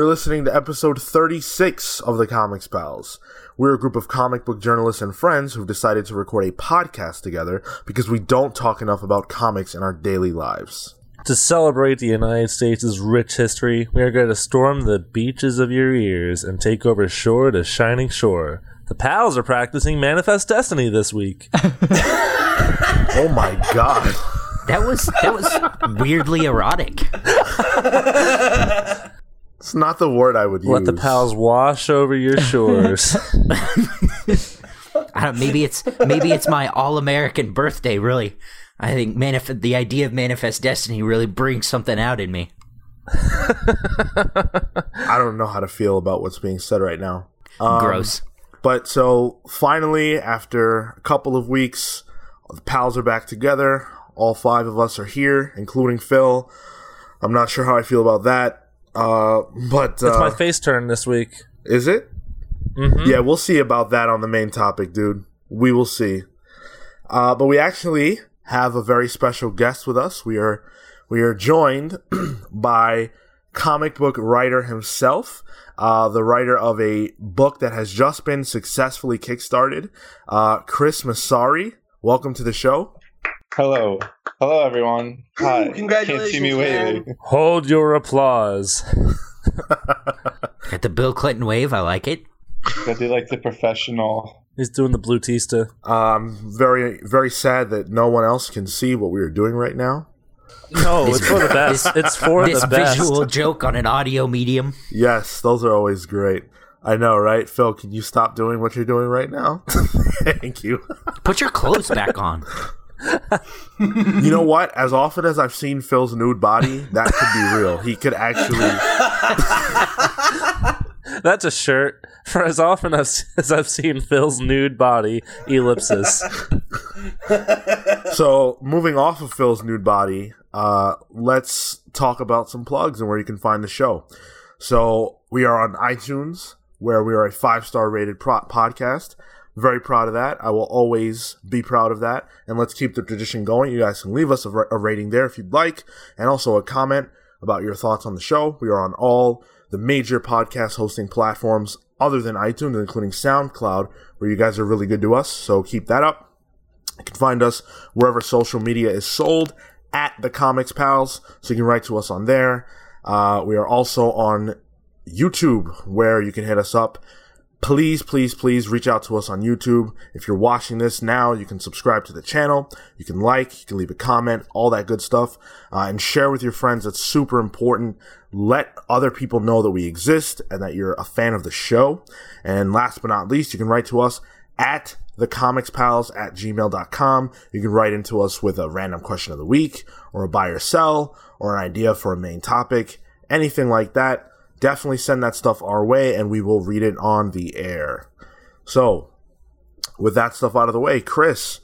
You're listening to episode 36 of the Comics Pals. We're a group of comic book journalists and friends who've decided to record a podcast together because we don't talk enough about comics in our daily lives. To celebrate the United States' rich history, we are going to storm the beaches of your ears and take over shore to shining shore. The pals are practicing Manifest Destiny this week. Oh my god. That was that was weirdly erotic. It's not the word I would use. Let use. the pals wash over your shores. I don't, maybe it's maybe it's my all American birthday. Really, I think manif- the idea of manifest destiny really brings something out in me. I don't know how to feel about what's being said right now. Um, Gross. But so finally, after a couple of weeks, the pals are back together. All five of us are here, including Phil. I'm not sure how I feel about that. Uh, but it's uh, my face turn this week. is it? Yeah, we'll see about that on the main topic, dude. We will see. Uh, but we actually have a very special guest with us. We are we are joined by comic book writer himself, uh, the writer of a book that has just been successfully kickstarted, uh, Chris Massari. Welcome to the show. Hello. Hello, everyone. Hi. congratulations, Can't see me man. Hold your applause. At the Bill Clinton wave, I like it. I do like the professional. He's doing the blue tista. I'm um, very very sad that no one else can see what we are doing right now. No, it's for the best. It's for This the best. visual joke on an audio medium. Yes, those are always great. I know, right? Phil, can you stop doing what you're doing right now? Thank you. Put your clothes back on. You know what? As often as I've seen Phil's nude body, that could be real. He could actually. That's a shirt for as often as, as I've seen Phil's nude body. Ellipsis. So, moving off of Phil's nude body, uh, let's talk about some plugs and where you can find the show. So, we are on iTunes, where we are a five star rated pro- podcast. Very proud of that. I will always be proud of that. And let's keep the tradition going. You guys can leave us a, a rating there if you'd like, and also a comment about your thoughts on the show. We are on all the major podcast hosting platforms other than iTunes, including SoundCloud, where you guys are really good to us. So keep that up. You can find us wherever social media is sold at the Comics Pals, so you can write to us on there. Uh, we are also on YouTube, where you can hit us up. Please, please, please reach out to us on YouTube. If you're watching this now, you can subscribe to the channel. You can like, you can leave a comment, all that good stuff, uh, and share with your friends. That's super important. Let other people know that we exist and that you're a fan of the show. And last but not least, you can write to us at thecomicspals at gmail.com. You can write into us with a random question of the week or a buy or sell or an idea for a main topic, anything like that. Definitely send that stuff our way and we will read it on the air. So, with that stuff out of the way, Chris,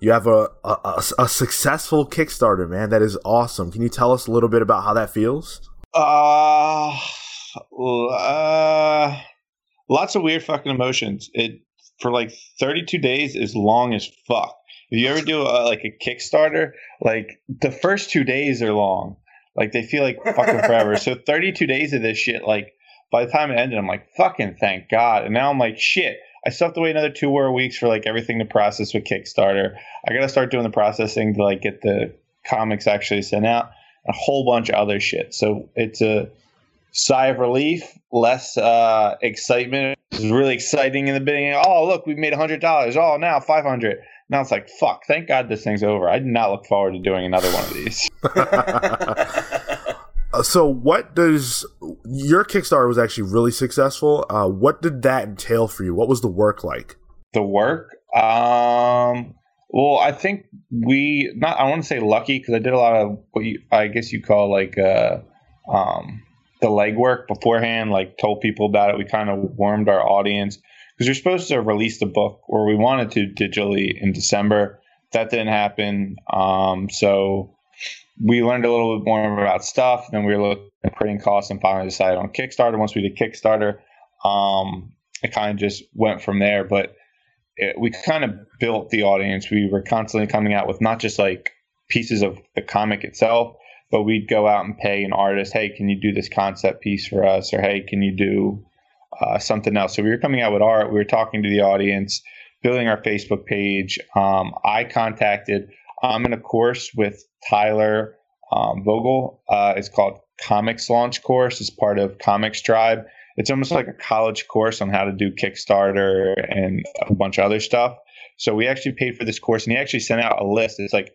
you have a, a, a, successful Kickstarter, man. That is awesome. Can you tell us a little bit about how that feels? Uh, uh, lots of weird fucking emotions. It for like 32 days is long as fuck. If you ever do a, like a Kickstarter, like the first two days are long. Like they feel like fucking forever. so 32 days of this shit, like by the time it ended, I'm like, fucking thank God. And now I'm like, shit. I still have to wait another two more weeks for like everything to process with Kickstarter. I gotta start doing the processing to like get the comics actually sent out, and a whole bunch of other shit. So it's a sigh of relief, less uh, excitement. It was really exciting in the beginning. Oh, look, we made a hundred dollars. Oh, now five hundred. Now it's like, fuck, thank God this thing's over. I did not look forward to doing another one of these. So, what does your Kickstarter was actually really successful? Uh, what did that entail for you? What was the work like? the work, um, well, I think we not. I want to say lucky because I did a lot of what you, I guess you call like uh, um, the legwork beforehand. Like told people about it. We kind of warmed our audience because you're supposed to release the book, or we wanted to digitally in December. That didn't happen. Um, so we learned a little bit more about stuff. Then we were looking at printing costs and finally decided on Kickstarter. Once we did Kickstarter, um, it kind of just went from there. But it, we kind of built the audience. We were constantly coming out with not just like pieces of the comic itself, but we'd go out and pay an artist, hey, can you do this concept piece for us? Or hey, can you do uh, something else? So we were coming out with art, we were talking to the audience, building our Facebook page. Um, I contacted, I'm in a course with Tyler um, Vogel. Uh, it's called ComixLaunch Course, it's part of ComixTribe. It's almost like a college course on how to do Kickstarter and a bunch of other stuff. So we actually paid for this course, and he actually sent out a list. It's like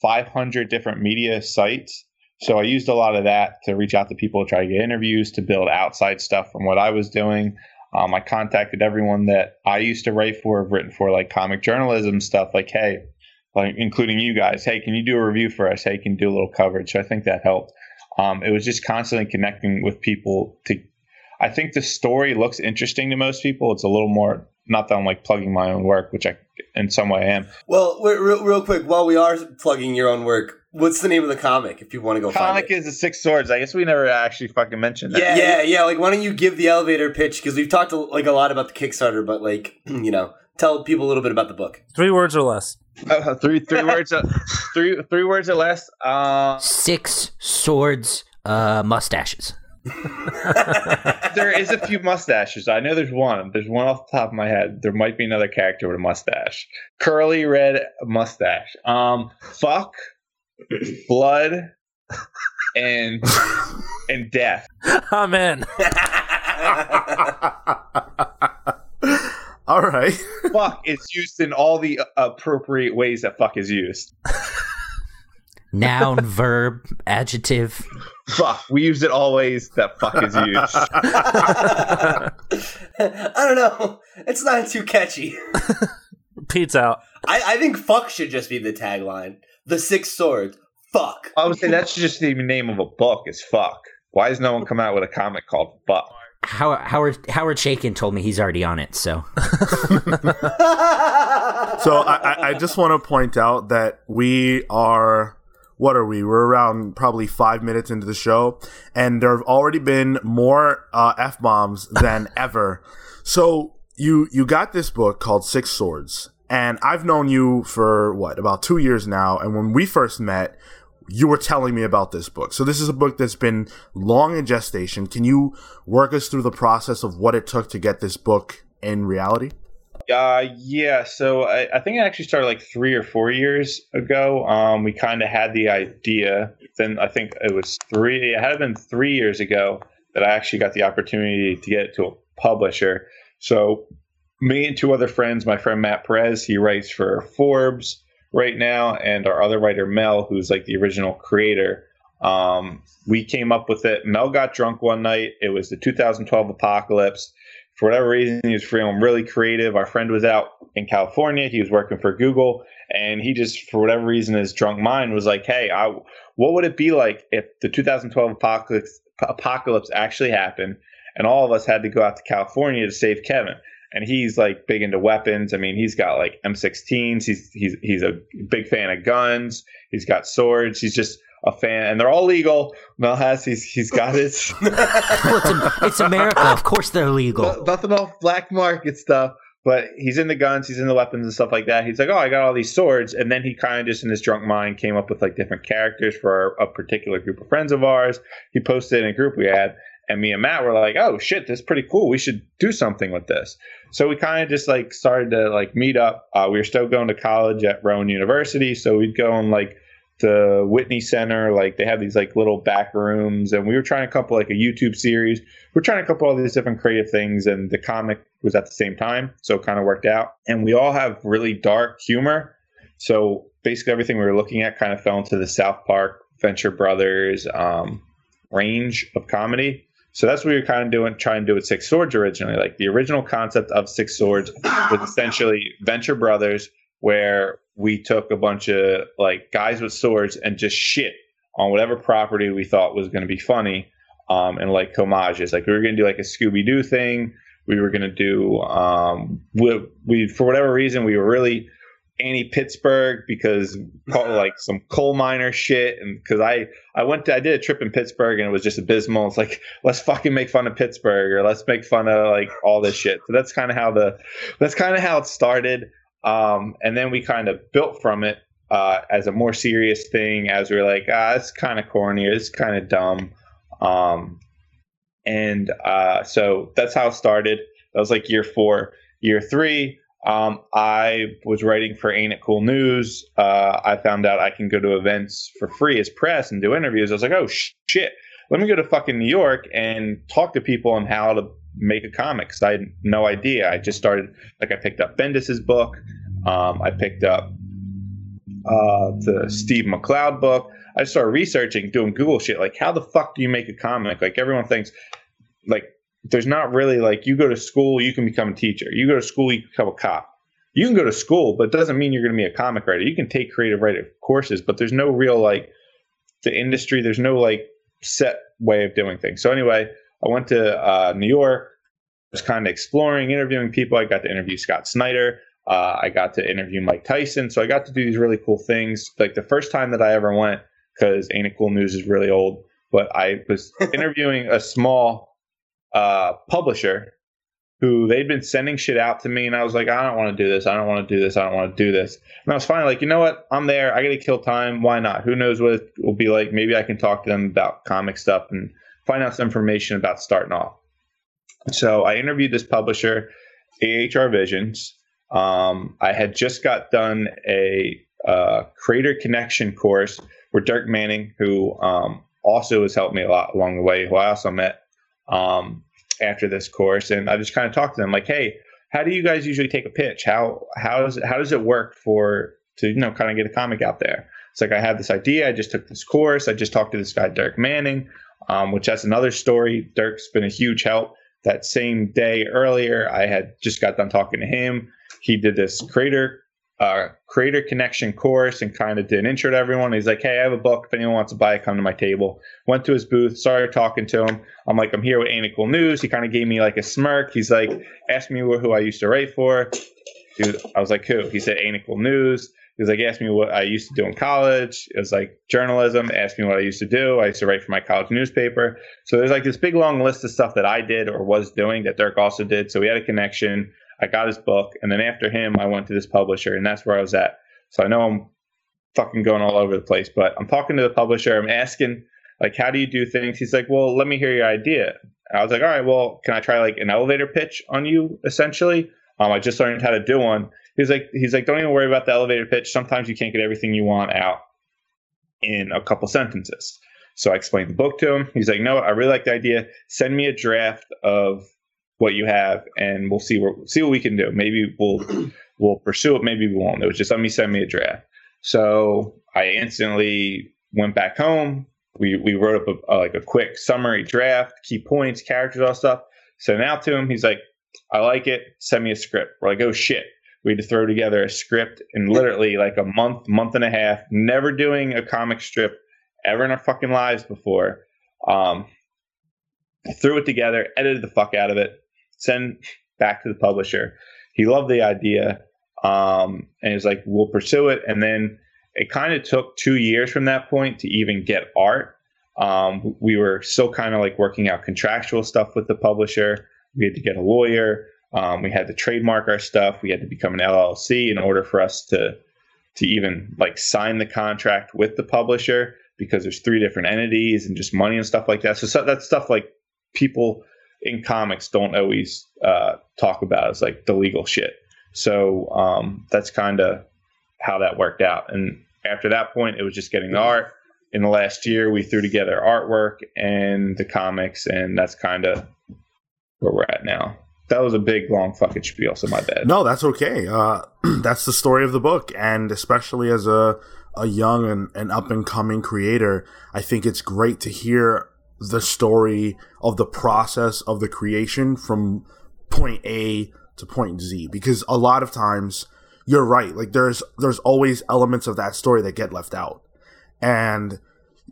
500 different media sites. So I used a lot of that to reach out to people, to try to get interviews, to build outside stuff from what I was doing. Um, I contacted everyone that I used to write for, have written for, like comic journalism stuff, like, hey, like including you guys, hey, can you do a review for us? Hey, can you do a little coverage? So I think that helped. Um, it was just constantly connecting with people to. I think the story looks interesting to most people. It's a little more not that I'm like plugging my own work, which I in some way am. Well, real, real quick, while we are plugging your own work, what's the name of the comic if you want to go comic find it? is the Six Swords. I guess we never actually fucking mentioned that. Yeah, yeah, yeah. Like, why don't you give the elevator pitch? Because we've talked like a lot about the Kickstarter, but like, you know, tell people a little bit about the book. Three words or less. Uh, three three words. Uh, three three words or less. Uh, Six swords, uh, mustaches. there is a few mustaches. I know there's one. There's one off the top of my head. There might be another character with a mustache. Curly red mustache. Um, fuck, blood, and and death. Amen. All right. Fuck is used in all the uh, appropriate ways that fuck is used. Noun, verb, adjective. Fuck. We use it always that fuck is used. I don't know. It's not too catchy. Pete's out. I, I think fuck should just be the tagline. The six swords. Fuck. I would say that's just the name of a book is fuck. Why has no one come out with a comic called fuck? Howard Howard Howard Chaykin told me he's already on it. So So I, I- I just want to point out that we are. What are we? We're around probably five minutes into the show, and there have already been more uh, f bombs than ever. So you you got this book called Six Swords, and I've known you for what about two years now. And when we first met, you were telling me about this book. So this is a book that's been long in gestation. Can you work us through the process of what it took to get this book in reality? Uh, yeah. So I, I think it actually started like three or four years ago. Um, we kind of had the idea. Then I think it was three. It had been three years ago that I actually got the opportunity to get it to a publisher. So me and two other friends, my friend Matt Perez, he writes for Forbes right now, and our other writer Mel, who's like the original creator. Um, we came up with it. Mel got drunk one night. It was the 2012 apocalypse for whatever reason, he was feeling really creative. Our friend was out in California. He was working for Google, and he just, for whatever reason, his drunk mind was like, "Hey, I, what would it be like if the 2012 apocalypse apocalypse actually happened, and all of us had to go out to California to save Kevin?" And he's like big into weapons. I mean, he's got like M16s. He's he's he's a big fan of guns. He's got swords. He's just a fan, and they're all legal. Mel has he's he's got his. well, it's, it's America. Of course they're legal. No- nothing off black market stuff. But he's in the guns, he's in the weapons and stuff like that. He's like, oh, I got all these swords, and then he kind of just in his drunk mind came up with like different characters for a particular group of friends of ours. He posted in a group we had, and me and Matt were like, oh shit, this is pretty cool. We should do something with this. So we kind of just like started to like meet up. Uh, we were still going to college at Rowan University, so we'd go and like the Whitney Center. Like they have these like little back rooms, and we were trying to couple like a YouTube series. We are trying to couple all these different creative things, and the comic was at the same time, so it kind of worked out. And we all have really dark humor, so basically everything we were looking at kind of fell into the South Park, Venture Brothers um, range of comedy. So that's what we were kind of doing, trying to do with Six Swords originally. Like the original concept of Six Swords was essentially Venture Brothers, where we took a bunch of like guys with swords and just shit on whatever property we thought was going to be funny um, and like homages. Like we were going to do like a Scooby Doo thing. We were going to do um, we, we for whatever reason we were really anti Pittsburgh because like some coal miner shit and because I I went to I did a trip in Pittsburgh and it was just abysmal. It's like let's fucking make fun of Pittsburgh or let's make fun of like all this shit. So that's kind of how the that's kind of how it started. Um, and then we kind of built from it. uh, as a more serious thing as we are like, ah, it's kind of corny, it's kind of dumb. Um, and uh, so that's how it started. That was like year four. Year three, um, I was writing for Ain't It Cool News. Uh, I found out I can go to events for free as press and do interviews. I was like, oh shit, let me go to fucking New York and talk to people on how to make a comic. Cause I had no idea. I just started, like, I picked up Bendis's book. Um, I picked up uh, the Steve McCloud book. I started researching, doing Google shit. Like, how the fuck do you make a comic? Like, everyone thinks, like, there's not really like you go to school, you can become a teacher. You go to school, you can become a cop. You can go to school, but it doesn't mean you're going to be a comic writer. You can take creative writing courses, but there's no real like the industry. There's no like set way of doing things. So anyway, I went to uh, New York. Was kind of exploring, interviewing people. I got to interview Scott Snyder. Uh, I got to interview Mike Tyson. So I got to do these really cool things. Like the first time that I ever went, because Ain't It Cool News is really old, but I was interviewing a small uh, publisher who they'd been sending shit out to me, and I was like, I don't want to do this. I don't want to do this. I don't want to do this. And I was finally like, you know what? I'm there. I got to kill time. Why not? Who knows what it will be like? Maybe I can talk to them about comic stuff and find out some information about starting off. So I interviewed this publisher, AHR Visions. Um, I had just got done a uh, creator connection course where Dirk Manning, who um, also has helped me a lot along the way, who I also met um, after this course, and I just kind of talked to them like, "Hey, how do you guys usually take a pitch? How how does it, how does it work for to you know kind of get a comic out there?" It's like I had this idea. I just took this course. I just talked to this guy Dirk Manning, um, which that's another story. Dirk's been a huge help. That same day earlier, I had just got done talking to him. He did this creator uh, creator connection course and kind of did an intro to everyone. He's like, Hey, I have a book. If anyone wants to buy it, come to my table. Went to his booth, started talking to him. I'm like, I'm here with Ain't It Cool News. He kind of gave me like a smirk. He's like, asked me who I used to write for. I was like, who? He said, Ain't It Cool News. He was like, asked me what I used to do in college. It was like journalism. Asked me what I used to do. I used to write for my college newspaper. So there's like this big long list of stuff that I did or was doing that Dirk also did. So we had a connection. I got his book, and then after him, I went to this publisher, and that's where I was at. So I know I'm fucking going all over the place, but I'm talking to the publisher. I'm asking, like, how do you do things? He's like, well, let me hear your idea. And I was like, all right, well, can I try like an elevator pitch on you, essentially? Um, I just learned how to do one. He's like, he's like, don't even worry about the elevator pitch. Sometimes you can't get everything you want out in a couple sentences. So I explained the book to him. He's like, no, I really like the idea. Send me a draft of what you have, and we'll see what see what we can do. Maybe we'll we'll pursue it. Maybe we won't. It was just let me send me a draft. So I instantly went back home. We we wrote up a, a, like a quick summary draft, key points, characters, all stuff. Sent out to him. He's like, I like it. Send me a script. We're like, oh shit. We had to throw together a script in literally like a month, month and a half. Never doing a comic strip ever in our fucking lives before. Um, threw it together, edited the fuck out of it, send back to the publisher. He loved the idea, um, and he's like, "We'll pursue it." And then it kind of took two years from that point to even get art. Um, we were still kind of like working out contractual stuff with the publisher. We had to get a lawyer. Um, we had to trademark our stuff. We had to become an LLC in order for us to to even like sign the contract with the publisher because there's three different entities and just money and stuff like that. So, so that stuff like people in comics don't always uh, talk about as like the legal shit. So um, that's kind of how that worked out. And after that point, it was just getting the art. In the last year, we threw together artwork and the comics, and that's kind of where we're at now. That was a big, long fucking spiel, so my bad. No, that's okay. Uh, that's the story of the book, and especially as a a young and, and up and coming creator, I think it's great to hear the story of the process of the creation from point A to point Z. Because a lot of times you're right. Like there's there's always elements of that story that get left out. And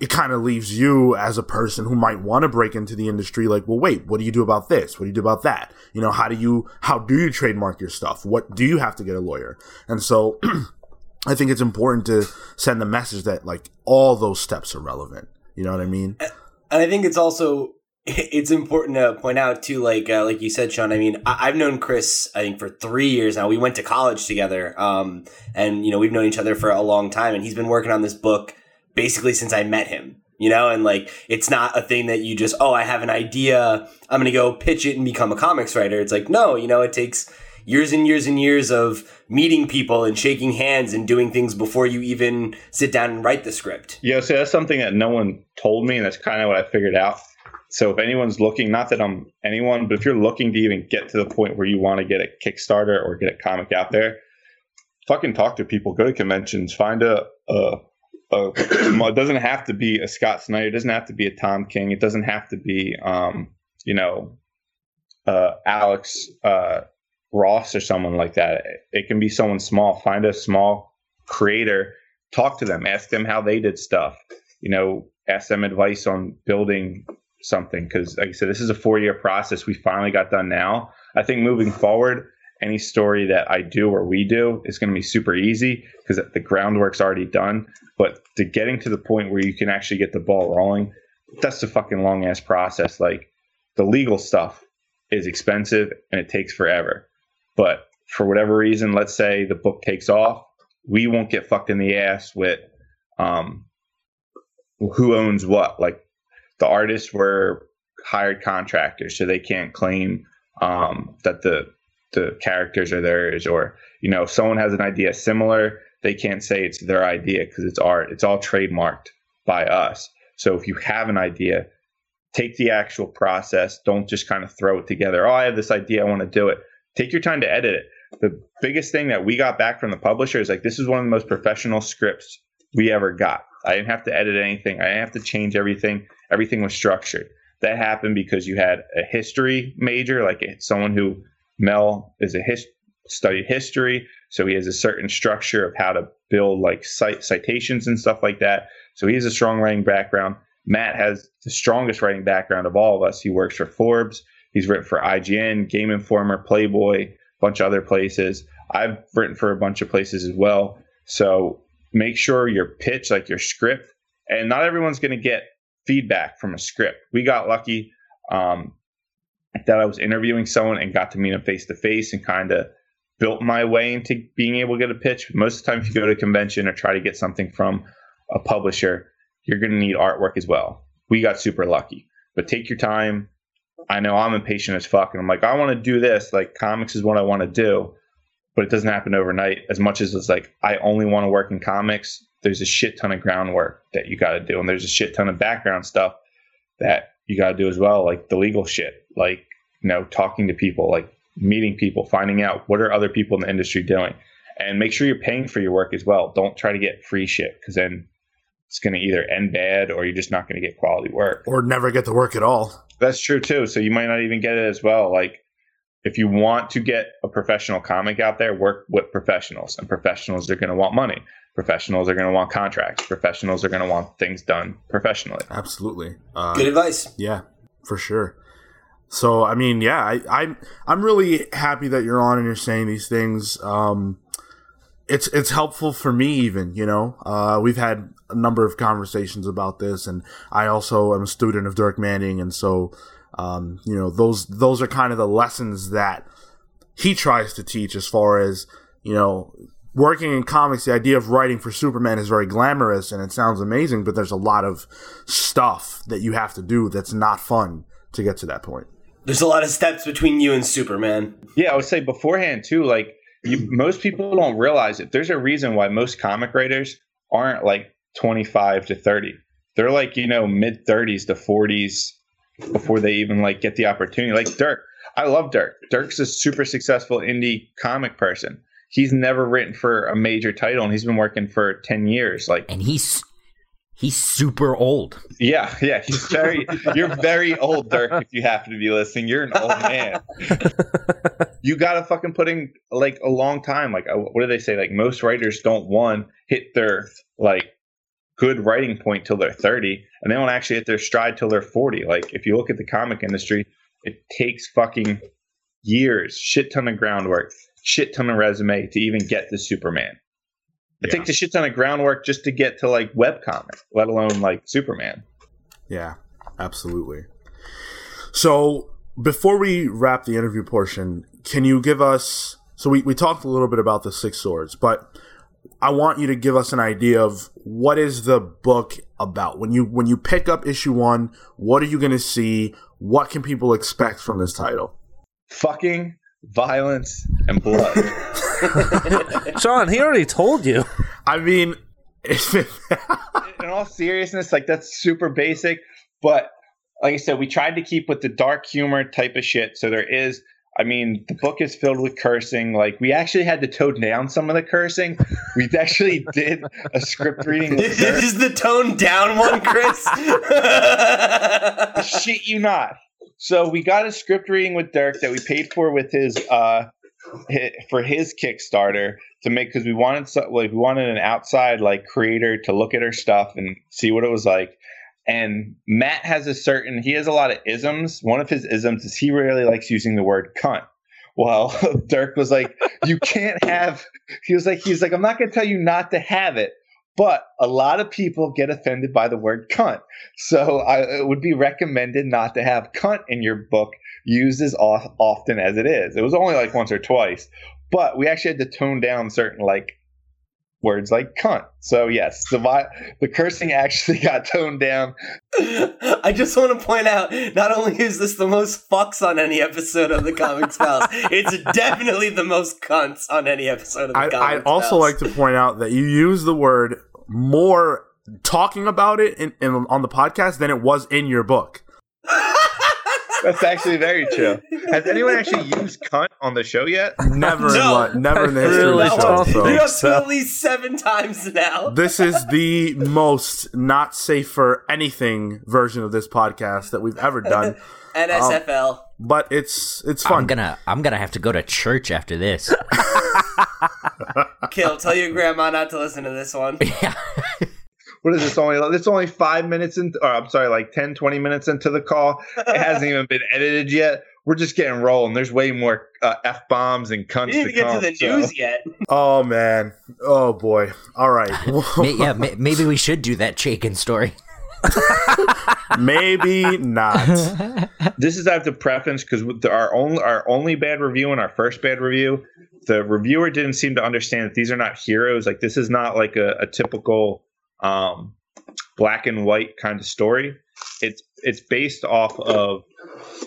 it kind of leaves you as a person who might want to break into the industry like well wait what do you do about this? What do you do about that? You know how do you how do you trademark your stuff? What do you have to get a lawyer? And so i think it's important to send the message that like all those steps are relevant you know what i mean and I think it's also it's important to point out too, like uh, like you said, Sean. I mean, I- have known Chris, I think, for three years now. We went to college together, um, and you know, we've known each other for a long time. And he's been working on this book basically since I met him. You know, and like it's not a thing that you just oh, I have an idea, I'm gonna go pitch it and become a comics writer. It's like no, you know, it takes years and years and years of meeting people and shaking hands and doing things before you even sit down and write the script. Yeah, so that's something that no one told me, and that's kind of what I figured out so if anyone's looking, not that I'm anyone, but if you're looking to even get to the point where you want to get a Kickstarter or get a comic out there, fucking talk to people, go to conventions, find a, a, it doesn't have to be a Scott Snyder, it doesn't have to be a Tom King, it doesn't have to be, um, you know, uh, Alex uh, Ross or someone like that. It can be someone small. Find a small creator, talk to them, ask them how they did stuff. You know, ask them advice on building something because, like I said, this is a four year process. We finally got done now. I think moving forward, any story that I do or we do is going to be super easy because the groundwork's already done. But to getting to the point where you can actually get the ball rolling, that's a fucking long ass process. Like the legal stuff is expensive and it takes forever. But for whatever reason, let's say the book takes off, we won't get fucked in the ass with um, who owns what. Like the artists were hired contractors, so they can't claim um, that the the characters are theirs. Or you know, if someone has an idea similar, they can't say it's their idea because it's art. It's all trademarked by us. So if you have an idea, take the actual process. Don't just kind of throw it together. Oh, I have this idea. I want to do it. Take your time to edit it. The biggest thing that we got back from the publisher is like this is one of the most professional scripts we ever got. I didn't have to edit anything. I didn't have to change everything. Everything was structured. That happened because you had a history major, like eh, someone who Mel is a his, studied history, so he has a certain structure of how to build like cite, citations and stuff like that. So he has a strong writing background. Matt has the strongest writing background of all of us. He works for Forbes. He's written for IGN, Game Informer, Playboy, a bunch of other places. I've written for a bunch of places as well. So make sure your pitch, like your script, and not everyone's going to get feedback from a script. We got lucky um, that I was interviewing someone and got to meet them face to face and kind of built my way into being able to get a pitch. Most of the time, if you go to a convention or try to get something from a publisher, you're going to need artwork as well. We got super lucky, but take your time. I know I'm impatient as fuck, and I'm like, I want to do this. Like, comics is what I want to do but it doesn't happen overnight as much as it's like i only want to work in comics there's a shit ton of groundwork that you got to do and there's a shit ton of background stuff that you got to do as well like the legal shit like you know talking to people like meeting people finding out what are other people in the industry doing and make sure you're paying for your work as well don't try to get free shit because then it's going to either end bad or you're just not going to get quality work or never get the work at all that's true too so you might not even get it as well like if you want to get a professional comic out there, work with professionals, and professionals are going to want money. Professionals are going to want contracts. Professionals are going to want things done professionally. Absolutely. Uh, Good advice. Yeah, for sure. So I mean, yeah, I, I'm I'm really happy that you're on and you're saying these things. Um, it's it's helpful for me even you know uh, we've had a number of conversations about this and i also am a student of dirk manning and so um, you know, those those are kind of the lessons that he tries to teach as far as you know working in comics, the idea of writing for Superman is very glamorous and it sounds amazing, but there's a lot of stuff that you have to do that's not fun to get to that point. There's a lot of steps between you and Superman. Yeah, I would say beforehand too. Like you, mm-hmm. most people don't realize it. There's a reason why most comic writers aren't like 25 to 30. They're like you know mid 30s to 40s before they even like get the opportunity. Like Dirk, I love Dirk. Dirk's a super successful indie comic person. He's never written for a major title, and he's been working for ten years. Like, and he's he's super old. Yeah, yeah, he's very. you're very old, Dirk. If you happen to be listening, you're an old man. you gotta fucking put in like a long time. Like, uh, what do they say? Like, most writers don't one hit their like good writing point till they're 30 and they don't actually hit their stride till they're 40 like if you look at the comic industry it takes fucking years shit ton of groundwork shit ton of resume to even get to superman it yeah. takes a shit ton of groundwork just to get to like web comic let alone like superman yeah absolutely So before we wrap the interview portion, can you give us? So we, we talked a little bit about the six swords, but I want you to give us an idea of what is the book about. When you when you pick up issue one, what are you going to see? What can people expect from this title? Fucking violence and blood. Sean, he already told you. I mean, in all seriousness, like that's super basic, but like I said, we tried to keep with the dark humor type of shit. So there is, I mean, the book is filled with cursing. Like we actually had to tone down some of the cursing. We actually did a script reading. This is the tone down one, Chris. shit you not. So we got a script reading with Dirk that we paid for with his uh for his Kickstarter to make because we wanted so, like we wanted an outside like creator to look at our stuff and see what it was like. And Matt has a certain he has a lot of isms. One of his isms is he really likes using the word cunt. Well, Dirk was like, you can't have. He was like, he's like, I'm not going to tell you not to have it, but a lot of people get offended by the word cunt. So I, it would be recommended not to have cunt in your book used as off, often as it is. It was only like once or twice, but we actually had to tone down certain like words like cunt. So yes, the vi- the cursing actually got toned down. I just want to point out, not only is this the most fucks on any episode of the Comics Pals, it's definitely the most cunts on any episode of the I, Comics I'd also Pals. like to point out that you use the word more talking about it in, in, on the podcast than it was in your book. That's actually very true. Has anyone actually used cunt on the show yet? Never, No. in, li- never in the history Really of the don't show. think You're So. up at least seven times now. This is the most not safe for anything version of this podcast that we've ever done, NSFL. Um, but it's it's fun. I'm gonna I'm gonna have to go to church after this. Kill, tell your grandma not to listen to this one. yeah. What is this only? It's only five minutes in. Or I'm sorry, like 10, 20 minutes into the call. It hasn't even been edited yet. We're just getting rolling. There's way more uh, f bombs and cunts We didn't to even get to the so- news yet. oh man, oh boy. All right, yeah, maybe we should do that Chaykin story. maybe not. this is I have to preference because our only our only bad review and our first bad review, the reviewer didn't seem to understand that these are not heroes. Like this is not like a, a typical um, black and white kind of story. It's it's based off of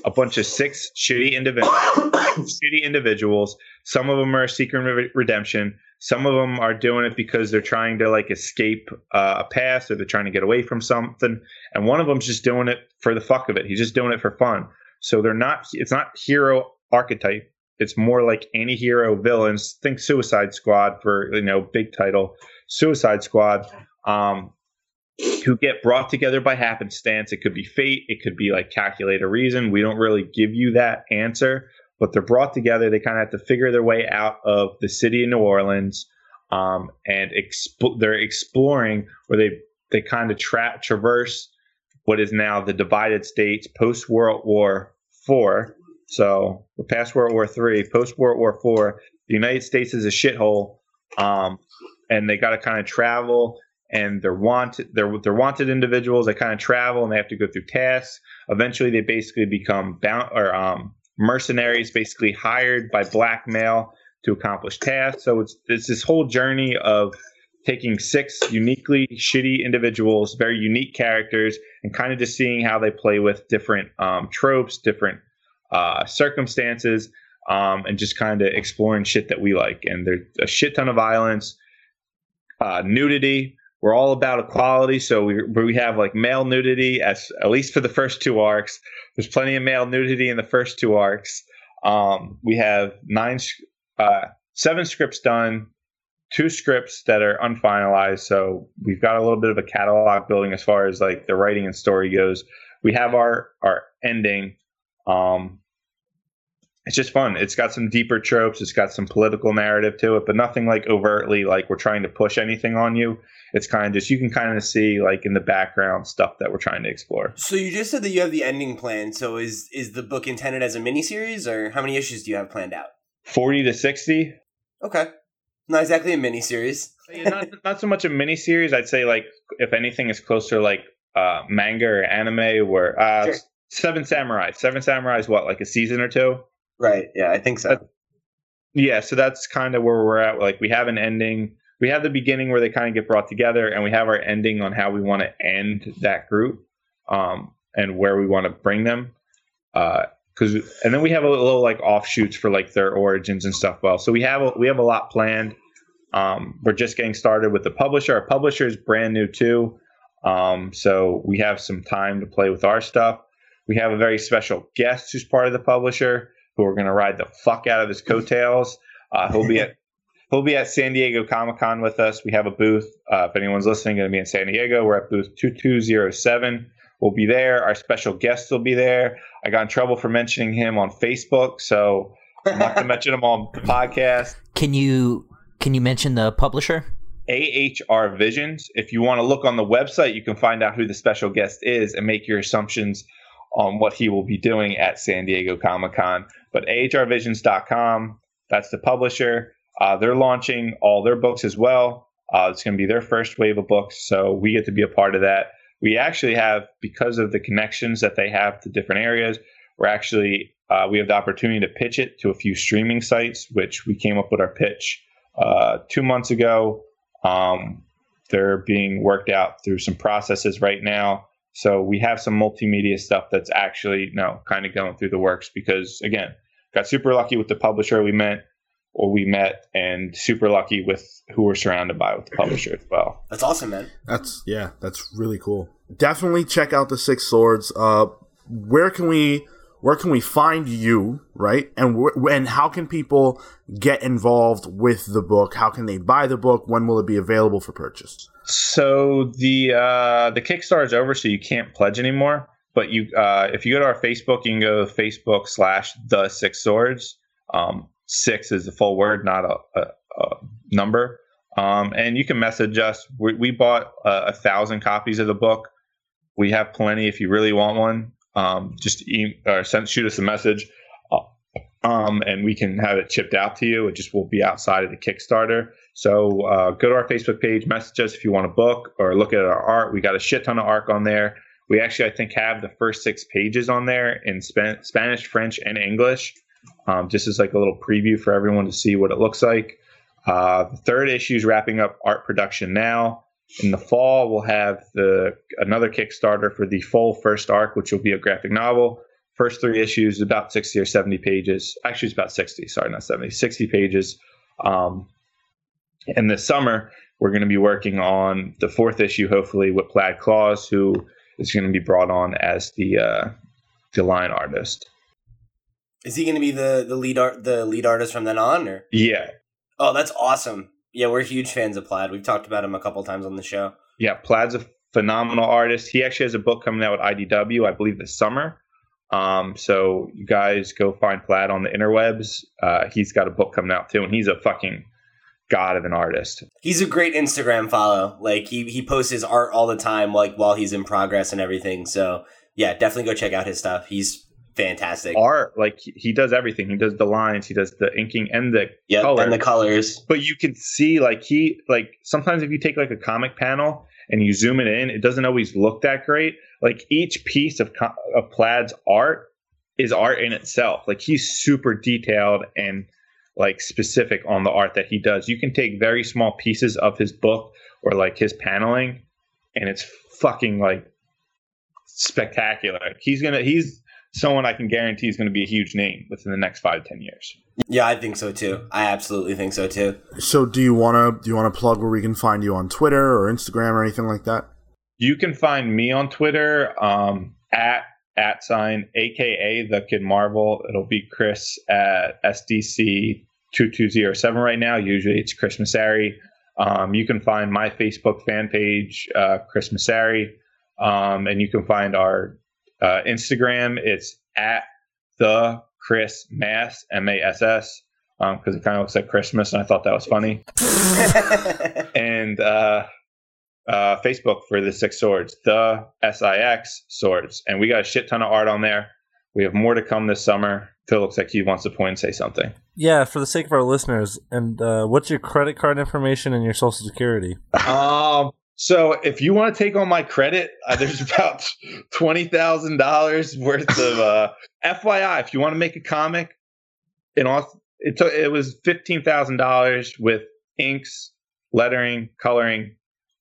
a bunch of six shitty individuals, shitty individuals. Some of them are seeking re- redemption. Some of them are doing it because they're trying to like escape uh, a past or they're trying to get away from something. And one of them's just doing it for the fuck of it. He's just doing it for fun. So they're not. It's not hero archetype. It's more like anti-hero villains. Think Suicide Squad for you know big title. Suicide Squad. Um, who get brought together by happenstance. It could be fate. It could be like calculated reason. We don't really give you that answer, but they're brought together. They kind of have to figure their way out of the city of New Orleans, um, and exp- they're exploring where they they kind of tra- traverse what is now the divided states post World War Four. So past World War Three, post World War Four. The United States is a shithole, um, and they got to kind of travel and they're wanted they're they're wanted individuals. That kind of travel and they have to go through tasks. Eventually they basically become bound or um, mercenaries basically hired by blackmail to accomplish tasks. So it's it's this whole journey of taking six uniquely shitty individuals very unique characters and kind of just seeing how they play with different um, tropes different uh, circumstances um, and just kind of exploring shit that we like. And there's a shit ton of violence uh, nudity we're all about equality, so we we have like male nudity as at least for the first two arcs. There's plenty of male nudity in the first two arcs. Um, we have nine, uh, seven scripts done, two scripts that are unfinalized. So we've got a little bit of a catalog building as far as like the writing and story goes. We have our our ending. Um, it's just fun. It's got some deeper tropes. It's got some political narrative to it, but nothing like overtly like we're trying to push anything on you it's kind of just you can kind of see like in the background stuff that we're trying to explore. So you just said that you have the ending plan. So is is the book intended as a miniseries, or how many issues do you have planned out? Forty to sixty. Okay, not exactly a miniseries. Yeah, not not so much a mini series. I'd say like if anything is closer like uh, manga or anime, where uh, Sure. Seven Samurai. Seven Samurai is what, like a season or two? Right. Yeah, I think so. Yeah, so that's kind of where we're at. Like we have an ending. We have the beginning where they kind of get brought together, and we have our ending on how we want to end that group, um, and where we want to bring them. Because and then we have a little like offshoots for like their origins and stuff. Well, so we have a, we have a lot planned. Um, we're just getting started with the publisher. Our publisher is brand new too, um, so we have some time to play with our stuff. We have a very special guest who's part of the publisher who are going to ride the fuck out of his coattails. Uh, he'll be at he'll be at San Diego Comic Con with us. We have a booth. Uh, if anyone's listening, going to be in San Diego. We're at booth two two zero seven. We'll be there. Our special guest will be there. I got in trouble for mentioning him on Facebook, so I'm not going to mention him on the podcast. Can you can you mention the publisher? AHR Visions. If you want to look on the website, you can find out who the special guest is and make your assumptions on what he will be doing at San Diego Comic Con. But ahrvisions.com, that's the publisher. Uh, they're launching all their books as well. Uh, it's going to be their first wave of books, so we get to be a part of that. We actually have, because of the connections that they have to different areas, we're actually uh, we have the opportunity to pitch it to a few streaming sites, which we came up with our pitch uh, two months ago. Um, they're being worked out through some processes right now. So we have some multimedia stuff that's actually you know kind of going through the works because again, got super lucky with the publisher we met or we met and super lucky with who we're surrounded by with the publisher as well. That's awesome, man. That's yeah, that's really cool. Definitely check out the Six Swords. Uh, where can we where can we find you, right? And wh- and how can people get involved with the book? How can they buy the book? When will it be available for purchase? So the uh, the Kickstarter is over, so you can't pledge anymore. But you, uh, if you go to our Facebook, you can go to Facebook slash the Six Swords. Um, six is the full word, not a, a, a number. Um, and you can message us. We, we bought uh, a thousand copies of the book. We have plenty if you really want one. Um, just e- or send, shoot us a message, uh, um, and we can have it chipped out to you. It just will be outside of the Kickstarter. So uh, go to our Facebook page, message us if you want a book or look at our art. We got a shit ton of art on there. We actually, I think, have the first six pages on there in Span- Spanish, French, and English, um, just as like a little preview for everyone to see what it looks like. Uh, the third issue is wrapping up art production now. In the fall, we'll have the another Kickstarter for the full first arc, which will be a graphic novel. First three issues, about 60 or 70 pages. Actually, it's about 60. Sorry, not 70, 60 pages. Um, and this summer, we're going to be working on the fourth issue, hopefully, with Plaid Klaus, who is going to be brought on as the uh, the line artist. Is he going to be the the lead art the lead artist from then on? Or Yeah, oh, that's awesome. Yeah, we're huge fans of Plaid. We've talked about him a couple times on the show. yeah. Plaid's a phenomenal artist. He actually has a book coming out with IDW, I believe, this summer. Um, so you guys go find Plaid on the interwebs. Uh, he's got a book coming out too, and he's a fucking god of an artist. He's a great Instagram follow. Like he he posts his art all the time, like while he's in progress and everything. So yeah, definitely go check out his stuff. He's fantastic. Art, like he- does everything. He does the lines, he does the inking and the Yeah, color. and the colors. but you can see like he like sometimes if you take like a comic panel and you zoom it in, it doesn't always look that great. Like each piece of of Plaid's art is art in itself. Like he's super detailed and like specific on the art that he does. You can take very small pieces of his book or like his paneling, and it's fucking like spectacular. He's gonna he's someone I can guarantee is going to be a huge name within the next five ten years. Yeah, I think so too. I absolutely think so too. So do you want to do you want to plug where we can find you on Twitter or Instagram or anything like that? You can find me on Twitter um, at at sign aka the Kid Marvel. It'll be Chris at SDC two two zero seven right now. Usually it's Chris Massari. Um, you can find my Facebook fan page, uh, Chris Massari, um, and you can find our uh, Instagram. It's at the Chris Mass M A S S because it kind of looks like Christmas, and I thought that was funny. and uh, uh, Facebook for the Six Swords, the SIX Swords, and we got a shit ton of art on there. We have more to come this summer. Phil looks like he wants to point and say something. Yeah, for the sake of our listeners, and uh, what's your credit card information and your social security? Um, So if you want to take on my credit, uh, there's about twenty thousand dollars worth of uh, FYI. If you want to make a comic, in all it took it was fifteen thousand dollars with inks, lettering, coloring,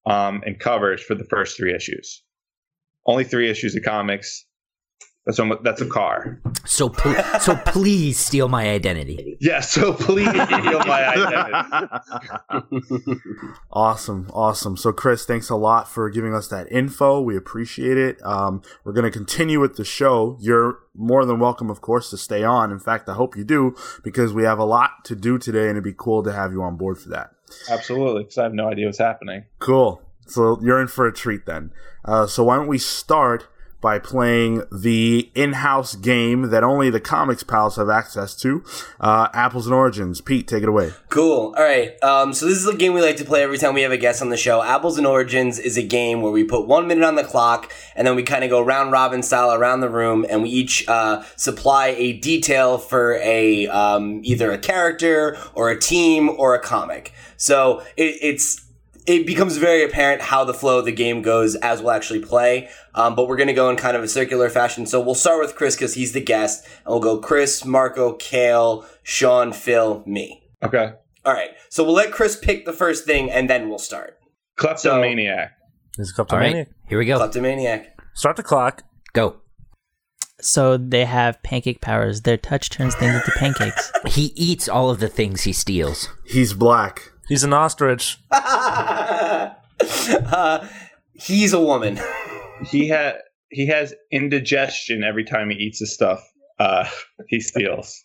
um, and covers for the first three issues. Only three issues of comics. That's almost, that's a car. So, pl- so please steal my identity. Yeah. So please steal my identity. Awesome, awesome. So, Chris, thanks a lot for giving us that info. We appreciate it. Um, we're going to continue with the show. You're more than welcome, of course, to stay on. In fact, I hope you do because we have a lot to do today, and it'd be cool to have you on board for that. Absolutely, because I have no idea what's happening. Cool. So you're in for a treat then. Uh, so why don't we start by playing the in-house game that only the comics pals have access to, uh, Apples and Origins. Pete, take it away. Cool. All right. Um, so this is a game we like to play every time we have a guest on the show. Apples and Origins is a game where we put one minute on the clock, and then we kind of go round robin style around the room, and we each uh, supply a detail for a um, either a character or a team or a comic. So it, it's it becomes very apparent how the flow of the game goes as we'll actually play. Um, but we're going to go in kind of a circular fashion. So we'll start with Chris because he's the guest, and we'll go Chris, Marco, Kale, Sean, Phil, me. Okay. All right. So we'll let Chris pick the first thing, and then we'll start. Kleptomaniac. He's a All kleptomaniac. right, here we go. Kleptomaniac. Start the clock. Go. So they have pancake powers. Their touch turns things into pancakes. He eats all of the things he steals. He's black. He's an ostrich. uh, he's a woman. he had he has indigestion every time he eats the stuff uh, he steals.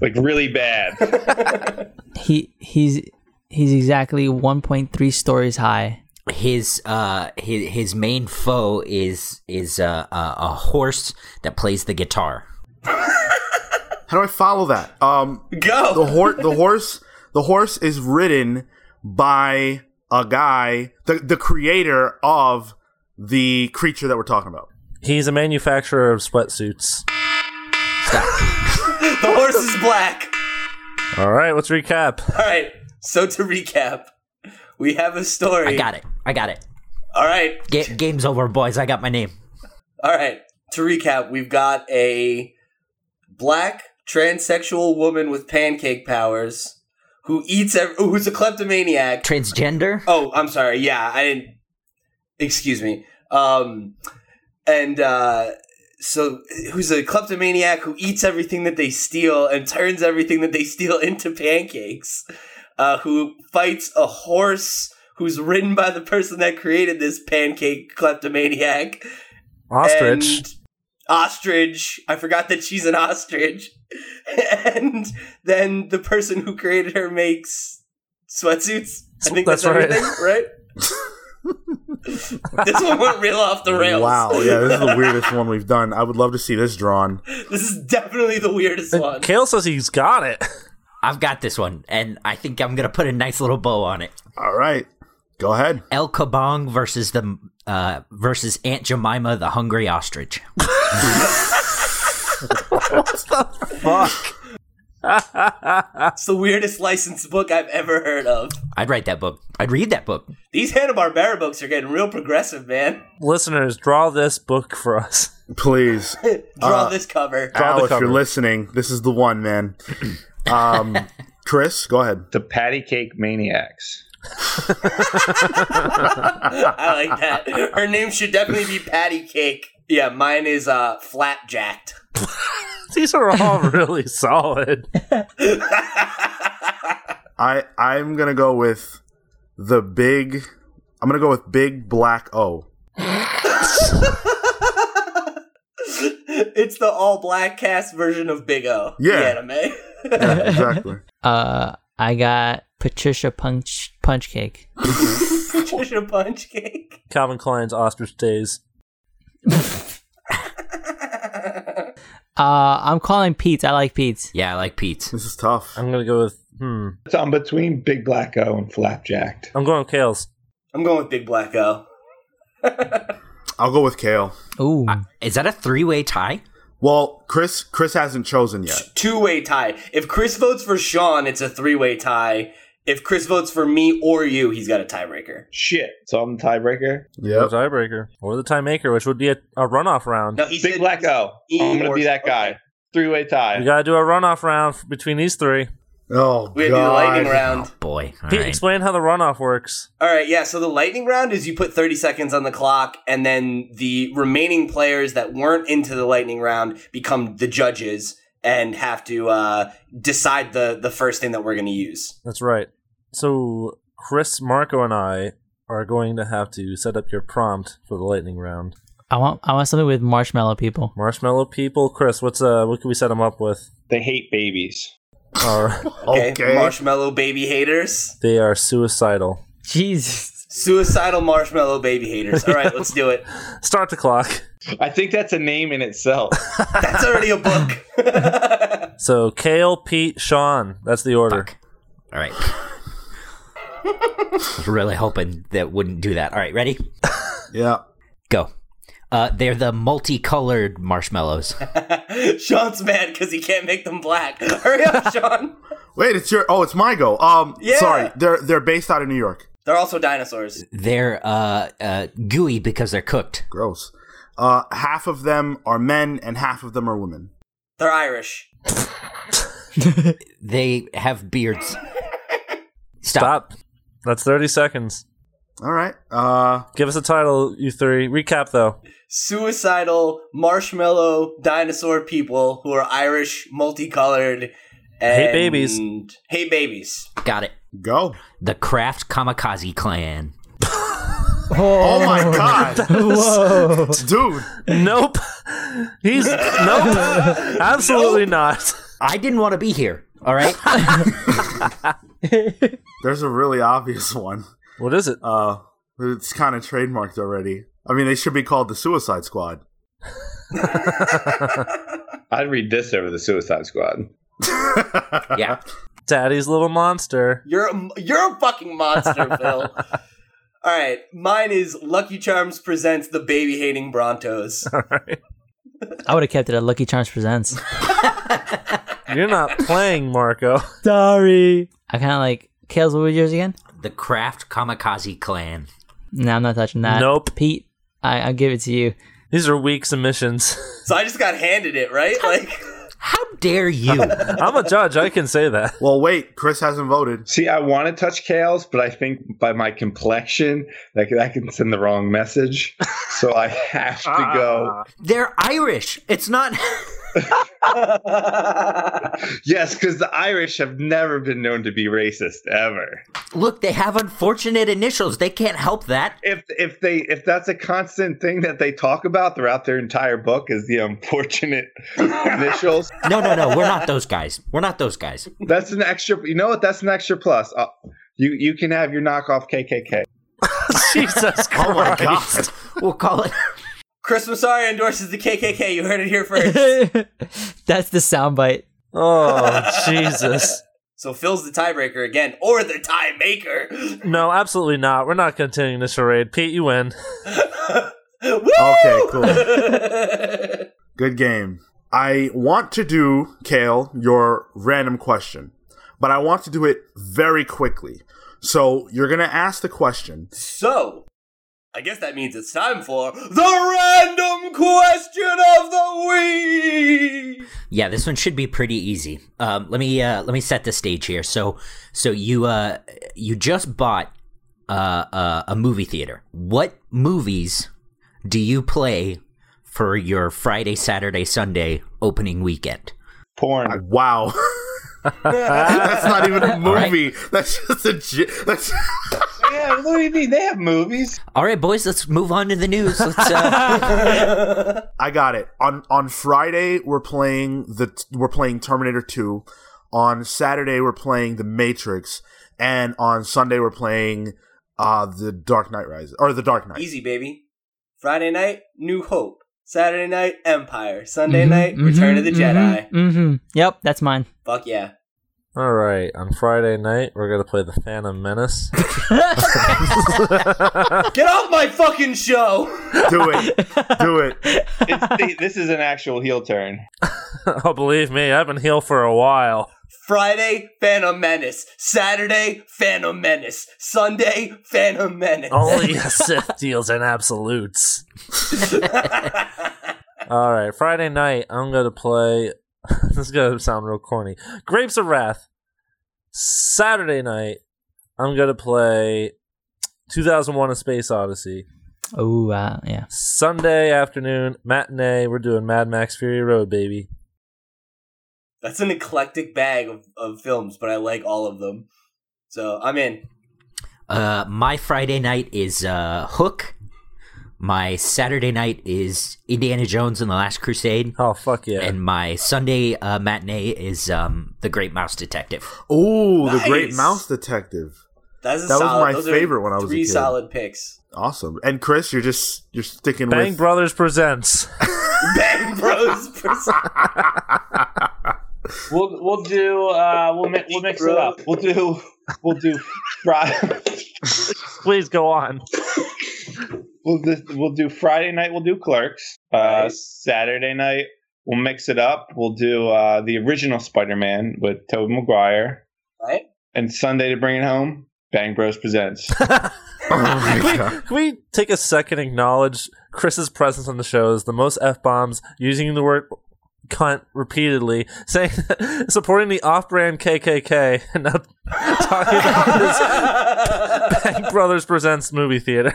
like really bad. He he's he's exactly 1.3 stories high. His uh his his main foe is is uh, a a horse that plays the guitar. How do I follow that? Um, Go. the horse, the horse, the horse is ridden by a guy, the the creator of the creature that we're talking about. He's a manufacturer of sweatsuits. the horse is black. All right, let's recap. All right. So to recap, we have a story. I got it. I got it. All right. Ga- game's over, boys. I got my name. All right. To recap, we've got a black transsexual woman with pancake powers who eats ev- who's a kleptomaniac. Transgender. Oh, I'm sorry. Yeah, I didn't. Excuse me. Um, and uh, so who's a kleptomaniac who eats everything that they steal and turns everything that they steal into pancakes. Uh, who fights a horse who's ridden by the person that created this pancake kleptomaniac. Ostrich. And ostrich. I forgot that she's an ostrich. and then the person who created her makes sweatsuits. I think that's, That's right. everything, right? this one went real off the rails. Wow, yeah, this is the weirdest one we've done. I would love to see this drawn. This is definitely the weirdest one. Kale says he's got it. I've got this one, and I think I'm gonna put a nice little bow on it. All right, go ahead. El Kabong versus the uh, versus Aunt Jemima, the hungry ostrich. What the fuck? it's the weirdest licensed book I've ever heard of. I'd write that book. I'd read that book. These Hanna Barbera books are getting real progressive, man. Listeners, draw this book for us. Please, Draw Uh, this cover. Draw Al, the if you're listening, this is the one, man. Um, Chris, go ahead. the patty cake maniacs. I like that. Her name should definitely be Patty Cake. Yeah, mine is uh Flapjacked. These are all really solid. I I'm gonna go with the big. I'm gonna go with Big Black O. it's the all black cast version of Big O. Yeah. The anime. Yeah, exactly. Uh, I got Patricia Punch Punch Cake. Patricia Punch Cake. Calvin Klein's Ostrich Days. Uh, I'm calling Pete's. I like Pete's. Yeah, I like Pete's. This is tough. I'm gonna go with hmm. It's on between Big Black O and Flapjacked. I'm going with Kale's. I'm going with Big Black O. I'll go with Kale. Ooh, Is that a three way tie? Well, Chris Chris hasn't chosen yet. Two way tie. If Chris votes for Sean, it's a three way tie. If Chris votes for me or you, he's got a tiebreaker. Shit. So I'm the tiebreaker. Yeah. The tiebreaker or the time maker, which would be a, a runoff round. No, he Big said Black O. E I'm gonna be that guy. okay. Three way tie. We gotta do a runoff round between these three. Oh, We gotta do the lightning God. round. Oh boy. All Pete, right. explain how the runoff works. All right, yeah. So the lightning round is you put 30 seconds on the clock, and then the remaining players that weren't into the lightning round become the judges and have to uh, decide the the first thing that we're going to use. That's right. So Chris, Marco, and I are going to have to set up your prompt for the lightning round. I want I want something with marshmallow people. Marshmallow people, Chris. What's uh? What can we set them up with? They hate babies. Or Okay, Okay. marshmallow baby haters, they are suicidal. Jesus. suicidal marshmallow baby haters. All right, let's do it. Start the clock. I think that's a name in itself. That's already a book. So Kale, Pete, Sean. That's the order. Fuck. All right. really hoping that wouldn't do that. All right, ready? Yeah. Go. Uh, they're the multicolored marshmallows. Sean's mad because he can't make them black. Hurry up, Sean. Wait, it's your. Oh, it's my go. Um, Yeah. sorry. They're they're based out of New York. They're also dinosaurs. They're uh, uh, gooey because they're cooked. Gross. Uh, half of them are men and half of them are women. They're Irish. They have beards. Stop. Stop. That's thirty seconds. All right. Uh, Give us a title, you three. Recap though. suicidal marshmallow dinosaur people who are Irish, multicolored, and Hate babies. Hate babies. Got it. go. The Kraft Kamikaze Clan. Oh my god, Whoa. dude. Nope. He's nope. Absolutely not. I didn't want to be here. All right. There's a really obvious one. What is it? Uh, it's kind of trademarked already. I mean, they should be called the Suicide Squad. I'd read this over the Suicide Squad. yeah. Daddy's little monster. You're a, you're a fucking monster, Phil. All right, mine is Lucky Charms presents the baby hating Brontos. All right. I would have kept it at Lucky Charms Presents. You're not playing, Marco. Sorry. I kind of like. Kales, what was yours again? The Craft Kamikaze Clan. No, I'm not touching that. Nope. Pete, I, I'll give it to you. These are weak submissions. So I just got handed it, right? Like, How dare you? I'm a judge. I can say that. Well, wait. Chris hasn't voted. See, I want to touch Kales, but I think by my complexion, that that can send the wrong message. So I have to go. They're Irish. It's not. Yes, because the Irish have never been known to be racist ever. Look, they have unfortunate initials. They can't help that. If if they if that's a constant thing that they talk about throughout their entire book is the unfortunate initials, No, no, no. We're not those guys. We're not those guys. that's an extra. You know what? That's an extra plus. Uh, you you can have your knockoff KKK. Jesus Christ. Oh my god. We'll call it. Chris Massari endorses the KKK. You heard it here first. That's the soundbite. Oh, Jesus. so Phil's the tiebreaker again, or the tie maker. No, absolutely not. We're not continuing the charade. Pete, you win. Woo! Okay, cool. Good game. I want to do, Kale, your random question, but I want to do it very quickly. So you're going to ask the question. so, I guess that means it's time for the random question of the week. Yeah, this one should be pretty easy. Um, let me uh, let me set the stage here. So, so you uh, you just bought uh, uh, a movie theater. What movies do you play for your Friday, Saturday, Sunday opening weekend? Porn. Wow. That's not even a right. movie. That's just a. That's. yeah, what do you mean? They have movies. All right, boys, let's move on to the news. Let's, uh, I got it. On on Friday we're playing the we're playing Terminator 2. On Saturday we're playing The Matrix and on Sunday we're playing uh The Dark Knight Rises or The Dark Knight. Easy, baby. Friday night, New Hope. Saturday night, Empire. Sunday Mhm, night, mhm, Return of the mhm, Jedi. mhm. Yep, that's mine. Fuck yeah. All right. On Friday night, we're going to play The Phantom Menace. Get off my fucking show! Do it. Do it. It's, this is an actual heel turn. oh, believe me, I've been heel for a while. Friday, Phantom Menace. Saturday, Phantom Menace. Sunday, Phantom Menace. Only a Sith deals in absolutes. All right, Friday night, I'm gonna play. this is gonna sound real corny. Grapes of Wrath. Saturday night, I'm gonna play 2001: A Space Odyssey. Oh, uh, yeah. Sunday afternoon matinee, we're doing Mad Max Fury Road, baby. That's an eclectic bag of, of films, but I like all of them. So I'm in. Uh, my Friday night is uh, Hook. My Saturday night is Indiana Jones and the Last Crusade. Oh fuck yeah! And my Sunday uh, matinee is um, The Great Mouse Detective. Oh, the Great Mouse Detective. That's a That was my those favorite when I was a three kid. solid picks. Awesome. And Chris, you're just you're sticking with Bang with Brothers presents. Bang Bros. Presents. we'll we'll do uh we'll mi- we'll mix it up. We'll do we'll do Friday Please go on. we'll do, we'll do Friday night. We'll do Clerks. Uh, Nice. Saturday night we'll mix it up. We'll do uh the original Spider-Man with Tobey Maguire. right? And Sunday to bring it home, Bang Bros presents. Oh my Can we, can we take a second and acknowledge Chris's presence on the show is the most f bombs, using the word cunt repeatedly, saying supporting the off-brand KKK, and now talking about his Bang Brothers presents movie theater.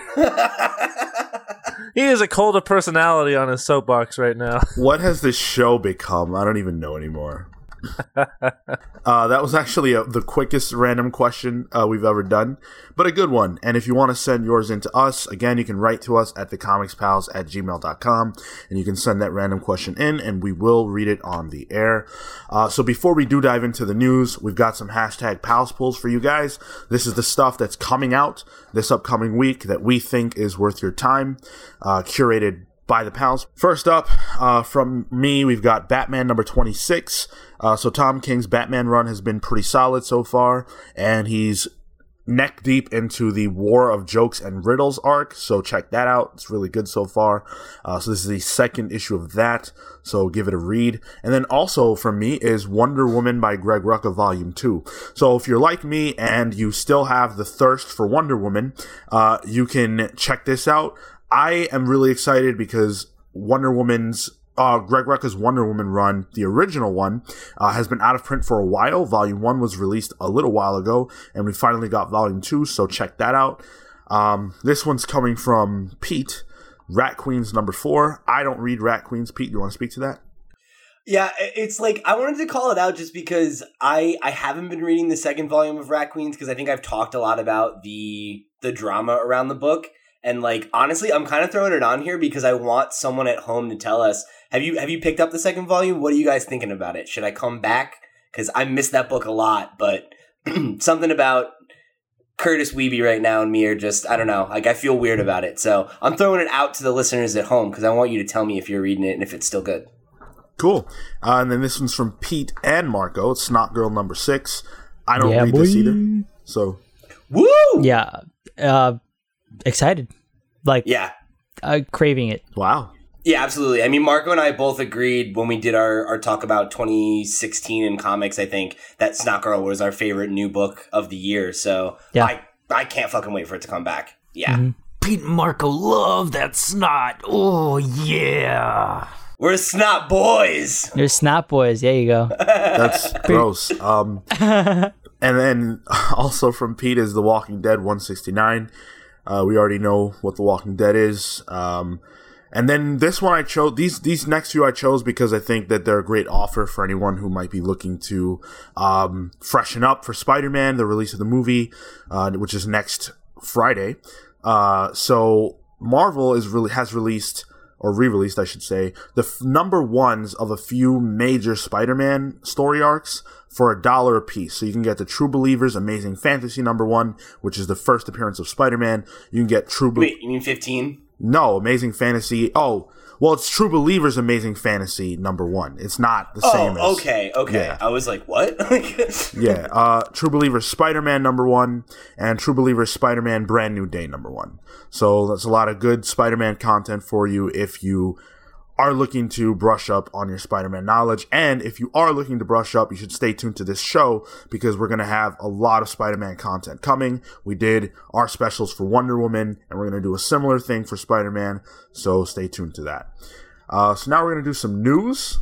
he is a cult of personality on his soapbox right now. What has this show become? I don't even know anymore. uh, that was actually a, the quickest random question uh, we've ever done, but a good one. And if you want to send yours in to us, again, you can write to us at thecomicspals at gmail.com and you can send that random question in and we will read it on the air. Uh, so before we do dive into the news, we've got some hashtag pals pulls for you guys. This is the stuff that's coming out this upcoming week that we think is worth your time, uh, curated by the pals. First up, uh, from me, we've got Batman number 26. Uh, so Tom King's Batman run has been pretty solid so far, and he's neck deep into the War of Jokes and Riddles arc. So check that out. It's really good so far. Uh, so this is the second issue of that. So give it a read. And then also from me is Wonder Woman by Greg Rucka Volume 2. So if you're like me and you still have the thirst for Wonder Woman, uh, you can check this out. I am really excited because Wonder Woman's uh, Greg Rucka's Wonder Woman run, the original one, uh, has been out of print for a while. Volume 1 was released a little while ago, and we finally got Volume 2, so check that out. Um, this one's coming from Pete, Rat Queens number 4. I don't read Rat Queens. Pete, do you want to speak to that? Yeah, it's like I wanted to call it out just because I I haven't been reading the second volume of Rat Queens because I think I've talked a lot about the the drama around the book and like honestly I'm kind of throwing it on here because I want someone at home to tell us have you have you picked up the second volume? What are you guys thinking about it? Should I come back? Because I missed that book a lot, but something about Kurtis Wiebe right now and me are just I don't know like I feel weird about it. So I'm throwing it out to the listeners at home because I want you to tell me if you're reading it and if it's still good. Cool. Uh, and then this one's from Pete and Marco. It's Snotgirl number 6. I don't Yeah, read this boy. either. So, Woo! Yeah. Uh, excited. Like, Yeah. uh, craving it. wow. Yeah, absolutely. I mean, Marco and I both agreed when we did our, our talk about 2016 in comics, I think, that Snotgirl was our favorite new book of the year. So Yeah. I, I can't fucking wait for it to come back. Yeah. Mhm. Pete and Marco love that snot. Oh, yeah. We're snot boys. You're Snot Boys. There you go. That's gross. Um, and then also from Pete is The Walking Dead 169. Uh, we already know what The Walking Dead is. Um, and then this one I chose. These these next few I chose because I think that they're a great offer for anyone who might be looking to um, freshen up for Spider-Man, the release of the movie, uh, which is next Friday. Uh, so Marvel is really has released or re-released, I should say, the f- number ones of a few major Spider-Man story arcs for a dollar a piece. So you can get the True Believers Amazing Fantasy number one, which is the first appearance of Spider-Man. You can get True Be- Wait, you mean 15? no Amazing Fantasy. Oh, well, it's True Believers Amazing Fantasy number one. It's not the same. Oh, as, okay, okay. Yeah. I was like, what? yeah, uh, True Believers Spider Man number one, and True Believers Spider Man Brand New Day number one. So that's a lot of good Spider Man content for you if you are looking to brush up on your Spider-Man knowledge. And if you are looking to brush up, you should stay tuned to this show because we're going to have a lot of Spider-Man content coming. We did our specials for Wonder Woman and we're going to do a similar thing for Spider-Man. So stay tuned to that. Uh, so now we're going to do some news.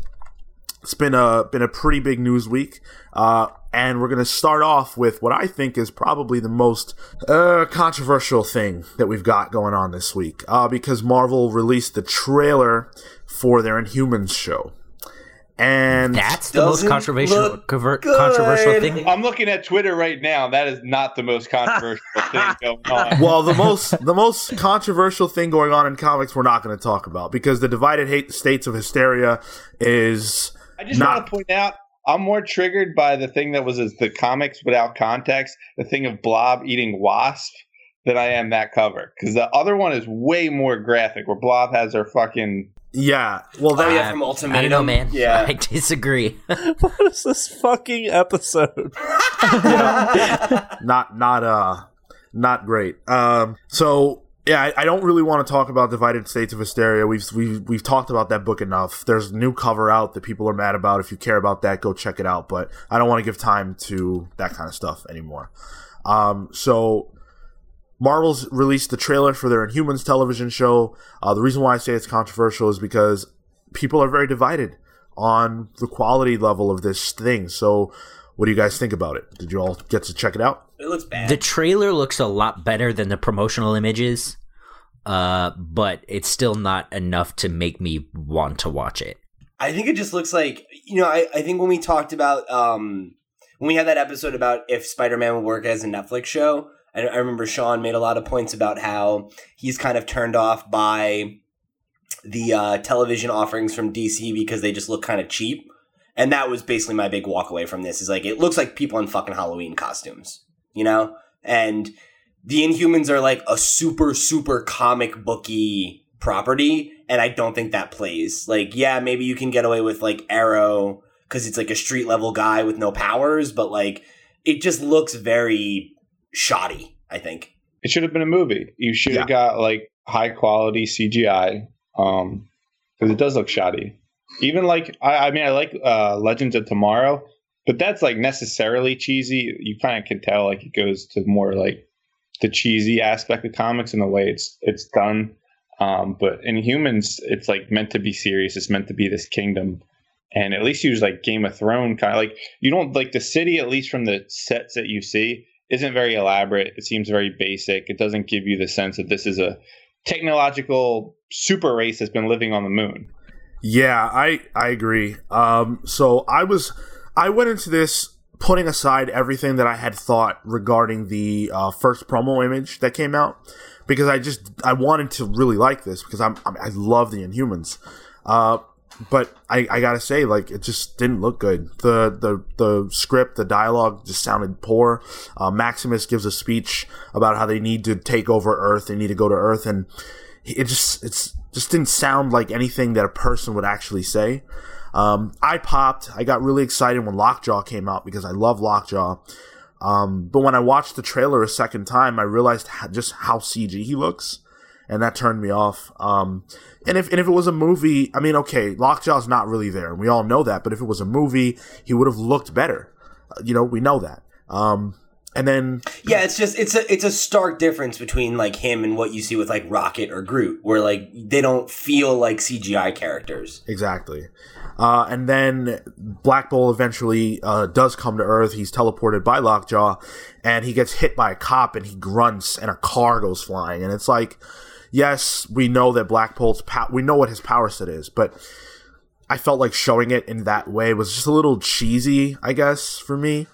It's been a been a pretty big news week, uh, and we're gonna start off with what I think is probably the most uh, controversial thing that we've got going on this week, uh, because Marvel released the trailer for their Inhumans show, and That's the most controversial look conver- controversial thing. I'm looking at Twitter right now. That is not the most controversial thing going on. well, the most the most controversial thing going on in comics we're not going to talk about because the divided hate states of hysteria is I just not- want to point out I'm more triggered by the thing that was as the comics without context, the thing of Blob eating Wasp, than I am that cover. Because the other one is way more graphic, where Blob has her fucking. yeah. Well, Oh that yeah, from Ultimate, I don't know, man. Yeah. I disagree. what is this fucking episode? not not uh not great. Um, so yeah, I, I don't really want to talk about divided states of hysteria. We've we've we've talked about that book enough. There's a new cover out that people are mad about. If you care about that, go check it out. But I don't want to give time to that kind of stuff anymore. Um, so Marvel's released the trailer for their Inhumans television show. Uh, the reason why I say it's controversial is because people are very divided on the quality level of this thing. So, what do you guys think about it? Did you all get to check it out? It looks bad. The trailer looks a lot better than the promotional images, uh, but it's still not enough to make me want to watch it. I think it just looks like you know. I, I think when we talked about um when we had that episode about if Spider Man would work as a Netflix show, I, I remember Sean made a lot of points about how he's kind of turned off by the uh, television offerings from DC because they just look kind of cheap. And that was basically my big walk away from this. Is like it looks like people in fucking Halloween costumes, you know. And the Inhumans are like a super super comic booky property, and I don't think that plays. Like, yeah, maybe you can get away with like Arrow because it's like a street level guy with no powers, but like it just looks very shoddy. I think. It should have been a movie. You should have got like high quality CGI, um, because it does look shoddy. Even like I, I mean, I like uh, Legends of Tomorrow, but that's like necessarily cheesy. You kind of can tell like it goes to more like the cheesy aspect of comics and the way it's it's done. Um, but Inhumans, it's like meant to be serious. It's meant to be this kingdom, and at least use like Game of Thrones kind of like you don't like the city. At least from the sets that you see, isn't very elaborate. It seems very basic. It doesn't give you the sense that this is a technological super race that's been living on the moon. Yeah, I I agree. Um, so I was I went into this putting aside everything that I had thought regarding the uh, first promo image that came out because I just I wanted to really like this because I'm, I'm I love the Inhumans. Uh, but I, I gotta say, like, it just didn't look good. The the the script, the dialogue just sounded poor. Uh, Maximus gives a speech about how they need to take over Earth. They need to go to Earth, and it just it's just didn't sound like anything that a person would actually say. Um, I popped. I got really excited when Lockjaw came out because I love Lockjaw. Um, but when I watched the trailer a second time, I realized just how CG he looks, and that turned me off. Um, and if and if it was a movie, I mean, okay, Lockjaw's not really there, and we all know that. But if it was a movie, he would have looked better. Uh, you know, we know that. Um, and then Yeah, it's just it's a it's a stark difference between like him and what you see with like Rocket or Groot, where like they don't feel like CGI characters. Exactly. Uh, and then Black Bolt eventually uh, does come to Earth. He's teleported by Lockjaw, and he gets hit by a cop, and he grunts, and a car goes flying. And it's like, yes, we know that Black Bolt's pow- we know what his power set is, but I felt like showing it in that way was just a little cheesy, I guess, for me.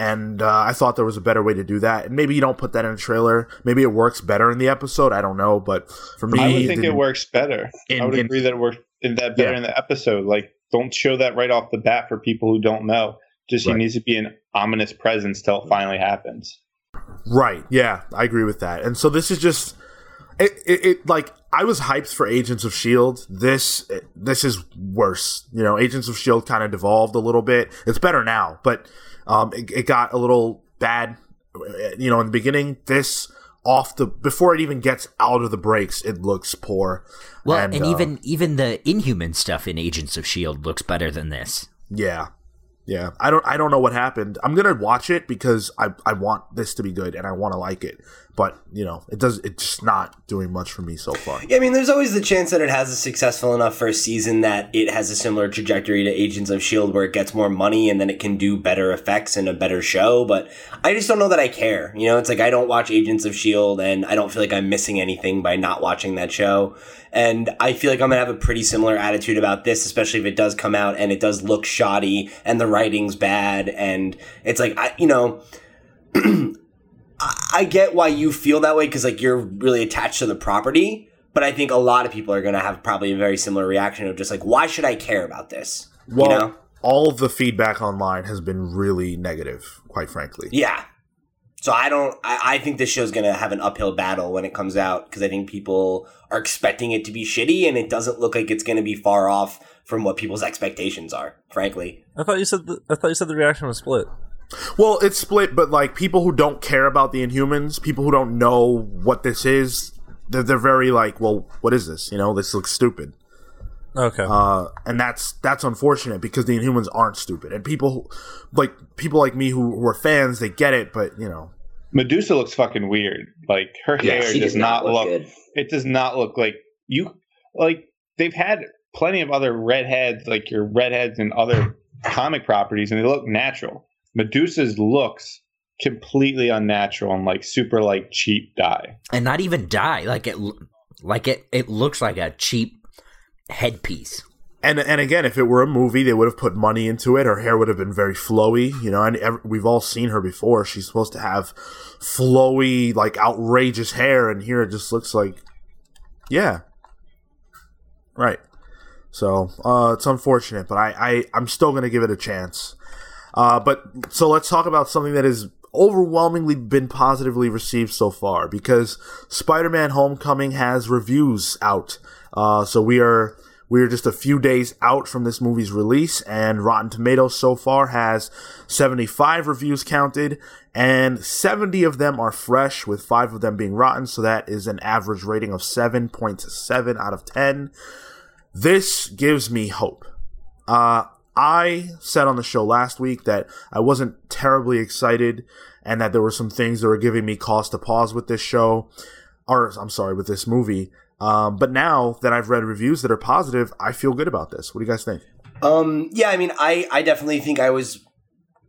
And uh, I thought there was a better way to do that. And maybe you don't put that in a trailer. Maybe it works better in the episode. I don't know, but for me, I would think it didn't- works better. In- I would in- agree that it works in that better Yeah. in the episode. Like, don't show that right off the bat for people who don't know. Just Right. he needs to be an ominous presence till it finally happens. Right. Yeah, I agree with that. And so this is just it, it, it like I was hyped for Agents of Shield. This this is worse. You know, Agents of Shield kind of devolved a little bit. It's better now, but um, it, it got a little bad. You know, in the beginning, this off the before it even gets out of the breaks, it looks poor. Well, and, uh, even even the Inhuman stuff in Agents of Shield looks better than this. yeah, yeah. I don't I don't know what happened. I'm gonna watch it because I I want this to be good and I want to like it. But you know, it does. It's just not doing much for me so far. Yeah, I mean, there's always the chance that it has a successful enough first season that it has a similar trajectory to Agents of S.H.I.E.L.D., where it gets more money and then it can do better effects and a better show. But I just don't know that I care. You know, it's like I don't watch Agents of S.H.I.E.L.D., and I don't feel like I'm missing anything by not watching that show. And I feel like I'm to have a pretty similar attitude about this, especially if it does come out and it does look shoddy and the writing's bad. And it's like, I, you know. I get why you feel that way because like you're really attached to the property, but I think a lot of people are to have probably a very similar reaction of just like, why should I care about this? Well, you know? all of the feedback online has been really negative, quite frankly. Yeah. So I don't. I, I think this show's going to have an uphill battle when it comes out because I think people are expecting it to be shitty, and it doesn't look like it's going to be far off from what people's expectations are. Frankly, I thought you said the, I thought you said the reaction was split. Well, it's split, but like people who don't care about the Inhumans, people who don't know what this is, they're, they're very like, well, what is this? You know, this looks stupid. Okay. Uh, and that's that's unfortunate because the Inhumans aren't stupid, and people who, like people like me who, who are fans, they get it, but you know, Medusa looks fucking weird. Like her Yeah, hair does does not not look look. good. It does not look like you. Like they've had plenty of other redheads, like your redheads and other comic properties, and they look natural. Medusa's looks completely unnatural and like super like cheap dye. and not even dye. Like it, like it, it looks like a cheap headpiece. and and again, if it were a movie, they would have put money into it. Her hair would have been very flowy, you know. And ev- we've all seen her before. She's supposed to have flowy, like outrageous hair, and here it just looks like, yeah, right. So uh, it's unfortunate, but I, I I'm still gonna give it a chance. Uh, but so let's talk about something that has overwhelmingly been positively received so far because Spider-Man: Homecoming has reviews out. Uh, so we are we are just a few days out from this movie's release, and Rotten Tomatoes so far has 75 reviews counted, and 70 of them are fresh, with five of them being rotten. So that is an average rating of 7.7 out of 10. This gives me hope. Uh, I said on the show last week that I wasn't terribly excited and that there were some things that were giving me cause to pause with this show, or I'm sorry, with this movie. Um, but now that I've read reviews that are positive, I feel good about this. What do you guys think? Um, yeah, I mean, I, I definitely think I was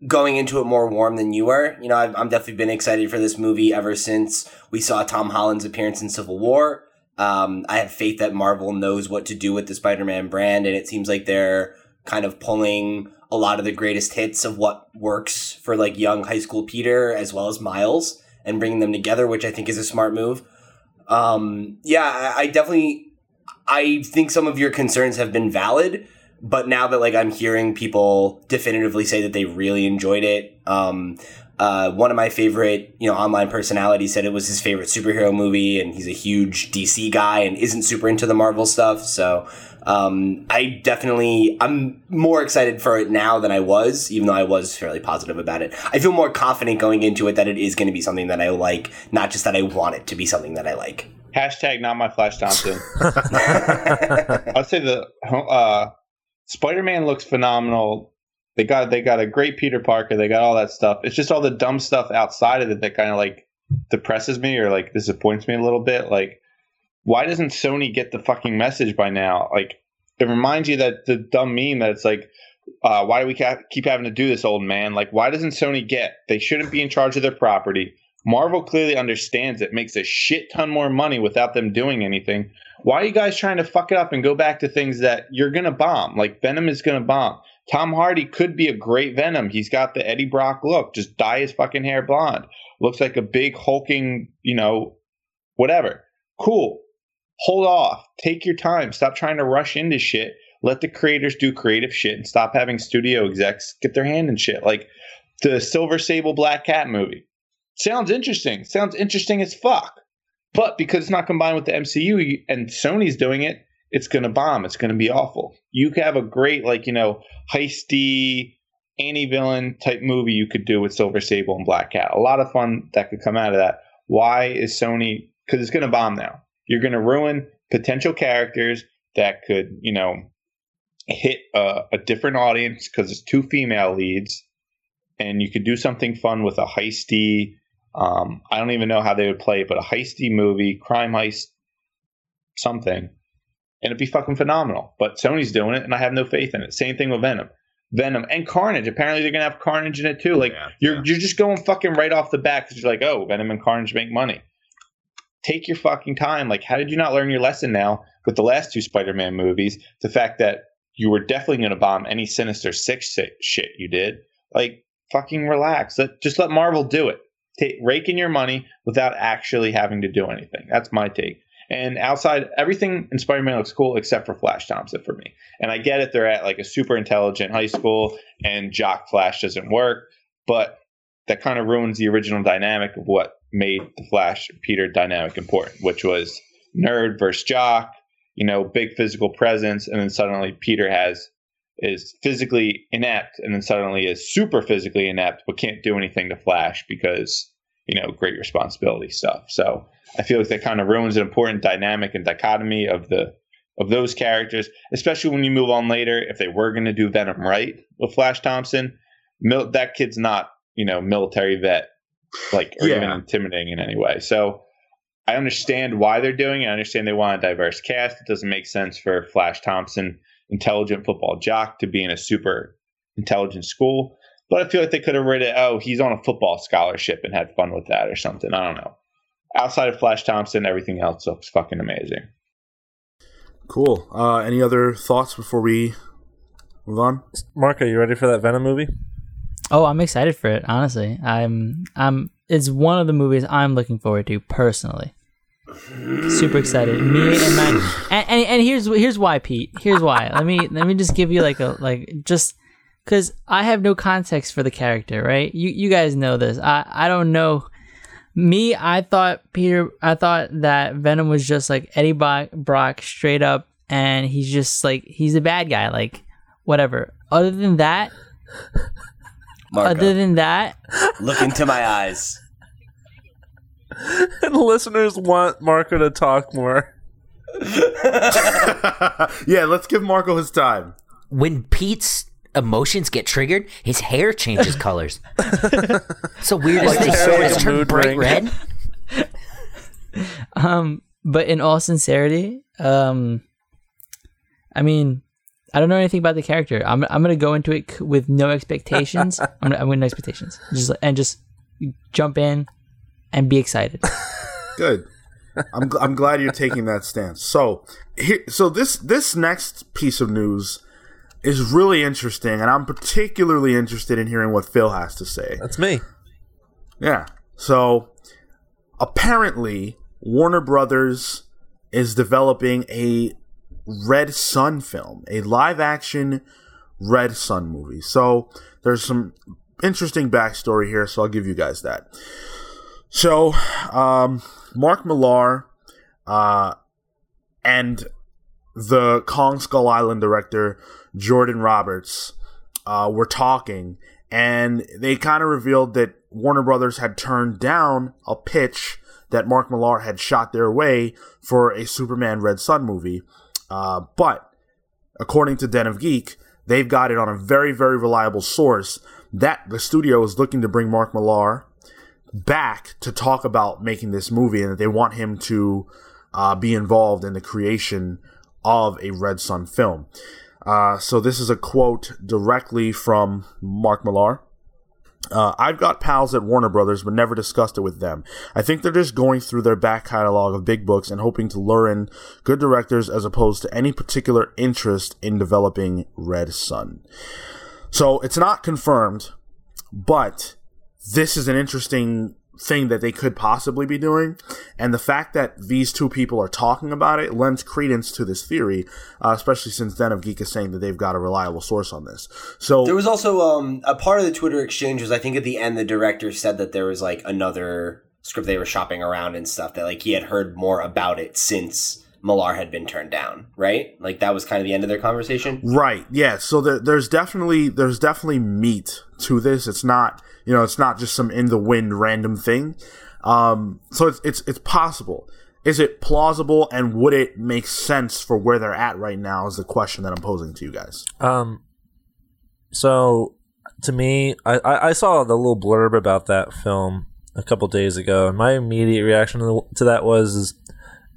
going into it more warm than you were. You know, I've, I'm definitely been excited for this movie ever since we saw Tom Holland's appearance in Civil War. Um, I have faith that Marvel knows what to do with the Spider-Man brand, and it seems like they're kind of pulling a lot of the greatest hits of what works for like young high school Peter as well as Miles and bringing them together, which I think is a smart move. Um, yeah, I, definitely, I think some of your concerns have been valid, but now that like I'm hearing people definitively say that they really enjoyed it, um, uh, one of my favorite, you know, online personalities said it was his favorite superhero movie, and he's a huge DC guy and isn't super into the Marvel stuff. So, um, I definitely, I'm more excited for it now than I was, even though I was fairly positive about it. I feel more confident going into it that it is going to be something that I like, not just that I want it to be something that I like. Hashtag not my Flash Thompson. I'd say the uh, Spider-Man looks phenomenal. They got they got a great Peter Parker. They got all that stuff. It's just all the dumb stuff outside of it that kind of like depresses me or like disappoints me a little bit. Like, why doesn't Sony get the fucking message by now? Like, it reminds you that the dumb meme that it's like, uh, why do we keep having to do this, old man? Like, why doesn't Sony get? They shouldn't be in charge of their property. Marvel clearly understands it, makes a shit ton more money without them doing anything. Why are you guys trying to fuck it up and go back to things that you're gonna bomb? Like Venom is gonna bomb. Tom Hardy could be a great Venom. He's got the Eddie Brock look. Just dye his fucking hair blonde. Looks like a big hulking, you know, whatever. Cool. Hold off. Take your time. Stop trying to rush into shit. Let the creators do creative shit and stop having studio execs get their hand in shit. Like the Silver Sable Black Cat movie. Sounds interesting. Sounds interesting as fuck. But because it's not combined with the MCU and Sony's doing it, it's going to bomb. It's going to be awful. You could have a great, like, you know, heisty, anti villain type movie you could do with Silver Sable and Black Cat. A lot of fun that could come out of that. why is Sony? Because it's going to bomb now. You're going to ruin potential characters that could, you know, hit a, a different audience because it's two female leads, and you could do something fun with a heisty. Um, I don't even know how they would play it, but a heisty movie, crime heist, something, and it'd be fucking phenomenal. But Sony's doing it, and I have no faith in it. Same thing with Venom. Venom and Carnage. Apparently, they're gonna have Carnage in it too. Like Yeah, you're yeah. you're just going fucking right off the bat because you're like, oh, Venom and Carnage make money. Take your fucking time. Like, how did you not learn your lesson now with the last two Spider-Man movies? The fact that you were definitely gonna bomb any Sinister Six shit shit you did. Like, fucking relax. Let just let Marvel do it. Take, rake in your money without actually having to do anything. That's my take. And outside, everything in Spider-Man looks cool except for Flash Thompson for me. And I get it; they're at like a super intelligent high school, and Jock Flash doesn't work. But that kind of ruins the original dynamic of what made the Flash Peter dynamic important, which was nerd versus jock. You know, big physical presence, and then suddenly Peter has is physically inept, and then suddenly is super physically inept, but can't do anything to Flash because you know great responsibility stuff. So I feel like that kind of ruins an important dynamic and dichotomy of the of those characters, especially when you move on later. If they were going to do Venom right with Flash Thompson, mil- that kid's not you know military vet like or Yeah. even intimidating in any way. So I understand why they're doing it. I understand they want a diverse cast. It doesn't make sense for Flash Thompson, intelligent football jock, to be in a super intelligent school. But I feel like they could have read it. Oh, he's on a football scholarship and had fun with that or something. I don't know. Outside of Flash Thompson, everything else looks fucking amazing. Cool. Uh, any other thoughts before we move on? Marco, you ready for that Venom movie? Oh, I'm excited for it. Honestly, I'm. I'm. It's one of the movies I'm looking forward to personally. Super excited. Me and my and, and, and here's here's why, Pete. Here's why. Let me let me just give you like a like just because I have no context for the character, right? You you guys know this. I I don't know. Me, I thought Peter. I thought that Venom was just like Eddie Brock, Brock straight up, and he's just like he's a bad guy, like whatever. Other than that, Marco, other than that, look into my eyes. And listeners want Marco to talk more. yeah, let's give Marco his time. When Pete's emotions get triggered, his hair changes colors. so weird as Like they hair say, it's turned bright ring. red. Um, but in all sincerity, um, I mean, I don't know anything about the character. I'm I'm gonna go into it with no expectations. I'm gonna, I'm with no expectations, just and just jump in and be excited. Good. I'm I'm glad you're taking that stance. So here, so this this next piece of news is really interesting, and I'm particularly interested in hearing what Phil has to say. That's me. Yeah. So apparently, Warner Brothers is developing a Red Son film, a live action Red Son movie. So there's some interesting backstory here, so I'll give you guys that. So, um, Mark Millar uh, and the Kong Skull Island director, Jordan Roberts, uh, were talking, and they kind of revealed that Warner Brothers had turned down a pitch that Mark Millar had shot their way for a Superman Red Son movie. Uh, but according to Den of Geek, they've got it on a very, very reliable source that the studio is looking to bring Mark Millar back to talk about making this movie and that they want him to uh, be involved in the creation of a Red Son film. Uh, so this is a quote directly from Mark Millar. Uh, I've got pals at Warner Brothers, but never discussed it with them. I think they're just going through their back catalog of big books and hoping to lure in good directors as opposed to any particular interest in developing Red Son. So it's not confirmed, but this is an interesting thing that they could possibly be doing. And the fact that these two people are talking about it lends credence to this theory, uh, especially since Den of Geek is saying that they've got a reliable source on this. So There was also um, a part of the Twitter exchange was I think at the end the director said that there was like another script they were shopping around and stuff that like he had heard more about it since Millar had been turned down, right? Like that was kind of the end of their conversation. Right. Yeah. So there, there's definitely there's definitely meat to this. It's not you know it's not just some in the wind random thing. Um, so it's it's it's possible. Is it plausible, and would it make sense for where they're at right now? Is the question that I'm posing to you guys. Um, so to me, I, I, I saw the little blurb about that film a couple days ago, and my immediate reaction to, the, to that was, is,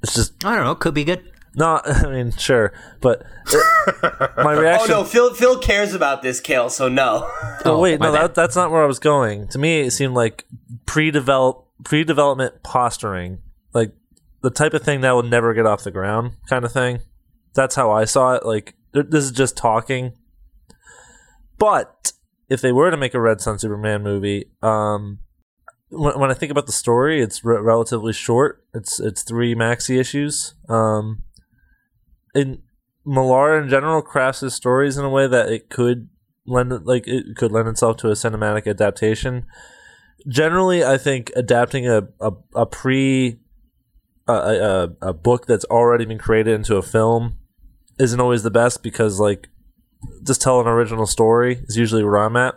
it's just I don't know. Could be good. not. I mean, sure, but it- my reaction. Oh no, Phil Phil cares about this, Kale. So no. Oh, wait, no, that, that's not where I was going. To me, it seemed like pre-develop, pre-development posturing, like the type of thing that would never get off the ground, kind of thing. That's how I saw it. Like this is just talking. But if they were to make a Red Son Superman movie, um, when, when I think about the story, it's re- relatively short. It's it's three maxi issues. Um, and Millar in general crafts his stories in a way that it could lend like it could lend itself to a cinematic adaptation. Generally, I think adapting a a, a pre a, a a book that's already been created into a film isn't always the best because like just tell an original story is usually where I'm at.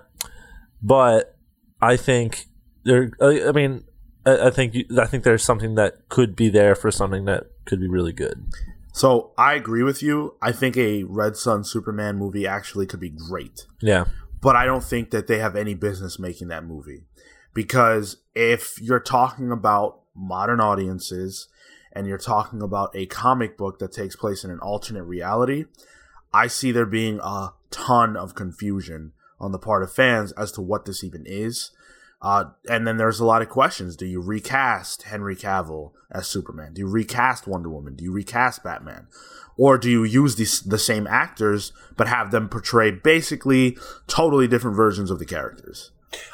But I think there. I I mean, I, I think you, I think there's something that could be there for something that could be really good. So I agree with you. I think a Red Son Superman movie actually could be great. Yeah. but I don't think that they have any business making that movie because if you're talking about modern audiences and you're talking about a comic book that takes place in an alternate reality, I see there being a ton of confusion on the part of fans as to what this even is. Uh, and then there's a lot of questions. Do you recast Henry Cavill as Superman? Do you recast Wonder Woman? Do you recast Batman? Or do you use these, the same actors but have them portray basically totally different versions of the characters?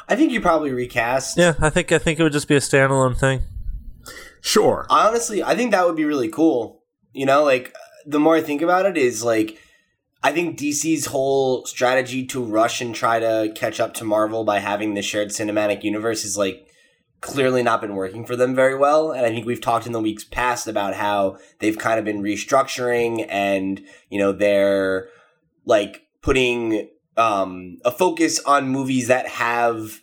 I think you probably recast. Yeah, I think I think it would just be a standalone thing. Sure. honestly, I think that would be really cool. You know, like the more I think about it, is like I think DC's whole strategy to rush and try to catch up to Marvel by having the shared cinematic universe is like clearly not been working for them very well. And I think we've talked in the weeks past about how they've kind of been restructuring and, you know, they're like putting um, a focus on movies that have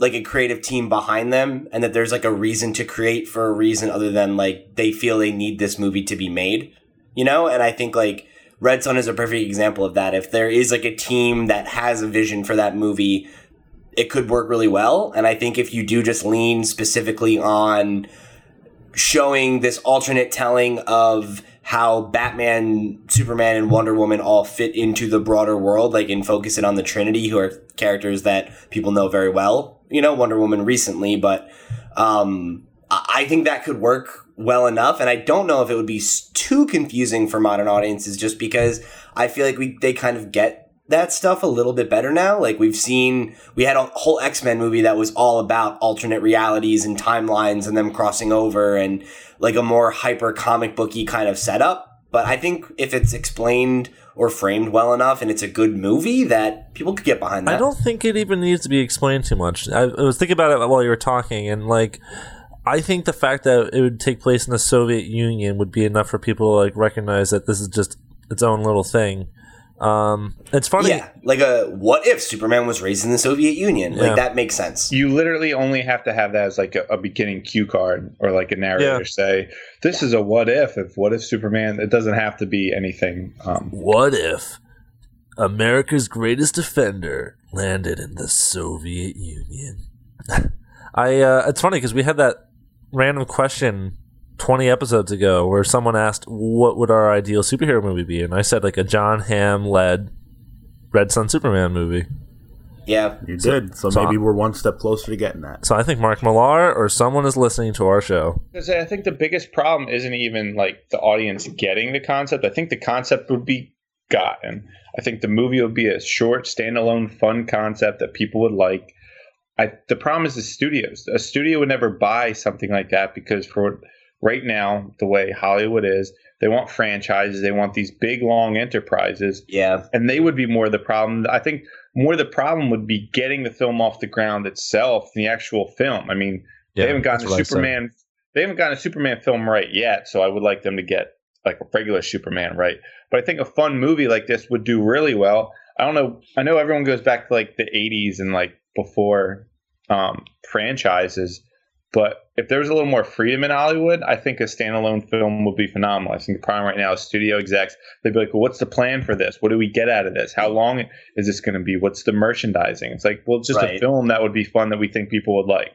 like a creative team behind them and that there's like a reason to create for a reason other than like they feel they need this movie to be made you know and i think like Red Son is a perfect example of that if there is like a team that has a vision for that movie it could work really well and i think if you do just lean specifically on showing this alternate telling of how Batman, Superman, and Wonder Woman all fit into the broader world, like and focus it on the Trinity, who are characters that people know very well. You know, Wonder Woman recently, but um, I think that could work well enough. And I don't know if it would be too confusing for modern audiences, just because I feel like we they kind of get that stuff a little bit better now. Like we've seen, we had a whole X Men movie that was all about alternate realities and timelines and them crossing over and like a more hyper comic booky kind of setup. But I think if it's explained or framed well enough and it's a good movie, that people could get behind that. I don't think it even needs to be explained too much. I, I was thinking about it while you were talking, and like, I think the fact that it would take place in the Soviet Union would be enough for people to like recognize that this is just its own little thing. Um, it's funny. Yeah, like a what if Superman was raised in the Soviet Union? Yeah. Like that makes sense. You literally only have to have that as like a, a beginning cue card or like a narrator Yeah. say, "This is a what if." If what if Superman? It doesn't have to be anything. Um, What if America's greatest defender landed in the Soviet Union? I. Uh, it's funny because we had that random question 20 episodes ago where someone asked what would our ideal superhero movie be and i said like a john hamm led Red Son superman movie Yeah, You did. So, so- maybe we're one step closer to getting that. so i think mark millar or someone is listening to our show Because I think the biggest problem isn't even like the audience getting the concept. I think the concept would be gotten. I think the movie would be a short, standalone, fun concept that people would like. I the problem is the studios. A studio would never buy something like that because for right now, the way Hollywood is, they want franchises. They want these big, long enterprises yeah. and they would be more the problem. I think more the problem would be getting the film off the ground itself, the actual film. I mean, they haven't gotten a Superman. They haven't gotten a Superman film right yet, so I would like them to get like a regular Superman right. But I think a fun movie like this would do really well. I don't know. I know everyone goes back to like the '80s and like before um, franchises, But if there was a little more freedom in Hollywood, I think a standalone film would be phenomenal. I think the problem right now is studio execs. They'd be like, well, what's the plan for this? What do we get out of this? How long is this going to be? What's the merchandising? It's like, well, just Right. a film that would be fun that we think people would like.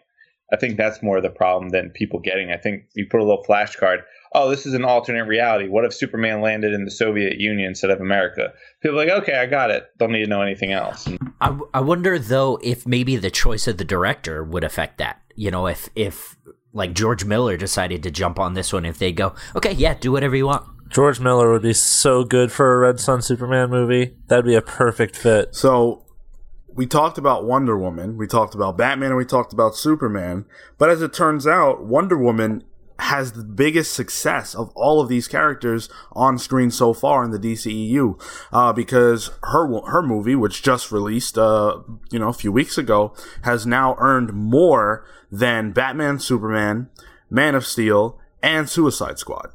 I think that's more the problem than people getting. I think you put a little flashcard. Oh, this is an alternate reality. What if Superman landed in the Soviet Union instead of America? People are like, okay, I got it. Don't need to know anything else. I, w- I wonder though if maybe the choice of the director would affect that. You know, if if like George Miller decided to jump on this one, if they go, okay, yeah, do whatever you want. George Miller would be so good for a Red Son Superman movie. That'd be a perfect fit. So we talked about Wonder Woman, we talked about Batman, and we talked about Superman. But as it turns out, Wonder Woman has the biggest success of all of these characters on screen so far in the DCEU, uh, because her her movie, which just released, uh, you know, a few weeks ago, has now earned more than Batman, Superman, Man of Steel, and Suicide Squad.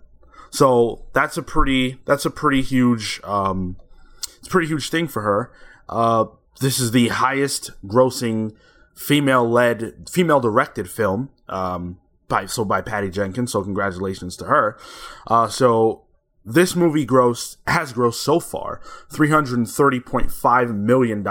So that's a pretty that's a pretty huge um, it's a pretty huge thing for her. Uh, this is the highest grossing female led, female directed film. Um, by, so by Patty Jenkins. So congratulations to her. Uh, so this movie grossed, has grossed so far $330.5 million,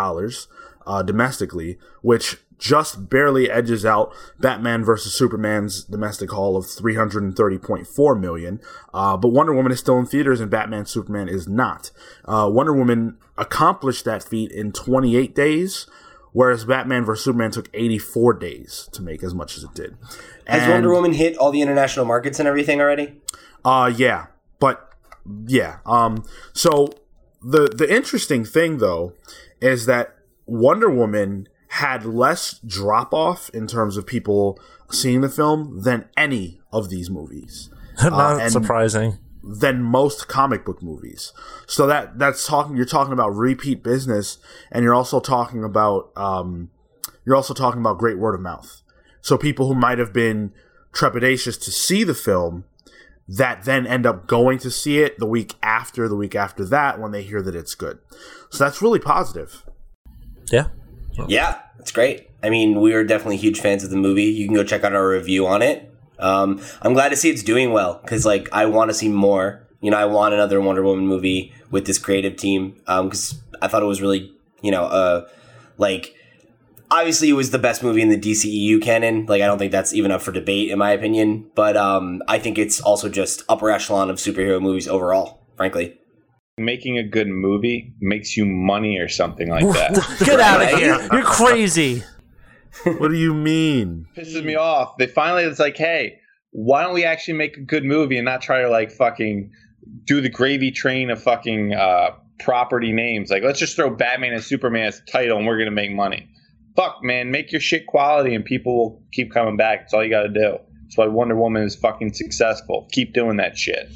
uh, domestically, which just barely edges out Batman versus Superman's domestic haul of 330.4 million. Uh, but Wonder Woman is still in theaters and Batman Superman is not. Uh, Wonder Woman accomplished that feat in 28 days, whereas Batman vs Superman took 84 days to make as much as it did. Has Wonder Woman hit all the international markets and everything already? uh yeah, but yeah. Um so the the interesting thing though is that Wonder Woman had less drop off in terms of people seeing the film than any of these movies. Not and- surprising. Than most comic book movies. So that that's talking you're talking about repeat business and you're also talking about um you're also talking about great word of mouth. So people who might have been trepidatious to see the film that then end up going to see it the week after the week after that when they hear that it's good. So that's really positive. Yeah. Yeah, it's great. I mean, we are definitely huge fans of the movie. You can go check out our review on it. Um, I'm glad to see it's doing well because, like, I want to see more. You know, I want another Wonder Woman movie with this creative team because I thought it was really, you know, uh, like obviously it was the best movie in the DCEU canon. Like, I don't think that's even up for debate in my opinion. But um, I think it's also just upper echelon of superhero movies overall. Frankly, Making a good movie makes you money or something like that. Get out of here. You're crazy. What do you mean? pisses me off. They finally it's like, hey, why don't we actually make a good movie and not try to like fucking do the gravy train of fucking uh, property names? Like, let's just throw Batman and Superman as the title and we're gonna make money. Fuck, man, make your shit quality and people will keep coming back. It's all you gotta do. That's why Wonder Woman is fucking successful. Keep doing that shit.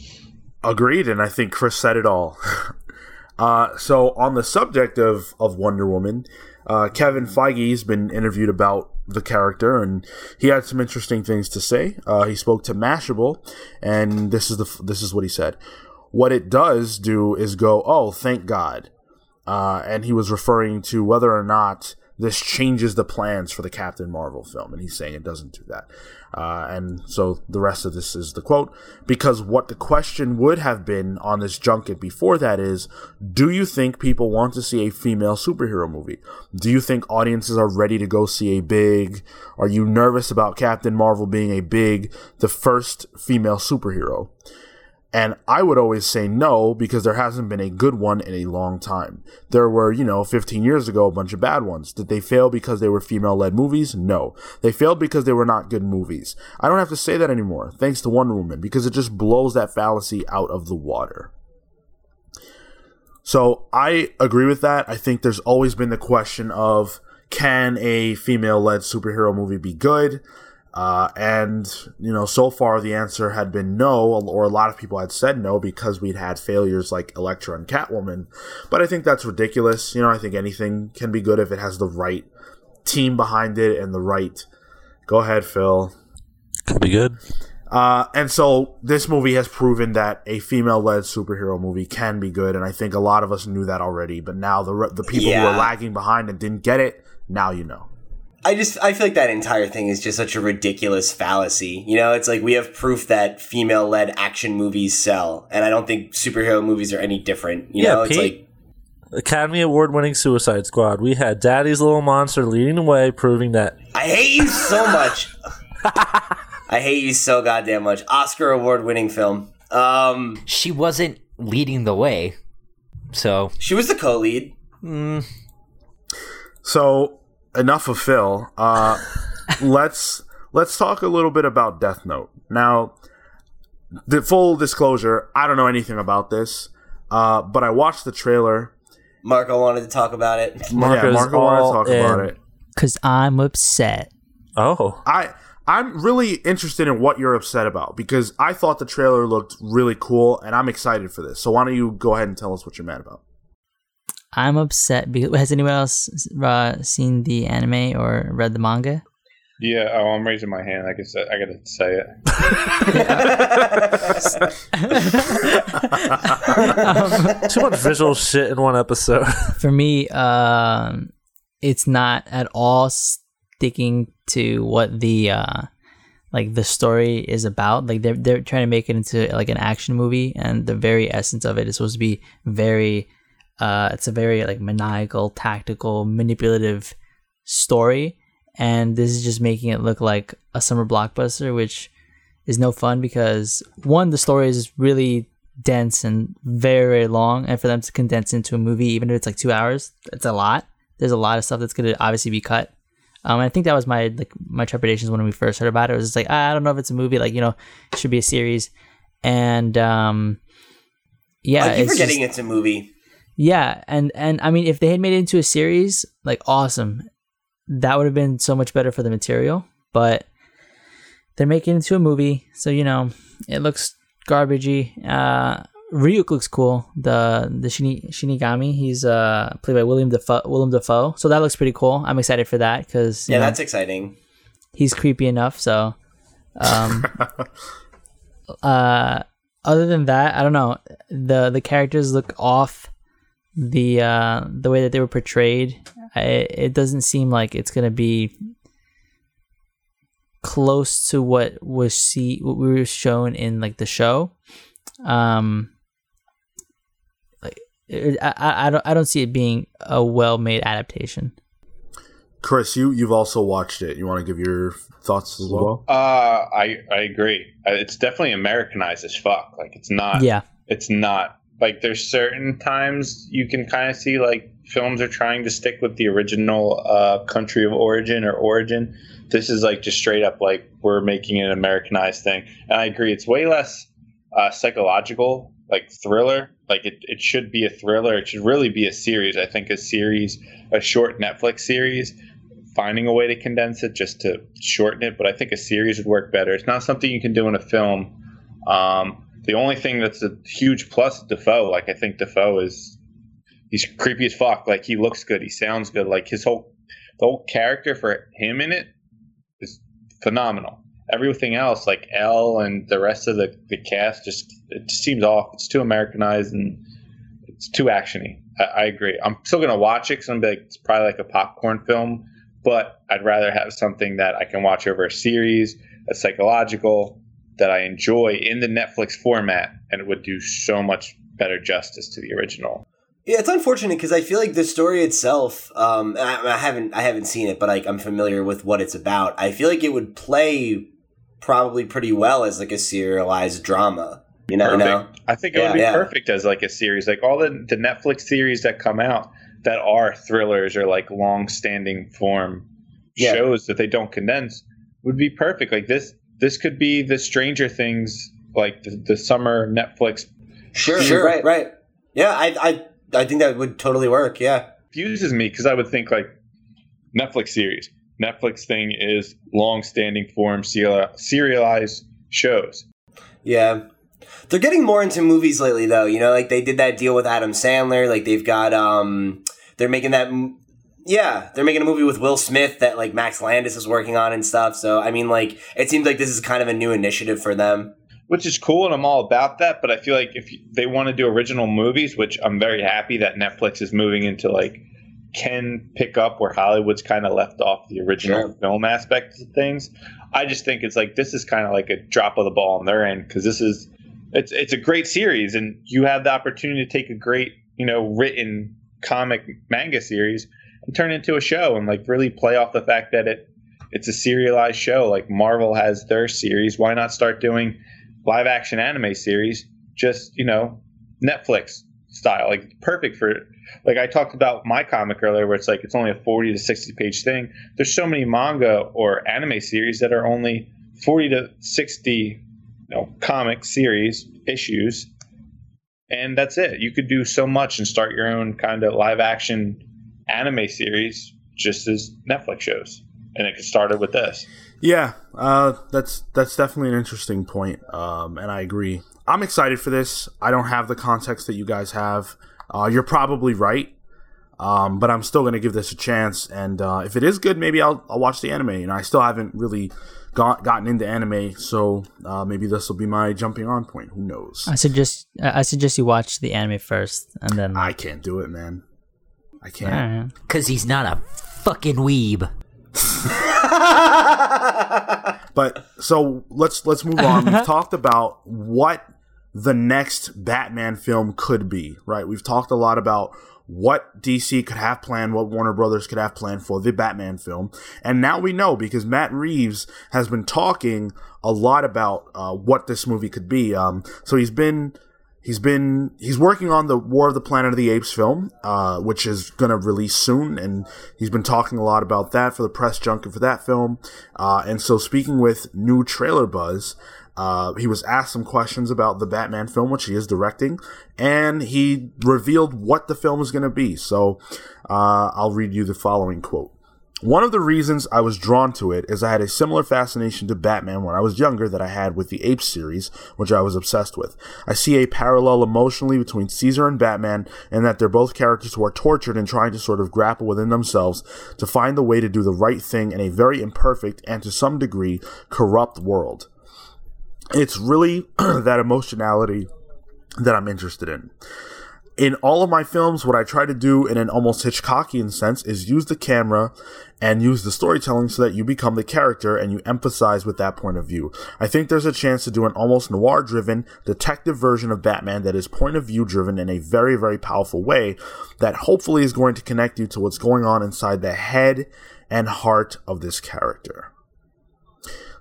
Agreed, and I think Chris said it all. uh, so, on the subject of, of Wonder Woman, uh, Kevin Feige's been interviewed about the character, and he had some interesting things to say. Uh, he spoke to Mashable, and this is the this is what he said. What it does do is go, oh, thank God, uh, and he was referring to whether or not this changes the plans for the Captain Marvel film, and he's saying it doesn't do that. Uh, and so the rest of this is the quote because what the question would have been on this junket before that is do you think people want to see a female superhero movie? Do you think audiences are ready to go see a big are you nervous about captain marvel being a big the first female superhero and I would always say no because there hasn't been a good one in a long time. There were, you know, 15 years ago, a bunch of bad ones. Did they fail because they were female led movies? No. They failed because they were not good movies. I don't have to say that anymore, thanks to Wonder Woman, because it just blows that fallacy out of the water. So I agree with that. I think there's always been the question of can a female led superhero movie be good? Uh, and you know, so far the answer had been no, or a lot of people had said no because we'd had failures like Elektra and Catwoman. But I think that's ridiculous. You know, I think anything can be good if it has the right team behind it and the right. Go ahead, Phil. Could be good. Uh, and so this movie has proven that a female-led superhero movie can be good, and I think a lot of us knew that already. But now the re- the people who Yeah. are lagging behind and didn't get it, now you know. I just I feel like that entire thing is just such a ridiculous fallacy. You know, it's like we have proof that female led action movies sell, and I don't think superhero movies are any different. You Yeah, know, it's like Academy Award winning Suicide Squad. We had Daddy's Little Monster leading the way, proving that I hate you so much. I hate you so goddamn much. Oscar award winning film. Um, She wasn't leading the way, so she was the co lead. So enough of Phil. Uh, let's let's talk a little bit about Death Note. Now, the full disclosure, I don't know anything about this, uh, but I watched the trailer. Marco wanted to talk about it. Marco's yeah, Marco wanted to talk about it. Cause I'm upset. oh, I I'm really interested in what you're upset about because I thought the trailer looked really cool and I'm excited for this. So why don't you go ahead and tell us what you're mad about? I'm upset because has anyone else uh, seen the anime or read the manga? Yeah, oh, I'm raising my hand. I guess I gotta say it. too much visual shit in one episode. For me, um, it's not at all sticking to what the uh, like the story is about. Like they're they're trying to make it into like an action movie, and the very essence of it is supposed to be very. Uh, it's a very like maniacal, tactical, manipulative story, and this is just making it look like a summer blockbuster, which is no fun because one, the story is really dense and very, very long, and for them to condense into a movie, even if it's like two hours, it's a lot. There's a lot of stuff that's gonna obviously be cut. Um, I think that was my like my trepidations when we first heard about it. It was just like "Ah, I don't know if it's a movie, like you know, it should be a series, and um, yeah, I keep it's forgetting just- it's a movie. Yeah, and and I mean, if they had made it into a series, like awesome, that would have been so much better for the material. But they're making it into a movie, so you know it looks garbagey. Uh, Ryuk looks cool. The the Shini, Shinigami, he's uh played by William Dafoe. William Dafoe, so that looks pretty cool. I'm excited for that because Yeah, that's exciting. he's creepy enough. So, um, uh, other than that, I don't know. the The characters look off. The uh, the way that they were portrayed, I, it doesn't seem like it's gonna be close to what was see what we were shown in like the show. Um, like I, I I don't I don't see it being a well made adaptation. Chris, you you've also watched it. You want to give your thoughts as well? Uh, I I agree. Uh, It's definitely Americanized as fuck. Like it's not. Yeah, It's not like there's certain times you can kind of see like films are trying to stick with the original uh, country of origin or origin. This is like just straight up like we're making an Americanized thing, and I agree. It's way less uh, psychological, like thriller. Like it, it should be a thriller. It should really be a series. I think a series, a short Netflix series, finding a way to condense it just to shorten it. But I think a series would work better. It's not something you can do in a film. Um, the only thing that's a huge plus Dafoe, like I think Dafoe is, he's creepy as fuck. Like he looks good, he sounds good. Like his whole, the whole character for him in it is phenomenal. Everything else, like L and the rest of the, the cast, just it just seems off. It's too Americanized and it's too actiony. I, I agree. I'm still gonna watch it because I'm be like it's probably like a popcorn film, but I'd rather have something that I can watch over a series, a psychological that I enjoy in the Netflix format, and it would do so much better justice to the original. Yeah, it's unfortunate because I feel like the story itself. Um, I, I haven't I haven't seen it, but like I'm familiar with what it's about. I feel like it would play probably pretty well as like a serialized drama. You know, you know? I think it would be yeah. perfect as like a series, like all the the Netflix series that come out that are thrillers or like long-standing form Yeah. shows that they don't condense would be perfect. Like this, this could be the Stranger Things, like the, the summer Netflix Sure, sure, right, right. Yeah, I, I, I think that would totally work. Yeah, confuses me because I would think like Netflix series. Netflix thing is long-standing form serial- serialized shows. yeah. They're getting more into movies lately, though. You know, like they did that deal with Adam Sandler. Like they've got, um, they're making that. Yeah, they're making a movie with Will Smith that like Max Landis is working on and stuff. So I mean, like it seems like this is kind of a new initiative for them. which is cool and I'm all about that. But I feel like if they want to do original movies, which I'm very happy that Netflix is moving into like can pick up where Hollywood's kind of left off the original Sure. film aspect of things. I just think it's like this is kind of like a drop of the ball on their end because this is it's it's a great series and you have the opportunity to take a great you know written comic manga series and turn it into a show and like really play off the fact that it it's a serialized show. Like Marvel has their series. Why not start doing live action anime series? Just you know Netflix style. Like perfect for like I talked about my comic earlier where it's like it's only a 40 to 60 page thing. There's so many manga or anime series that are only 40 to 60 you know comic series issues. And that's it. You could do so much and start your own kind of live action anime series just as netflix shows and it could started with this Yeah, uh, that's that's definitely an interesting point, um, and I agree. I'm excited for this. I don't have the context that you guys have. Uh, you're probably right, um, but I'm still going to give this a chance. And uh, if it is good, maybe I'll, I'll watch the anime. And I still haven't really got, gotten into anime, so uh, maybe this will be my jumping on point. Who knows? I suggest I suggest you watch the anime first, and then. I can't do it, man. I can't. Alright. Because he's not a fucking weeb. But so let's let's move on. We've talked about what the next Batman film could be, right? We've talked a lot about what DC could have planned, what Warner Brothers could have planned for the Batman film, and now we know because Matt Reeves has been talking a lot about uh, what this movie could be. Um, so he's been He's been he's working on the War of the Planet of the Apes film, uh, which is going to release soon, and he's been talking a lot about that for the press junket for that film. Uh, and so, speaking with New Trailer Buzz, uh, he was asked some questions about the Batman film, which he is directing, and he revealed what the film is going to be. So, uh, I'll read you the following quote. One of the reasons I was drawn to it is I had a similar fascination to Batman when I was younger that I had with the Apes series, which I was obsessed with. I see a parallel emotionally between Caesar and Batman, and that they're both characters who are tortured and trying to sort of grapple within themselves to find the way to do the right thing in a very imperfect and to some degree corrupt world. It's really that emotionality that I'm interested in in all of my films, what I try to do in an almost Hitchcockian sense is use the camera and use the storytelling so that you become the character and you emphasize with that point of view. I think there's a chance to do an almost noir driven detective version of Batman that is point of view driven in a very, very powerful way that hopefully is going to connect you to what's going on inside the head and heart of this character.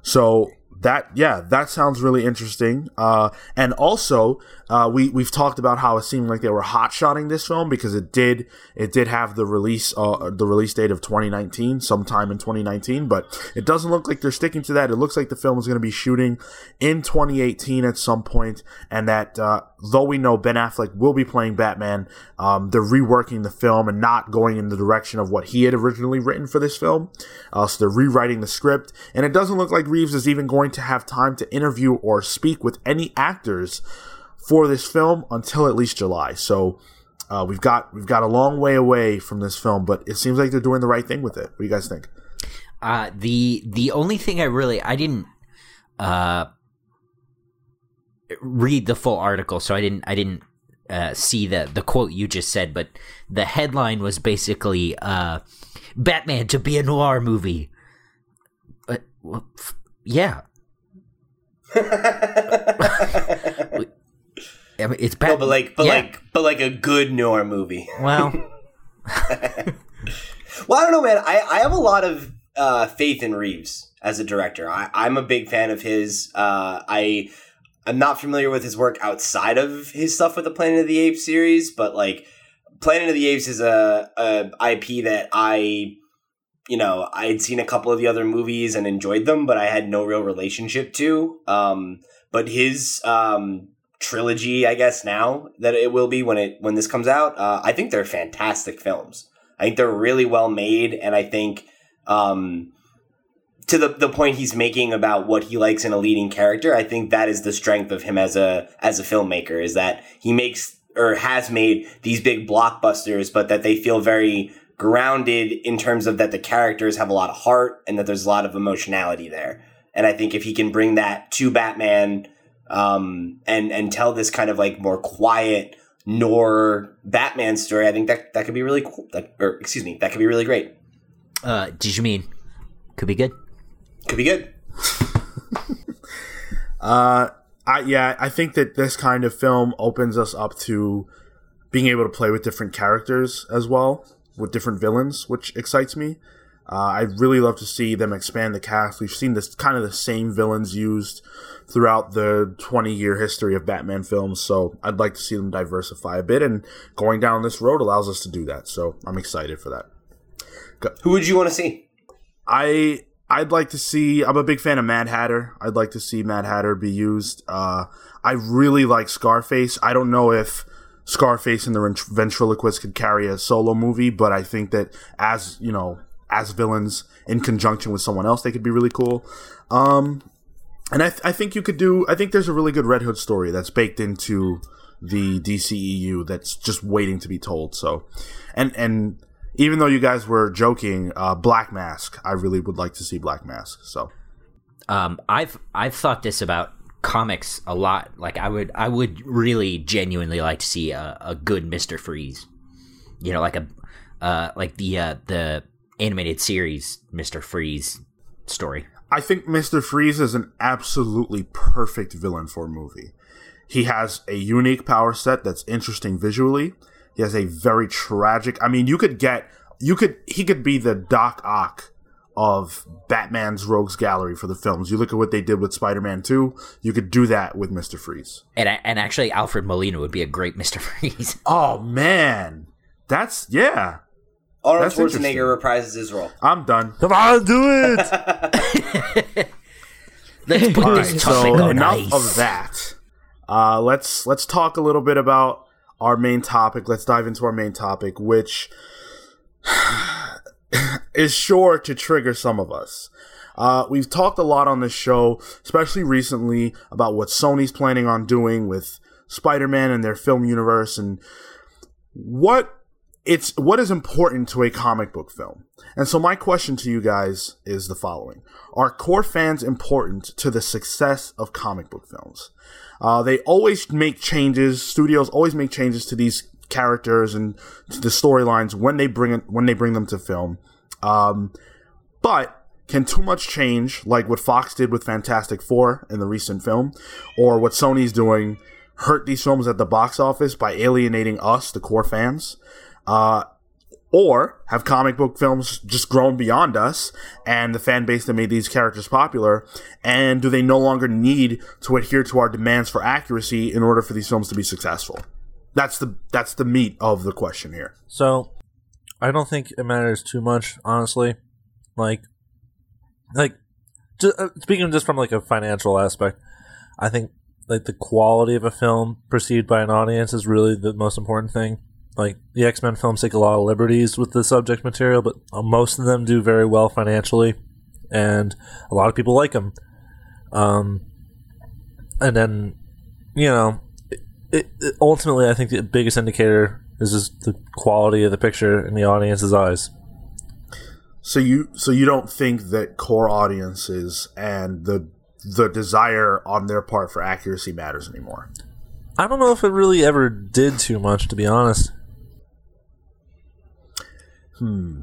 So that yeah, that sounds really interesting. Uh, and also, uh, we we've talked about how it seemed like they were hot shotting this film because it did it did have the release uh, the release date of 2019, sometime in 2019, but it doesn't look like they're sticking to that. It looks like the film is going to be shooting in 2018 at some point, and that uh, though we know Ben Affleck will be playing Batman, um, they're reworking the film and not going in the direction of what he had originally written for this film. Uh, so they're rewriting the script, and it doesn't look like Reeves is even going to have time to interview or speak with any actors for this film until at least July. So uh, we've got we've got a long way away from this film, but it seems like they're doing the right thing with it. What do you guys think? Uh, the the only thing I really I didn't uh, read the full article, so I didn't I didn't uh, see the the quote you just said, but the headline was basically uh, Batman to be a noir movie. But well, f- yeah, I mean, it's Bat- No, but like, but yeah. like, but like a good noir movie. well, Well, I don't know, man. I, I have a lot of uh, faith in Reeves as a director. I, I'm a big fan of his. Uh, I I'm not familiar with his work outside of his stuff with the Planet of the Apes series, but like Planet of the Apes is a, a IP that I, you know, I had seen a couple of the other movies and enjoyed them, but I had no real relationship to. Um, but his um, trilogy, I guess now that it will be when it when this comes out, uh, I think they're fantastic films. I think they're really well made, and I think um, to the the point he's making about what he likes in a leading character, I think that is the strength of him as a as a filmmaker is that he makes or has made these big blockbusters, but that they feel very grounded in terms of that the characters have a lot of heart and that there's a lot of emotionality there. And I think if he can bring that to Batman um, and and tell this kind of like more quiet noir Batman story, I think that that could be really cool. That, or excuse me, that could be really great. Uh, did you mean could be good? Could be good. Uh, I yeah, I think that this kind of film opens us up to being able to play with different characters as well, with different villains, which excites me. Uh, I'd really love to see them expand the cast. We've seen this kind of the same villains used throughout the 20 year history of Batman films, so I'd like to see them diversify a bit, and going down this road allows us to do that. So I'm excited for that. Who would you want to see? I I'd like to see. I'm a big fan of Mad Hatter. I'd like to see Mad Hatter be used. Uh, I really like Scarface. I don't know if Scarface and the Ventriloquist could carry a solo movie, but I think that as you know, as villains in conjunction with someone else, they could be really cool. Um, and I, th- I think you could do. I think there's a really good Red Hood story that's baked into the DCEU that's just waiting to be told. So, and and even though you guys were joking, uh, Black Mask, I really would like to see Black Mask. So, Um, I've I've thought this about comics a lot. Like I would I would really genuinely like to see a, a good Mister Freeze. You know, like a uh, like the uh, the animated series Mister Freeze story. I think Mr. Freeze is an absolutely perfect villain for a movie. He has a unique power set that's interesting visually. He has a very tragic. I mean, you could get you could he could be the Doc Ock of Batman's Rogues Gallery for the films. You look at what they did with Spider-Man 2, you could do that with Mr. Freeze. And and actually, Alfred Molina would be a great Mister Freeze. Oh man. That's yeah. Arnold That's. Schwarzenegger reprises his role. I'm done. Come on, do it! Let's put All this right, topic so on enough ice. of that. Uh, let's let's talk a little bit about our main topic. Let's dive into our main topic, which is sure to trigger some of us. Uh, we've talked a lot on this show, especially recently, about what Sony's planning on doing with Spider-Man and their film universe, and what it's what is important to a comic book film. And so my question to you guys is the following. Are core fans important to the success of comic book films? Uh, they always make changes. Studios always make changes to these characters and to the storylines when they bring it, when they bring them to film. Um, but can too much change, like what Fox did with Fantastic Four in the recent film, or what Sony's doing, hurt these films at the box office by alienating us, the core fans? Uh, or have comic book films just grown beyond us and the fan base that made these characters popular? And do they no longer need to adhere to our demands for accuracy in order for these films to be successful? That's the that's the meat of the question here. So, I don't think it matters too much, honestly. Like, like, just, uh, speaking just from like a financial aspect, I think like the quality of a film perceived by an audience is really the most important thing. Like the X Men films take a lot of liberties with the subject material, but uh, most of them do very well financially, and a lot of people like them. Um, and then, you know, it, it, ultimately, I think the biggest indicator is just the quality of the picture in the audience's eyes. So you so you don't think that core audiences and the the desire on their part for accuracy matters anymore? I don't know if it really ever did too much, to be honest. Hmm.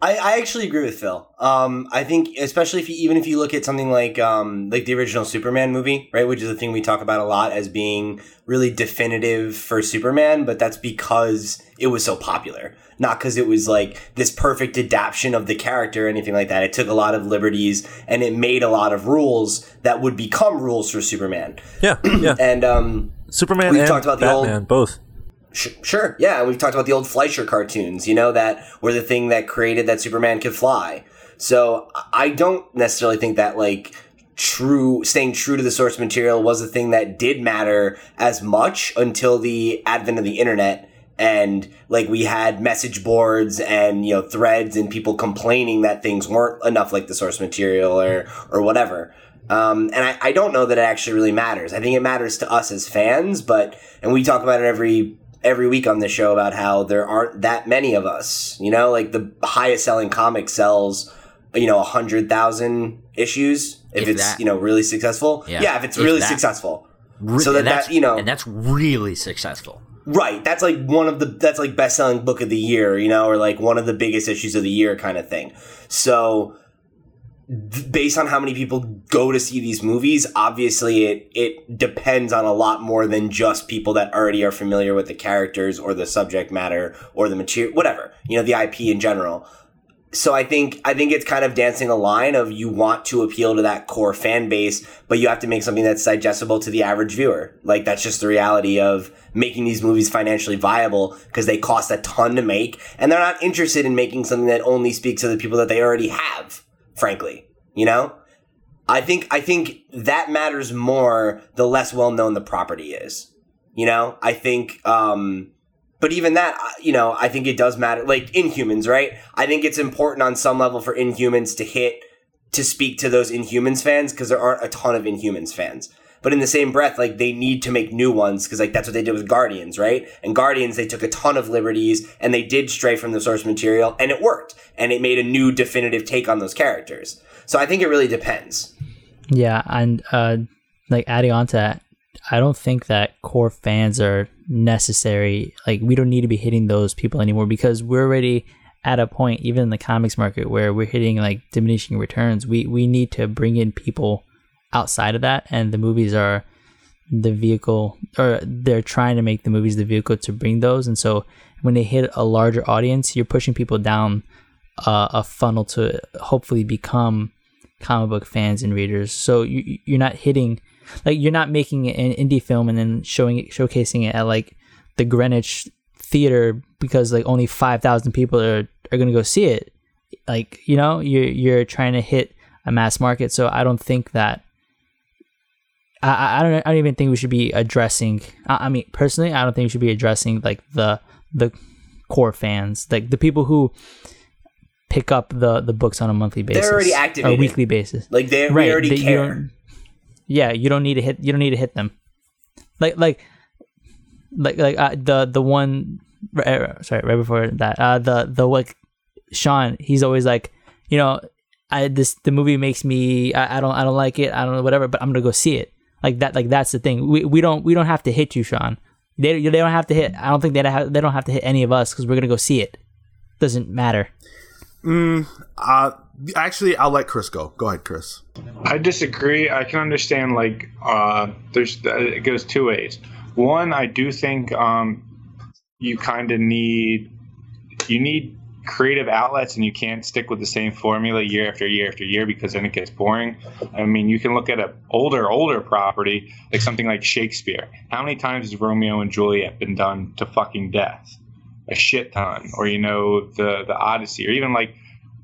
I, I actually agree with Phil. Um, I think especially if you even if you look at something like um, like the original Superman movie, right, which is a thing we talk about a lot as being really definitive for Superman, but that's because it was so popular, not because it was like this perfect adaptation of the character or anything like that. It took a lot of liberties and it made a lot of rules that would become rules for Superman. Yeah, yeah. And um, Superman and talked about the old- Batman, both. Sure, yeah, we've talked about the old Fleischer cartoons, you know, that were the thing that created that Superman could fly. So I- I don't necessarily think that like true staying true to the source material was a thing that did matter as much until the advent of the internet and like we had message boards and you know threads and people complaining that things weren't enough like the source material or or whatever. Um, and I, I don't know that it actually really matters. I think it matters to us as fans, but and we talk about it every every week on the show about how there aren't that many of us. You know, like the highest selling comic sells, you know, a hundred thousand issues if, If it's that. you know really successful. Yeah. Yeah, if it's If really that. successful. Re- So that- that, you know- and that's really successful. Right. That's like one of the that's like best selling book of the year, you know, or like one of the biggest issues of the year kind of thing. So based on how many people go to see these movies, obviously it it depends on a lot more than just people that already are familiar with the characters or the subject matter or the material whatever, you know, the IP in general. So I think I think it's kind of dancing a line of you want to appeal to that core fan base, but you have to make something that's digestible to the average viewer. Like that's just the reality of making these movies financially viable because they cost a ton to make and they're not interested in making something that only speaks to the people that they already have, frankly. You know? I think I think that matters more the less well known the property is. You know? I think um but even that, uh, you know, I think it does matter. Like Inhumans, right? I think it's important on some level for Inhumans to hit to speak to those Inhumans fans because there aren't a ton of Inhumans fans. But in the same breath, like they need to make new ones because like that's what they did with Guardians, right? And Guardians, they took a ton of liberties and they did stray from the source material and it worked and it made a new definitive take on those characters. So I think it really depends. Yeah, and uh, like adding on to that, I don't think that core fans are necessary. Like we don't need to be hitting those people anymore because we're already at a point, even in the comics market, where we're hitting like diminishing returns. We we need to bring in people outside of that, and the movies are the vehicle, or they're trying to make the movies the vehicle to bring those. And so when they hit a larger audience, you're pushing people down uh, a funnel to hopefully become comic book fans and readers. So you you're not hitting like you're not making an indie film and then showing it showcasing it at like the Greenwich theater because like only 5,000 people are are going to go see it. Like, you know, you're you're trying to hit a mass market. So I don't think that I, I don't I don't even think we should be addressing I, I mean personally I don't think we should be addressing like the the core fans like the people who pick up the the books on a monthly basis They're already or activated. weekly basis Like they right already you care. don't- yeah you don't need to hit you don't need to hit them like like like like uh, the the one right, sorry right before that uh the the like sean he's always like you know i this the movie makes me I, I don't i don't like it i don't know whatever but i'm gonna go see it like that like that's the thing we, we don't we don't have to hit you sean they, they don't have to hit i don't think they have they don't have to hit any of us because we're gonna go see it doesn't matter Uh, actually, I'll let Chris go. Go ahead, Chris. I disagree. I can understand like uh, there's it goes two ways. One, I do think um, you kind of need you need creative outlets, and you can't stick with the same formula year after year after year because then it gets boring. I mean, you can look at an older older property like something like Shakespeare. How many times has Romeo and Juliet been done to fucking death? A shit ton. Or you know the the Odyssey, or even like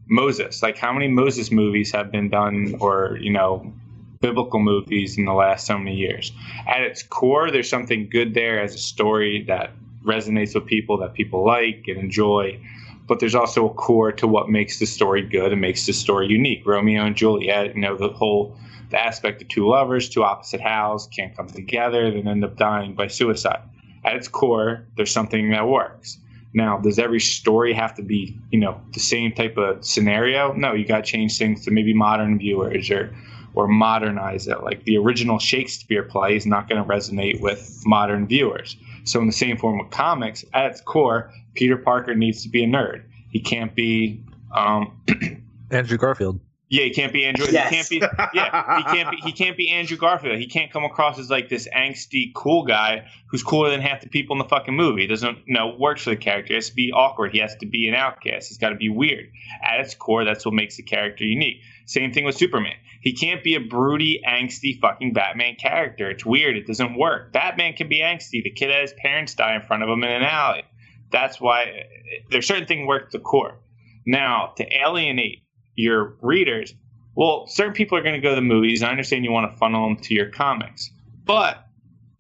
Moses. Like how many Moses movies have been done, or you know, biblical movies in the last so many years? At its core, there's something good there as a story that resonates with people that people like and enjoy. But there's also a core to what makes the story good and makes the story unique. Romeo and Juliet, you know, the whole the aspect of two lovers, two opposite halves, can't come together, then end up dying by suicide. At its core, there's something that works. Now, does every story have to be, you know, the same type of scenario? No, you got to change things to maybe modern viewers or or modernize it. Like the original Shakespeare play is not going to resonate with modern viewers. So, in the same form with comics, at its core, Peter Parker needs to be a nerd. He can't be, um, Andrew Garfield. Yeah, he can't be Andrew. Yes. He can't be, yeah, he can't be. He can't be Andrew Garfield. He can't come across as like this angsty cool guy who's cooler than half the people in the fucking movie. He doesn't, you know, works for the character. He has to be awkward. He has to be an outcast. He's got to be weird. At its core, that's what makes the character unique. Same thing with Superman. He can't be a broody, angsty fucking Batman character. It's weird. It doesn't work. Batman can be angsty. The kid had his parents die in front of him in an alley. That's why eh, there's certain things work at the core. Now, to alienate your readers, well, certain people are going to go to the movies. I understand you want to funnel them to your comics, but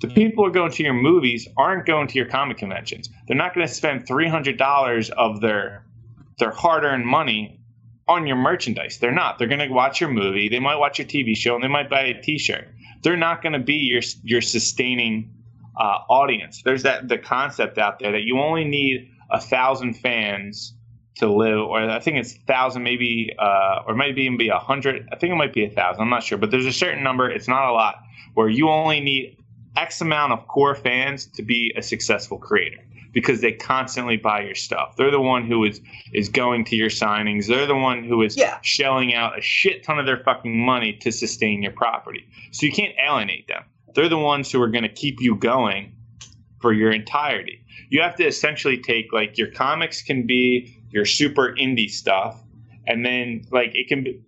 the people who are going to your movies aren't going to your comic conventions. They're not going to spend three hundred dollars of their their hard earned money on your merchandise. They're not. They're going to watch your movie. They might watch your TV show, and they might buy a T-shirt. They're not going to be your your sustaining uh, audience. There's that the concept out there that you only need a thousand fans to live, or I think it's thousand, maybe, uh, or maybe even be a hundred. I think it might be a thousand. I'm not sure, but there's a certain number. It's not a lot where you only need X amount of core fans to be a successful creator because they constantly buy your stuff. They're the one who is is going to your signings. They're the one who is Yeah. shelling out a shit ton of their fucking money to sustain your property. So you can't alienate them. They're the ones who are going to keep you going for your entirety. You have to essentially take like your comics can be your super indie stuff, and then like it can be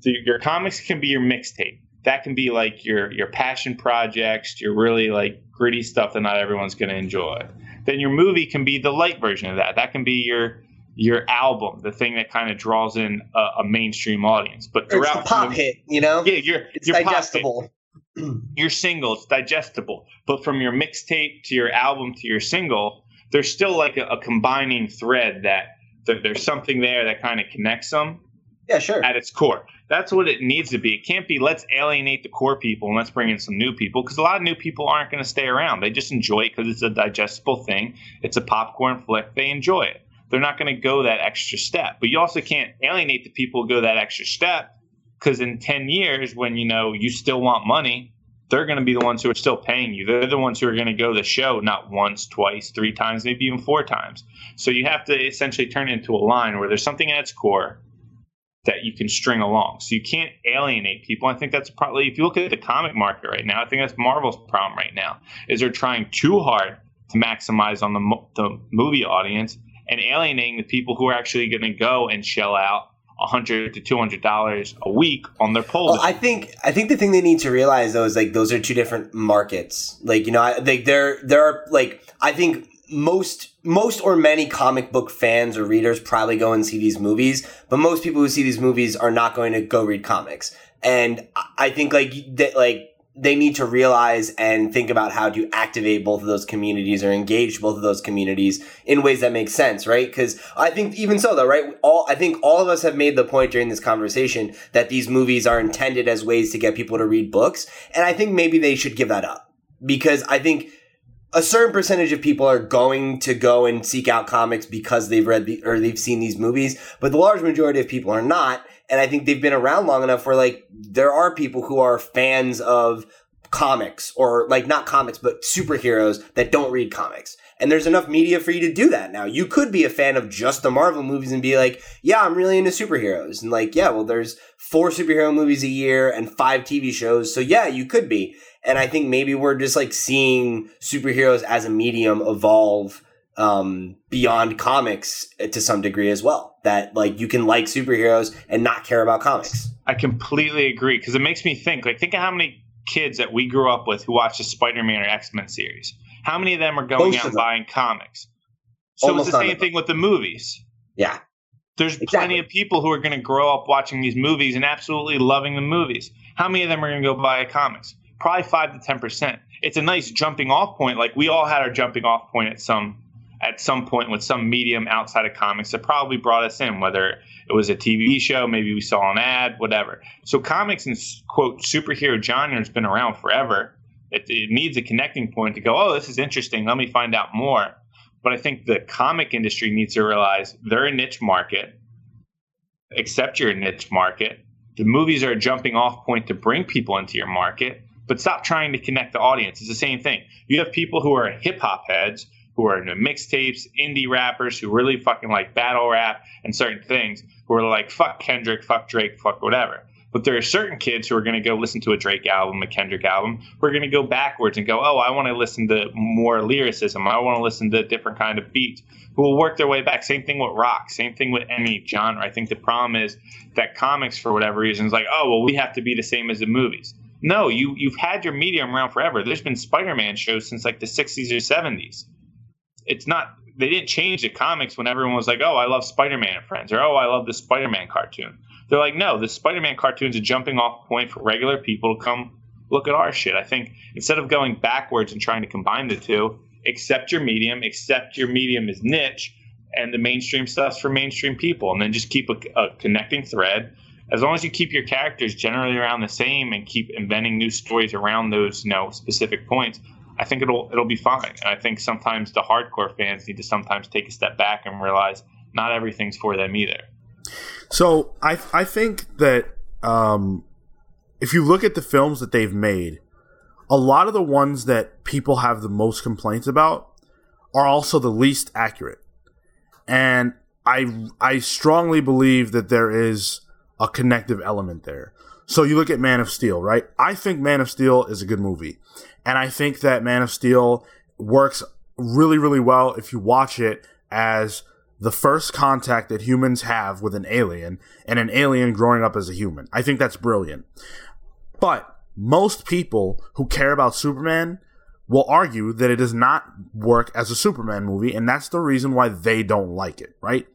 so your comics can be your mixtape. That can be like your your passion projects, your really like gritty stuff that not everyone's going to enjoy. Then your movie can be the light version of that. That can be your your album, the thing that kind of draws in a, a mainstream audience. But It's the throughout pop the- hit, you know? yeah, your It's your digestible. your single it's digestible but from your mixtape to your album to your single there's still like a, a combining thread that, there's something there that kind of connects them Yeah, sure. at its core. That's what it needs to be. It can't be let's alienate the core people and let's bring in some new people because a lot of new people aren't going to stay around. They just enjoy it because it's a digestible thing. It's a popcorn flick. They enjoy it. They're not going to go that extra step. But you also can't alienate the people who go that extra step because in 10 years when you know you still want money they're going to be the ones who are still paying you. They're the ones who are going to go to the show not once twice three times maybe even four times. So you have to essentially turn it into a line where there's something at its core that you can string along. So you can't alienate people. I think that's probably if you look at the comic market right now i think that's marvel's problem right now is they're trying too hard to maximize on the, the movie audience and alienating the people who are actually going to go and shell out 100 to 200 dollars a week on their poll Well, I think I think the thing they need to realize though is like those are two different markets. Like you know, I, like there there are like I think most most or many comic book fans or readers probably go and see these movies, but most people who see these movies are not going to go read comics. And I think like that like they need to realize and think about how to activate both of those communities or engage both of those communities in ways that make sense, right? Because I think even so, though, right? All I think all of us have made the point during this conversation that these movies are intended as ways to get people to read books, and I think maybe they should give that up because I think a certain percentage of people are going to go and seek out comics because they've read the, or they've seen these movies, but the large majority of people are not. And I think they've been around long enough where like there are people who are fans of comics or like not comics, but superheroes that don't read comics. And there's enough media for you to do that now. You could be a fan of just the Marvel movies and be like, yeah, I'm really into superheroes. And like, yeah, well, there's four superhero movies a year and five TV shows. So yeah, you could be. And I think maybe we're just like seeing superheroes as a medium evolve um, beyond comics to some degree as well. That like you can like superheroes and not care about comics. I completely agree because it makes me think. Like, think of how many kids that we grew up with who watched the Spider-Man or X-Men series. How many of them are going Most out and buying comics? So Almost it's the same thing with the movies. Yeah. There's Exactly. plenty of people who are going to grow up watching these movies and absolutely loving the movies. How many of them are going to go buy comics? Probably five to ten percent. It's a nice jumping off point. Like we all had our jumping off point at some at some point with some medium outside of comics that probably brought us in, whether it was a TV show, maybe we saw an ad, whatever. So comics and quote superhero genre has been around forever. It, it needs a connecting point to go, oh, this is interesting. Let me find out more. But I think the comic industry needs to realize they're a niche market. Accept your niche market. The movies are a jumping off point to bring people into your market, but stop trying to connect the audience. It's the same thing. You have people who are hip hop heads, who are into mixtapes, indie rappers who really fucking like battle rap and certain things, who are like, fuck Kendrick, fuck Drake, fuck whatever. But there are certain kids who are going to go listen to a Drake album, a Kendrick album, who are going to go backwards and go, oh, I want to listen to more lyricism. I want to listen to a different kind of beats. Who will work their way back. Same thing with rock. Same thing with any genre. I think the problem is that comics, for whatever reason, is like, oh, well, we have to be the same as the movies. No, you you've had your medium around forever. There's been Spider-Man shows since like the 60s or 70s. It's not they didn't change the comics when everyone was like, "Oh, I love Spider-Man and Friends," or "Oh, I love the Spider-Man cartoon." They're like, "No, the Spider-Man cartoon's a jumping off point for regular people to come look at our shit." I think instead of going backwards and trying to combine the two, accept your medium, accept your medium is niche, and the mainstream stuff's for mainstream people, and then just keep a, a connecting thread. As long as you keep your characters generally around the same and keep inventing new stories around those, you know, specific points, I think it'll it'll be fine. And I think sometimes the hardcore fans need to sometimes take a step back and realize not everything's for them either. So I I think that um, if you look at the films that they've made, a lot of the ones that people have the most complaints about are also the least accurate. And I I strongly believe that there is a connective element there. So you look at Man of Steel, right? I think Man of Steel is a good movie. And I think that Man of Steel works really, really well if you watch it as the first contact that humans have with an alien and an alien growing up as a human. I think that's brilliant. But most people who care about Superman will argue that it does not work as a Superman movie, and that's the reason why they don't like it, right?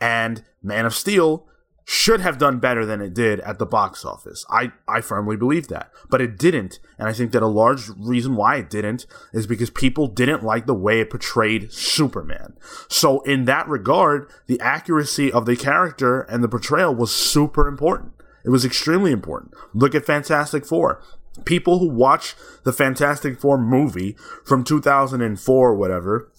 And Man of Steel should have done better than it did at the box office. I, I firmly believe that. But it didn't. And I think that a large reason why it didn't is because people didn't like the way it portrayed Superman. So in that regard, the accuracy of the character and the portrayal was super important. It was extremely important. Look at Fantastic Four. People who watch the Fantastic Four movie from 2004 or whatever,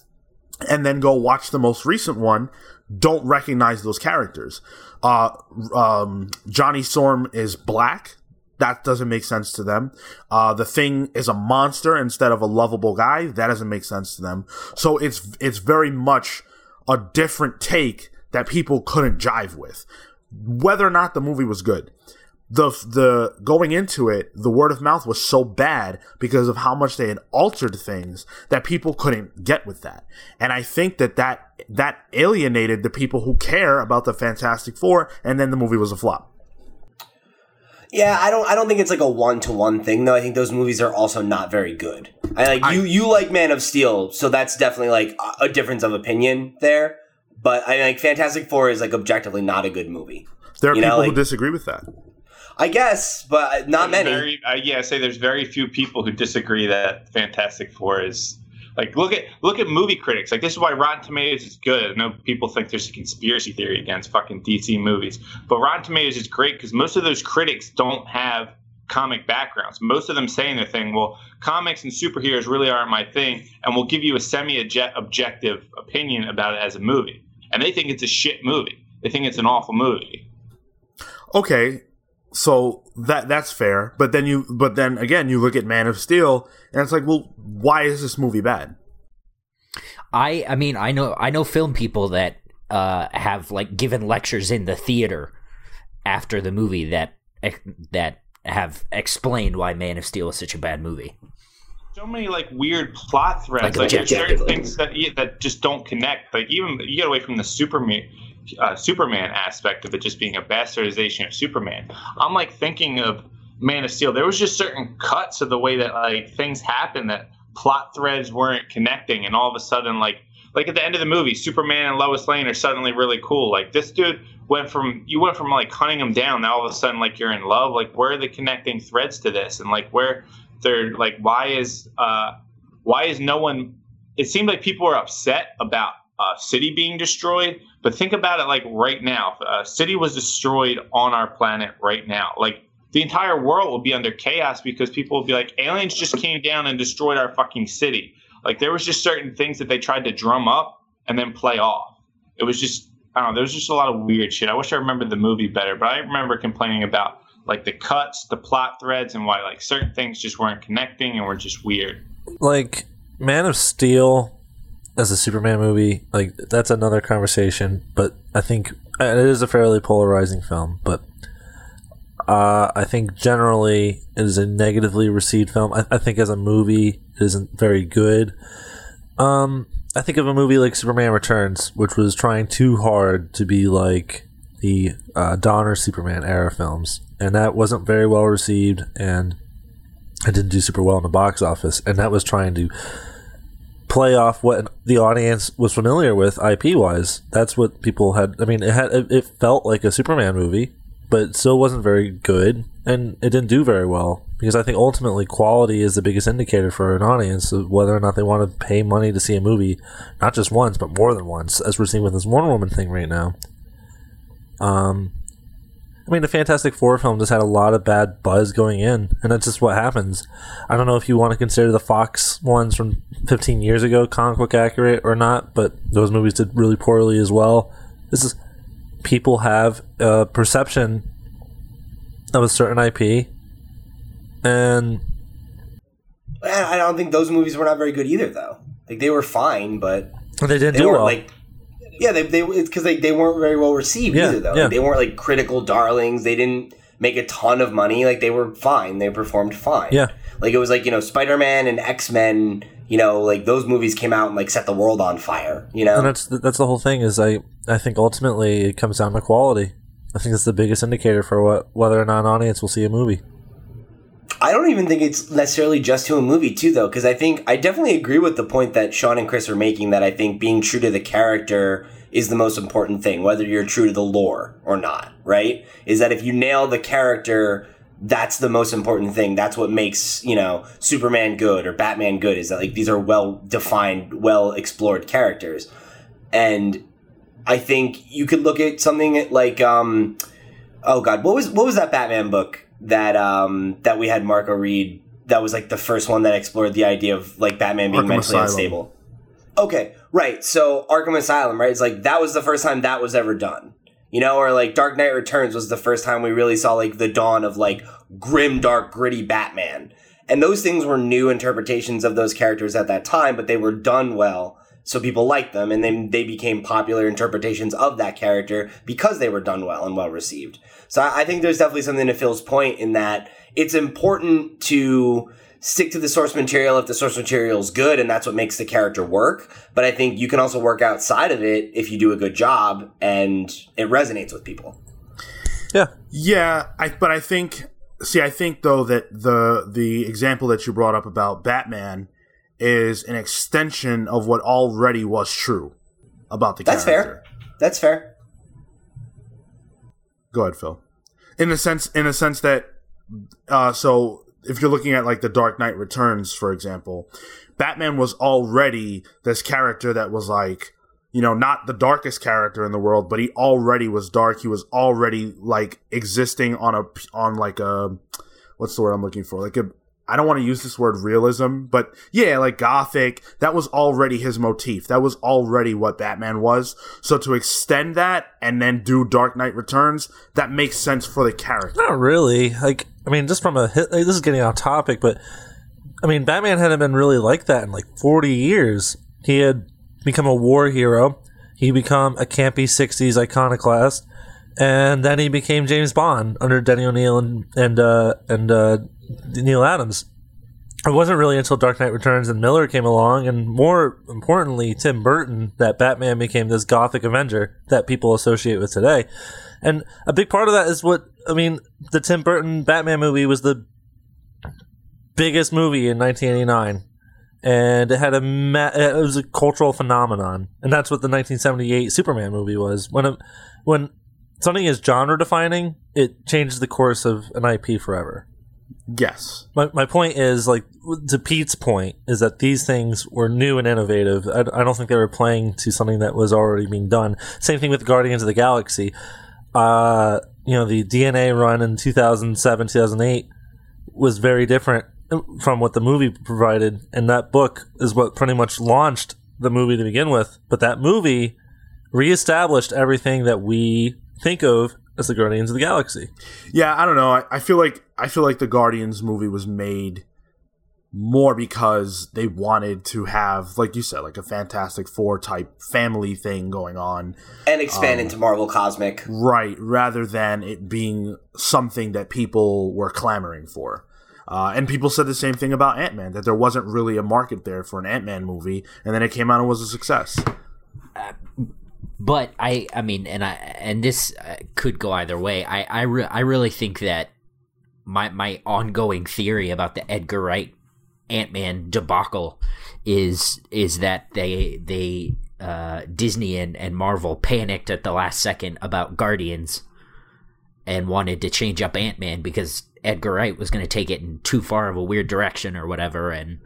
and then go watch the most recent one, don't recognize those characters. Uh, um, Johnny Storm is black. That doesn't make sense to them. Uh, the thing is a monster instead of a lovable guy. That doesn't make sense to them. So it's, it's very much a different take that people couldn't jive with. Whether or not the movie was good the the going into it, the word of mouth was so bad because of how much they had altered things that people couldn't get with that. And I think that that that alienated the people who care about the Fantastic Four, and then the movie was a flop. Yeah, I don't. I don't think it's like a one to one thing though. I think those movies are also not very good. I like I, you. You like Man of Steel, so that's definitely like a difference of opinion there. But I like Fantastic Four is like objectively not a good movie. There are you people know, like, who disagree with that. I guess, but not there's many. Very, uh, yeah, I say there's very few people who disagree that Fantastic Four is like look at look at movie critics. Like this is why Rotten Tomatoes is good. I know people think there's a conspiracy theory against fucking DC movies, but Rotten Tomatoes is great because most of those critics don't have comic backgrounds. Most of them saying their thing, well, comics and superheroes really aren't my thing, and we'll give you a semi-objective opinion about it as a movie. And they think it's a shit movie. They think it's an awful movie. Okay, so that that's fair. But then you but then again you look at Man of Steel and it's like, well, why is this movie bad? I I mean I know I know film people that uh, have like given lectures in the theater after the movie that that have explained why Man of Steel is such a bad movie. So many like weird plot threads, like, like certain things that that just don't connect. Like even you get away from the super Superman uh, Superman aspect of it just being a bastardization of Superman. I'm like thinking of Man of Steel. There was just certain cuts of the way that like things happened that plot threads weren't connecting, and all of a sudden, like like at the end of the movie, Superman and Lois Lane are suddenly really cool. Like this dude went from you went from like hunting him down, now all of a sudden like you're in love. Like where are the connecting threads to this, and like where they're like why is uh why is no one? It seemed like people were upset about uh, city being destroyed. But think about it like right now. A city was destroyed on our planet right now. Like the entire world will be under chaos because people will be like, aliens just came down and destroyed our fucking city. Like there was just certain things that they tried to drum up and then play off. It was just I don't know. There was just a lot of weird shit. I wish I remembered the movie better, but I remember complaining about like the cuts, the plot threads, and why like certain things just weren't connecting and were just weird. Like Man of Steel as a Superman movie, like that's another conversation. But I think it is a fairly polarizing film. But uh, I think generally it is a negatively received film. I, I think as a movie, it isn't very good. Um, I think of a movie like Superman Returns, which was trying too hard to be like the uh, Donner Superman era films, and that wasn't very well received, and it didn't do super well in the box office. And that was trying to play off what the audience was familiar with IP wise. That's what people had. I mean, it had it felt like a Superman movie, but it still wasn't very good, and it didn't do very well because I think ultimately quality is the biggest indicator for an audience of whether or not they want to pay money to see a movie, not just once but more than once, as we're seeing with this Wonder Woman thing right now. Um, I mean, the Fantastic Four film just had a lot of bad buzz going in, and that's just what happens. I don't know if you want to consider the Fox ones from 15 years ago comic book accurate or not, but those movies did really poorly as well. This is people have a perception of a certain IP, and I don't think those movies were not very good either, though. Like they were fine, but They didn't they do well. like. Yeah, they they it's because they, they weren't very well received Yeah, either, though. yeah. They weren't like critical darlings. They didn't make a ton of money. Like they were fine. They performed fine. Yeah. Like it was like you know Spider Man and X Men. You know, like those movies came out and like set the world on fire. You know, and that's that's the whole thing. Is I I think ultimately it comes down to quality. I think that's the biggest indicator for what whether or not an audience will see a movie. I don't even think it's necessarily just to a movie too, though, because I think I definitely agree with the point that Sean and Chris are making. That I think being true to the character is the most important thing, whether you're true to the lore or not. Right? Is that if you nail the character, that's the most important thing. That's what makes you know Superman good or Batman good. Is that like these are well defined, well explored characters, and I think you could look at something like um, oh god, what was what was that Batman book that um that we had Marco read that was like the first one that explored the idea of like Batman being Arkham mentally Asylum. unstable. Okay, right. So Arkham Asylum, right? It's like that was the first time that was ever done. You know, or like Dark Knight Returns was the first time we really saw like the dawn of like grim, dark, gritty Batman. And those things were new interpretations of those characters at that time, but they were done well. So people liked them, and then they became popular interpretations of that character because they were done well and well received. So I I think there's definitely something to Phil's point in that it's important to stick to the source material if the source material is good and that's what makes the character work. But I think you can also work outside of it if you do a good job and it resonates with people. Yeah, Yeah, I, but I think see, I think though that the the example that you brought up about Batman is an extension of what already was true about the That's character. fair. That's fair. Go ahead, Phil. In the sense, in a sense that, uh, so if you're looking at like the Dark Knight Returns, for example, Batman was already this character that was like, you know, not the darkest character in the world, but he already was dark. He was already like existing on a on like a what's the word I'm looking for? Like a I don't want to use this word realism, but yeah, like gothic. That was already his motif. That was already what Batman was. So to extend that and then do Dark Knight Returns, that makes sense for the character. not really. Like I mean, just from a hit, like, this is getting off topic, but I mean, Batman hadn't been really like that in like forty years. He had become a war hero. He become a campy '60s iconoclast, and then he became James Bond under Denny O'Neil and and uh, and uh, Neal Adams. It wasn't really until Dark Knight Returns and Miller came along, and more importantly, Tim Burton, that Batman became this gothic Avenger that people associate with today. And a big part of that is what I mean. The Tim Burton Batman movie was the biggest movie in 1989, and it had a ma- it was a cultural phenomenon, and that's what the 1978 Superman movie was. When a, when something is genre defining, it changes the course of an IP forever. Yes. My, my point is like to Pete's point is that these things were new and innovative. I, I don't think they were playing to something that was already being done. Same thing with Guardians of the Galaxy. Uh, you know, the DNA run in 2007, 2008 was very different from what the movie provided, and that book is what pretty much launched the movie to begin with. But that movie reestablished everything that we think of as the Guardians of the Galaxy. Yeah, I don't know. I, I feel like I feel like the Guardians movie was made more because they wanted to have, like you said, like a Fantastic Four type family thing going on. And expand into Marvel Cosmic. Right, rather than it being something that people were clamoring for. Uh, and people said the same thing about Ant Man, that there wasn't really a market there for an Ant Man movie, and then it came out and was a success. But I, I mean, and I, and this uh, could go either way. I, I, re- I really think that my, my ongoing theory about the Edgar Wright Ant Man debacle is, is that they, they, uh, Disney and, and Marvel panicked at the last second about Guardians and wanted to change up Ant Man because Edgar Wright was going to take it in too far of a weird direction or whatever. And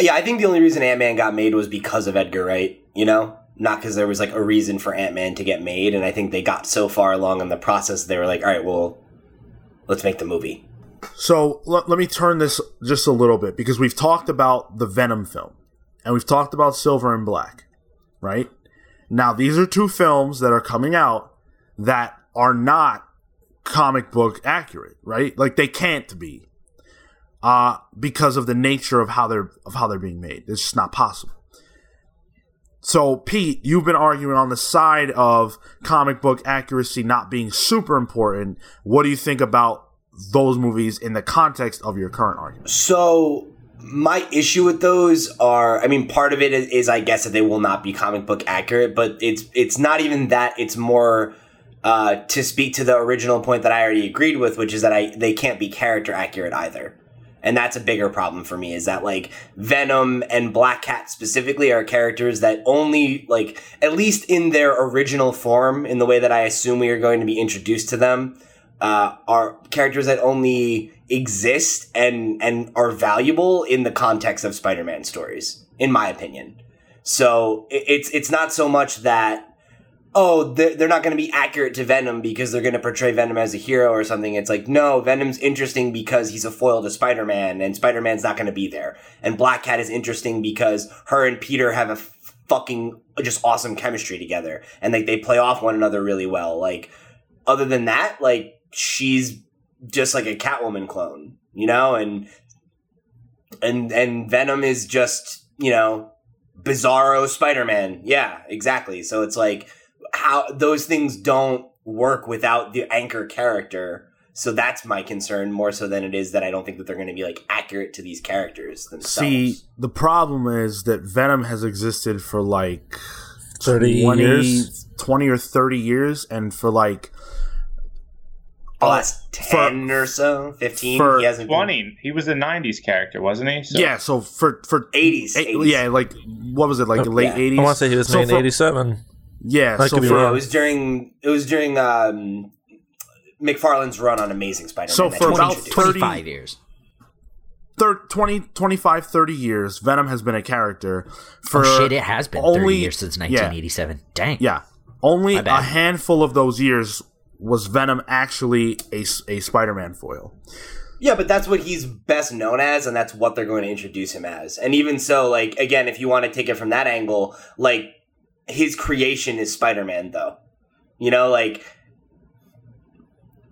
Yeah, I think the only reason Ant Man got made was because of Edgar Wright, you know? Not because there was like a reason for Ant Man to get made. And I think they got so far along in the process, they were like, all right, well, let's make the movie. So let, let me turn this just a little bit because we've talked about the Venom film and we've talked about Silver and Black, right? Now, these are two films that are coming out that are not comic book accurate, right? Like they can't be. uh, because of the nature of how they're of how they're being made. It's just not possible. So, Pete, you've been arguing on the side of comic book accuracy not being super important. What do you think about those movies in the context of your current argument? So my issue with those are, I mean, part of it is, I guess that they will not be comic book accurate, but it's it's not even that. It's more uh, to speak to the original point that I already agreed with, which is that I they can't be character accurate either. And that's a bigger problem for me is that like Venom and Black Cat specifically are characters that only like at least in their original form, in the way that I assume we are going to be introduced to them, uh, are characters that only exist and and are valuable in the context of Spider-Man stories, in my opinion. So it's it's not so much that oh they're, not going to be accurate to Venom because they're going to portray Venom as a hero or something. It's like no, Venom's interesting because he's a foil to Spider-Man, and Spider-Man's not going to be there. And Black Cat is interesting because her and Peter have a fucking just awesome chemistry together, and like they play off one another really well. Like other than that, like she's just like a Catwoman clone, you know, and and and Venom is just you know Bizarro Spider Man. Yeah, exactly. So it's like how those things don't work without the anchor character. So that's my concern more so than it is that I don't think that they're going to be like accurate to these characters themselves. See, the problem is that Venom has existed for like 30 20, years. 20 or 30 years, and for like the uh, last for- ten or so, fifteen. for he hasn't been- He was a '90s character, wasn't he? So, yeah, so for for 80s, eight- 80s. yeah, like what was it like Oh, late yeah. eighties? I want to say he was so made in for- '87. Yeah, I so for, Yeah, it was during it was during um, McFarlane's run on Amazing Spider-Man. So for about 30 25 years. thir- 20, 25, 30 years, Venom has been a character for oh shit, it has been only- 30 years since yeah. 1987. Dang. Yeah. Only a handful of those years was Venom actually a, a Spider-Man foil. Yeah, but that's what he's best known as, and that's what they're going to introduce him as. And even so, like again, if you want to take it from that angle, like his creation is Spider-Man, though. You know, like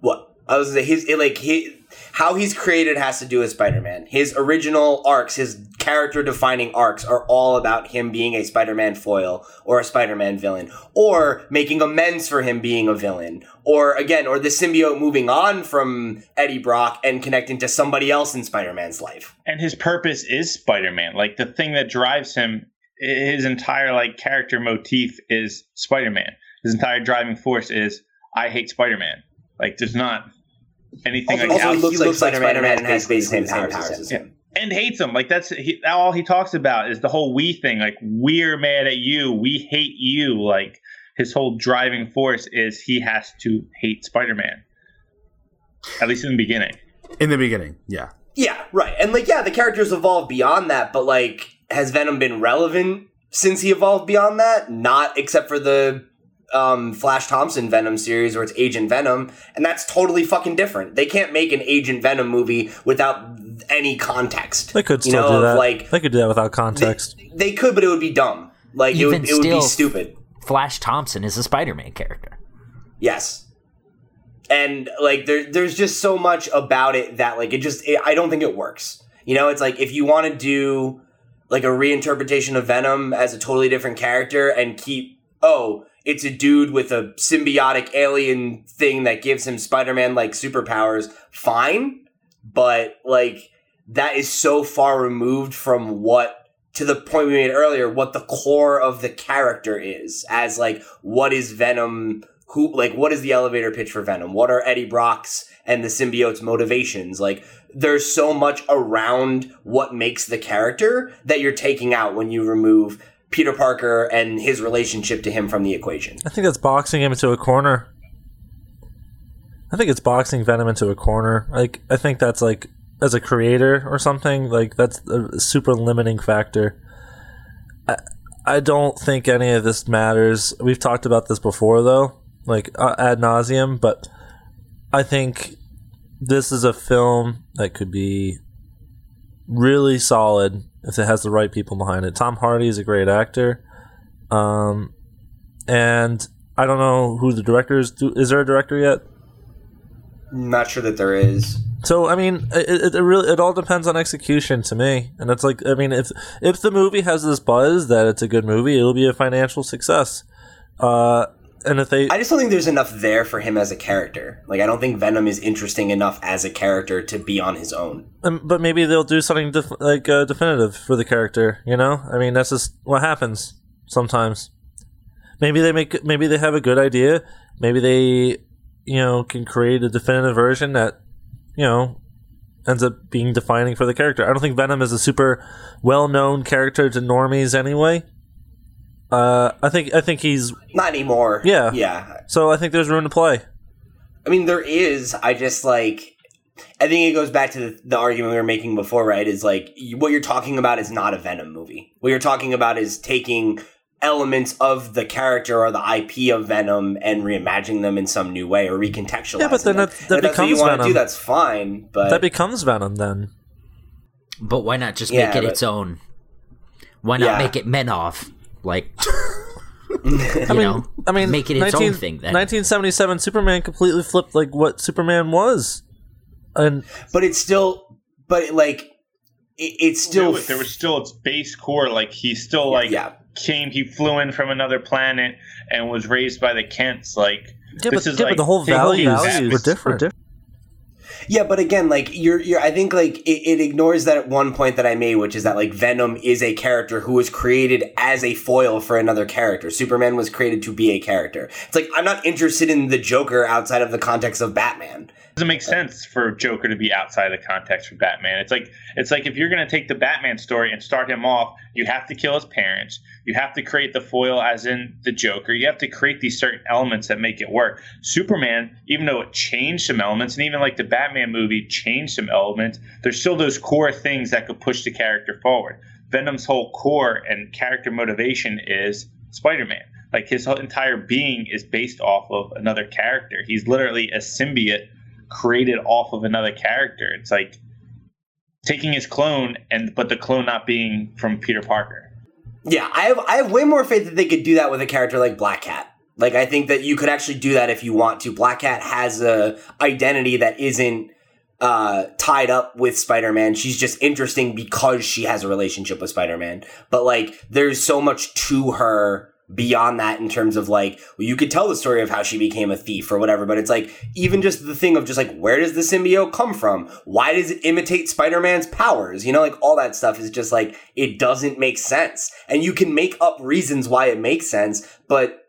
what I was say, his like he, how he's created has to do with Spider-Man. His original arcs, his character-defining arcs, are all about him being a Spider-Man foil or a Spider-Man villain, or making amends for him being a villain, or again, or the symbiote moving on from Eddie Brock and connecting to somebody else in Spider-Man's life. and his purpose is Spider-Man. Like the thing that drives him, his entire like character motif is Spider-Man. His entire driving force is I hate Spider-Man. Like there's not anything Also, like also out- he looks, like Spider-Man, and has basically the same powers as Yeah. him. and hates him. Like that's he, all he talks about is the whole we thing. Like we're mad at you, we hate you. Like his whole driving force is he has to hate Spider-Man. At least in the beginning. In the beginning, yeah. Yeah, right. And like, yeah, the characters evolve beyond that, but like, has Venom been relevant since he evolved beyond that? Not except for the um, Flash Thompson Venom series where it's Agent Venom, and that's totally fucking different. They can't make an Agent Venom movie without any context. They could you still know, do that. Like they could do that without context. they could, but it would be dumb. Like it would, it would be stupid. Flash Thompson is a Spider-Man character. Yes. And like there there's just so much about it that like it just it, I don't think it works. You know, it's like if you want to do like a reinterpretation of Venom as a totally different character and keep oh, it's a dude with a symbiotic alien thing that gives him Spider-Man like superpowers, fine, but like that is so far removed from what to the point we made earlier what the core of the character is as like what is venom who like what is the elevator pitch for venom? What are eddie brock's and the symbiote's motivations like there's so much around what makes the character that you're taking out when you remove peter parker and his relationship to him from the equation I think that's boxing him into a corner. I think it's boxing Venom into a corner. Like I think that's like as a creator or something. Like that's a super limiting factor. I I don't think any of this matters. We've talked about this before though, like uh, ad nauseum. But I think this is a film that could be really solid if it has the right people behind it. Tom Hardy is a great actor. Um, and I don't know who the director is. Is there a director yet? not sure that there is So I mean, it, it really it all depends on execution to me, and it's like I mean, if if the movie has this buzz that it's a good movie, it'll be a financial success. Uh, and if they, I just don't think there's enough there for him as a character. Like, I don't think Venom is interesting enough as a character to be on his own. um, but maybe they'll do something def- like uh, definitive for the character. You know, I mean, that's just what happens sometimes. Maybe they make maybe they have a good idea. Maybe they, you know, can create a definitive version that, you know, ends up being defining for the character. I don't think Venom is a super well-known character to normies anyway. Uh, I think I think he's Not anymore. Yeah. Yeah. so I think there's room to play. I mean, there is. I just like. I think it goes back to the, the argument we were making before, right? Is like you- what you're talking about is not a Venom movie. What you're talking about is taking elements of the character or the IP of Venom and reimagining them in some new way or recontextualizing. Yeah, but then them. that- that If that's what becomes you Venom. do. That's fine, but That becomes Venom then. But why not just Yeah, make it but- its own? Why not Yeah. make it Menov? Like, I mean, know, I mean, make it its 19 own thing. Then 1977 Superman completely flipped like what Superman was, and but it's still, but like, it, it's still. There was- there was still its base core. Like he still like yeah. came. He flew in from another planet and was raised by the Kents. Like yeah, This but, is yeah, like- the whole the whole values, values were different. Yeah, but again, like you're, you're. I think like it, it ignores that one point that I made, which is that like Venom is a character who was created as a foil for another character. Superman was created to be a character. It's like I'm not interested in the Joker outside of the context of Batman. Doesn't make sense for Joker to be outside the context for Batman. It's like it's like if you're going to take the Batman story and start him off, you have to kill his parents. You have to create the foil, as in the Joker. You have to create these certain elements that make it work. Superman, even though it changed some elements, and even like the Batman movie changed some elements, there's still those core things that could push the character forward. Venom's whole core and character motivation is Spider-Man. Like his entire being is based off of another character. He's literally a symbiote created off of another character. It's like taking his clone and but the clone not being from Peter Parker. Yeah, I have I have way more faith that they could do that with a character like Black Cat. Like I think that you could actually do that if you want to. Black Cat has a identity that isn't uh, tied up with Spider-Man. She's just interesting because she has a relationship with Spider-Man. But like there's so much to her beyond that in terms of like well, you could tell the story of how she became a thief or whatever but it's like even just the thing of just like where does the symbiote come from? Why does it imitate spider-man's powers? You know like all that stuff is just like it doesn't make sense. And you can make up reasons why it makes sense but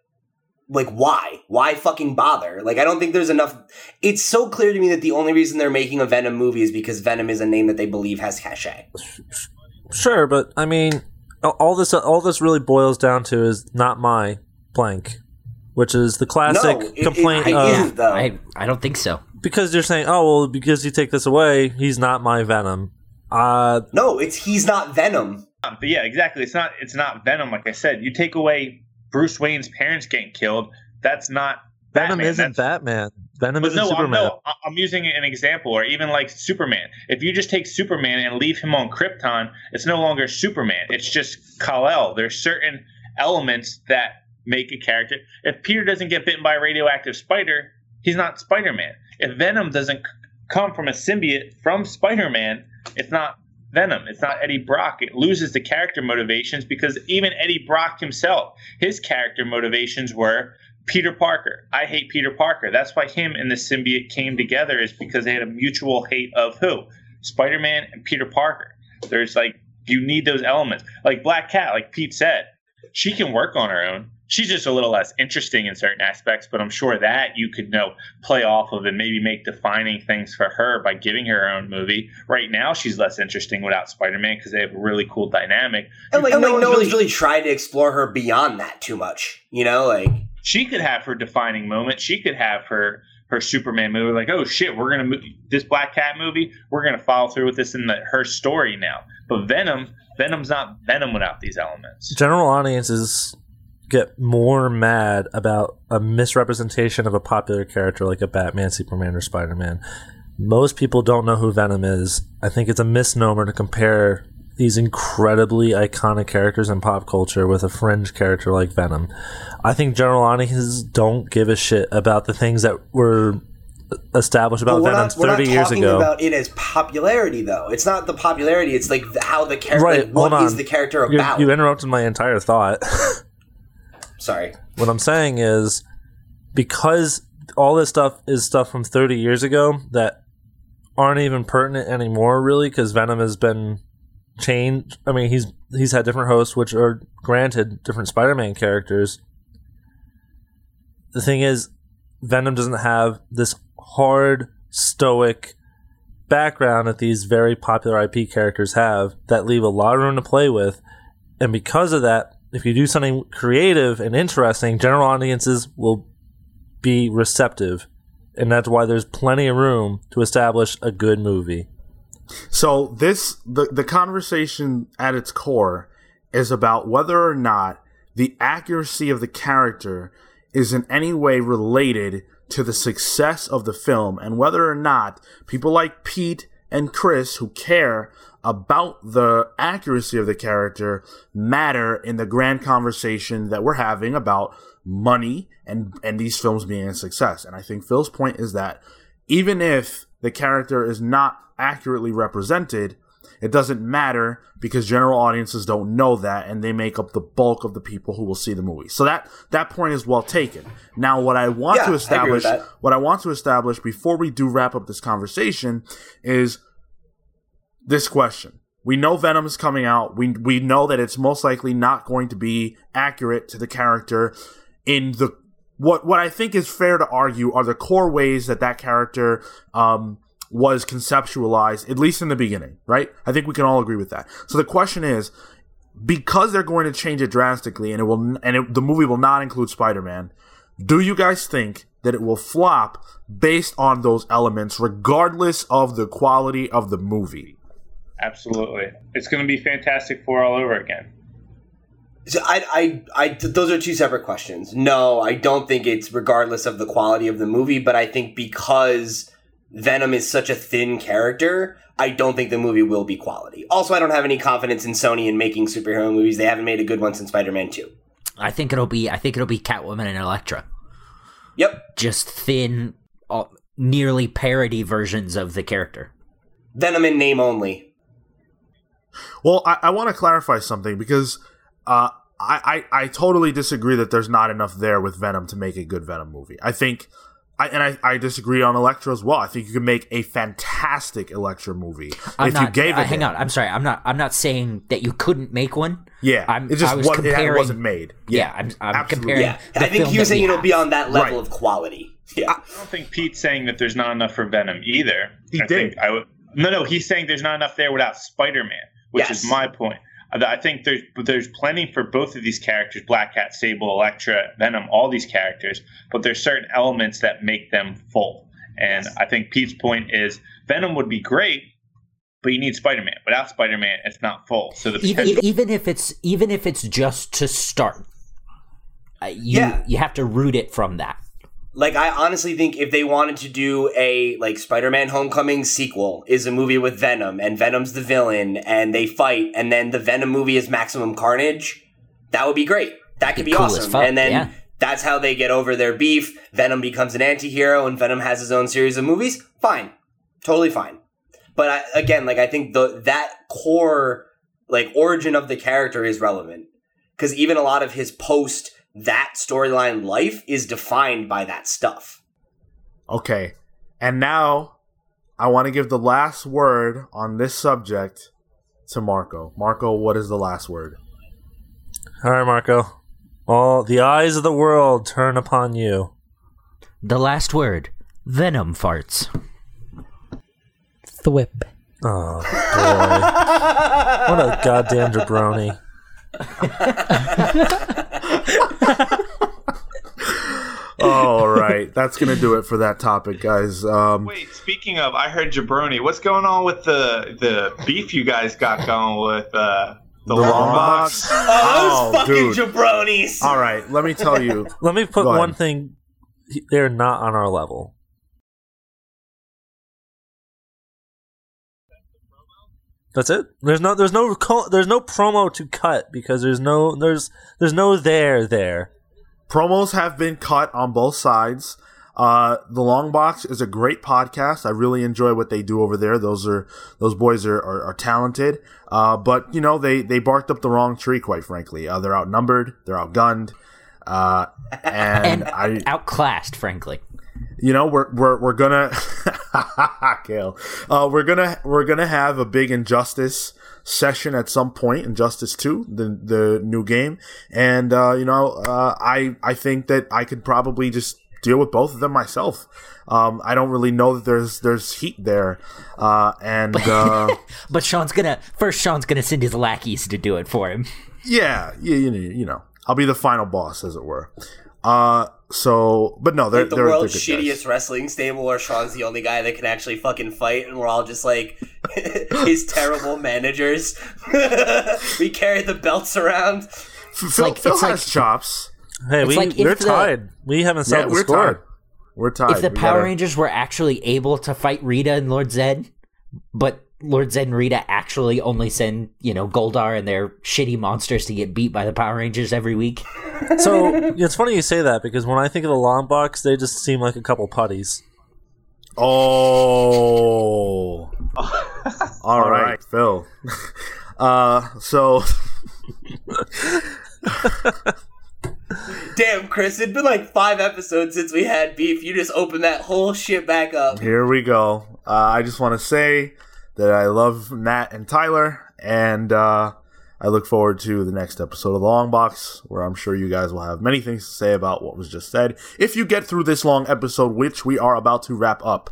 like why? Why fucking bother? Like i don't think there's enough it's so clear to me that the only reason they're making a venom movie is because venom is a name that they believe has cachet. Sure, but I mean, all- all this all this really boils down to is not my blank, which is the classic No, it- it- complaint it of isn't, though. I I don't think so. because you're saying, oh well, because you take this away, he's not my Venom. Uh, no it's he's not venom Um, But yeah, exactly. It's not it's not Venom. Like I said, you take away Bruce Wayne's parents getting killed. That's not Venom Batman. isn't That's- Batman. Venom But isn't no, I'm, no, I'm using an example, or even like Superman. If you just take Superman and leave him on Krypton, it's no longer Superman. It's just Kal-El. There's certain elements that make a character. If Peter doesn't get bitten by a radioactive spider, he's not Spider-Man. If Venom doesn't c- come from a symbiote from Spider-Man, it's not Venom. It's not Eddie Brock. It loses the character motivations because even Eddie Brock himself, his character motivations were Peter Parker. I hate Peter Parker. That's why him and the symbiote came together is because they had a mutual hate of who? Spider-Man and Peter Parker. There's like you need those elements. Like Black Cat, like Pete said, she can work on her own. She's just a little less interesting in certain aspects, but I'm sure that you could know play off of and maybe make defining things for her by giving her her own movie. Right now, she's less interesting without Spider-Man because they have a really cool dynamic. and like And, no, like, one's no really, one's really tried to explore her beyond that too much you know like she could have her defining moment. She could have her her Superman movie, like, oh shit, we're gonna move this Black Cat movie. We're gonna follow through with this in the, her story now. But Venom, Venom's not Venom without these elements. General audiences get more mad about a misrepresentation of a popular character like a Batman, Superman, or Spider Man. Most people don't know who Venom is. I think it's a misnomer to compare these incredibly iconic characters in pop culture with a fringe character like Venom. I think general audiences don't give a shit about the things that were established about Venom not, we're not 30 years talking ago. about it as popularity, though. It's not the popularity. It's like how the character. right, like, what on. is the character You- about? You, interrupted my entire thought. Sorry. what I'm saying is because all this stuff is stuff from 30 years ago that aren't even pertinent anymore, really, because Venom has been changed. I mean, he's he's had different hosts, which are granted different Spider-Man characters. The thing is, Venom doesn't have this hard, stoic background that these very popular IP characters have that leave a lot of room to play with. And because of that, if you do something creative and interesting, general audiences will be receptive. And that's why there's plenty of room to establish a good movie. So this the the conversation at its core is about whether or not the accuracy of the character is in any way related to the success of the film and whether or not people like Pete and Chris who care about the accuracy of the character matter in the grand conversation that we're having about money and and these films being a success. And I think Phil's point is that even if the character is not accurately represented, it doesn't matter because general audiences don't know that and they make up the bulk of the people who will see the movie. So that that point is well taken. Now what I want Yeah, to I establish that. what I want to establish before we do wrap up this conversation is this question. We know Venom is coming out. We we know that it's most likely not going to be accurate to the character in the what what I think is fair to argue are the core ways that that character um, was conceptualized, at least in the beginning, right? I think we can all agree with that. So the question is, because they're going to change it drastically, and it will, and it, the movie will not include Spider-Man. Do you guys think that it will flop based on those elements, regardless of the quality of the movie? Absolutely. It's going to be Fantastic Four all over again. So I, I, I, those are two separate questions. No, I don't think it's regardless of the quality of the movie, but I think because Venom is such a thin character, I don't think the movie will be quality. Also, I don't have any confidence in Sony in making superhero movies. They haven't made a good one since Spider-Man 2. I think it'll be. I think it'll be Catwoman and Elektra. Yep. Just thin, uh, nearly parody versions of the character. Venom in name only. Well, I, I want to clarify something because uh, I, I I totally disagree that there's not enough there with Venom to make a good Venom movie. I think, I, and I, I disagree on Elektra as well. I think you can make a fantastic Elektra movie I'm if not, you gave uh, it. hang him. on, I'm sorry. I'm not. I'm not saying that you couldn't make one. Yeah, I'm- it just I was wa- it wasn't made. Yeah, I'm, I'm absolutely. comparing. Yeah. the I think film he was saying we it'll be on that level Right. of quality. Yeah. I don't think Pete's saying that there's not enough for Venom either. He I did. Think I would, no, no, he's saying there's not enough there without Spider-Man, which Yes. is my point. I think there's there's plenty for both of these characters: Black Cat, Sable, Elektra, Venom, all these characters. But there's certain elements that make them full. And I think Pete's point is Venom would be great, but you need Spider-Man. Without Spider-Man, it's not full. So the even potential even if it's even if it's just to start, uh, you Yeah. you have to root it from that. Like I honestly think if they wanted to do a like Spider-Man Homecoming sequel is a movie with Venom and Venom's the villain and they fight and then the Venom movie is Maximum Carnage, that would be great. That could be, cool awesome. fuck, and then yeah. that's how they get over their beef. Venom becomes an anti-hero and Venom has his own series of movies. Fine. Totally fine. But I, again, like I think the that core like origin of the character is relevant because even a lot of his post that storyline life is defined by that stuff. Okay, and now I want to give the last word on this subject to Marco. Marco, what is the last word? All right, Marco. All the eyes of the world turn upon you. The last word: Venom farts. Thwip. Oh boy! what a goddamn jabroni! All right, that's gonna do it for that topic, guys. Um, Wait, speaking of, I heard jabroni. What's going on with the the beef you guys got going with uh, the, The long, long box? box? Oh, those Oh, fucking dude. jabronis! all right, let me tell you. Let me put Go ahead. one thing: they're not on our level. That's it. There's no, there's no, there's no promo to cut because there's no, there's, there's no there there. promos have been cut on both sides. Uh, the Long Box is a great podcast. I really enjoy what they do over there. Those are those boys are are, are talented. Uh, but you know they they barked up the wrong tree. Quite frankly, uh, they're outnumbered. They're outgunned. Uh, and, and I outclassed, frankly. You know we're we're we're gonna Kale. Uh, we're gonna we're gonna have a big injustice session at some point, Injustice Two, the the new game, and uh, you know uh, I I think that I could probably just deal with both of them myself. Um, I don't really know that there's there's heat there, uh, and uh, But Sean's gonna first. Sean's gonna send his lackeys to do it for him. yeah, you, you know, you know, I'll be the final boss, as it were. Uh, so, but no, they're Like the they're, world's they're good guys. shittiest wrestling stable where Sean's the only guy that can actually fucking fight and we're all just like his terrible managers. we carry the belts around. Phil, like- Phil has like- chops. Hey, we, like we're the- tied. We haven't Yeah, settled the we're score. tied. We're tied. if the We Power gotta- Rangers were actually able to fight Rita and Lord Zedd, but Lord Zedd and Rita actually only send you know Goldar and their shitty monsters to get beat by the Power Rangers every week. So it's funny you say that because when I think of the long box, they just seem like a couple putties. Oh. All right, Phil. Uh, so Damn, Chris, it'd been like five episodes since we had beef. You just opened that whole shit back up. here we go. Uh, I just want to say that I love Matt and Tyler, and uh, I look forward to the next episode of the Long Box, where I'm sure you guys will have many things to say about what was just said. If you get through this long episode, which we are about to wrap up.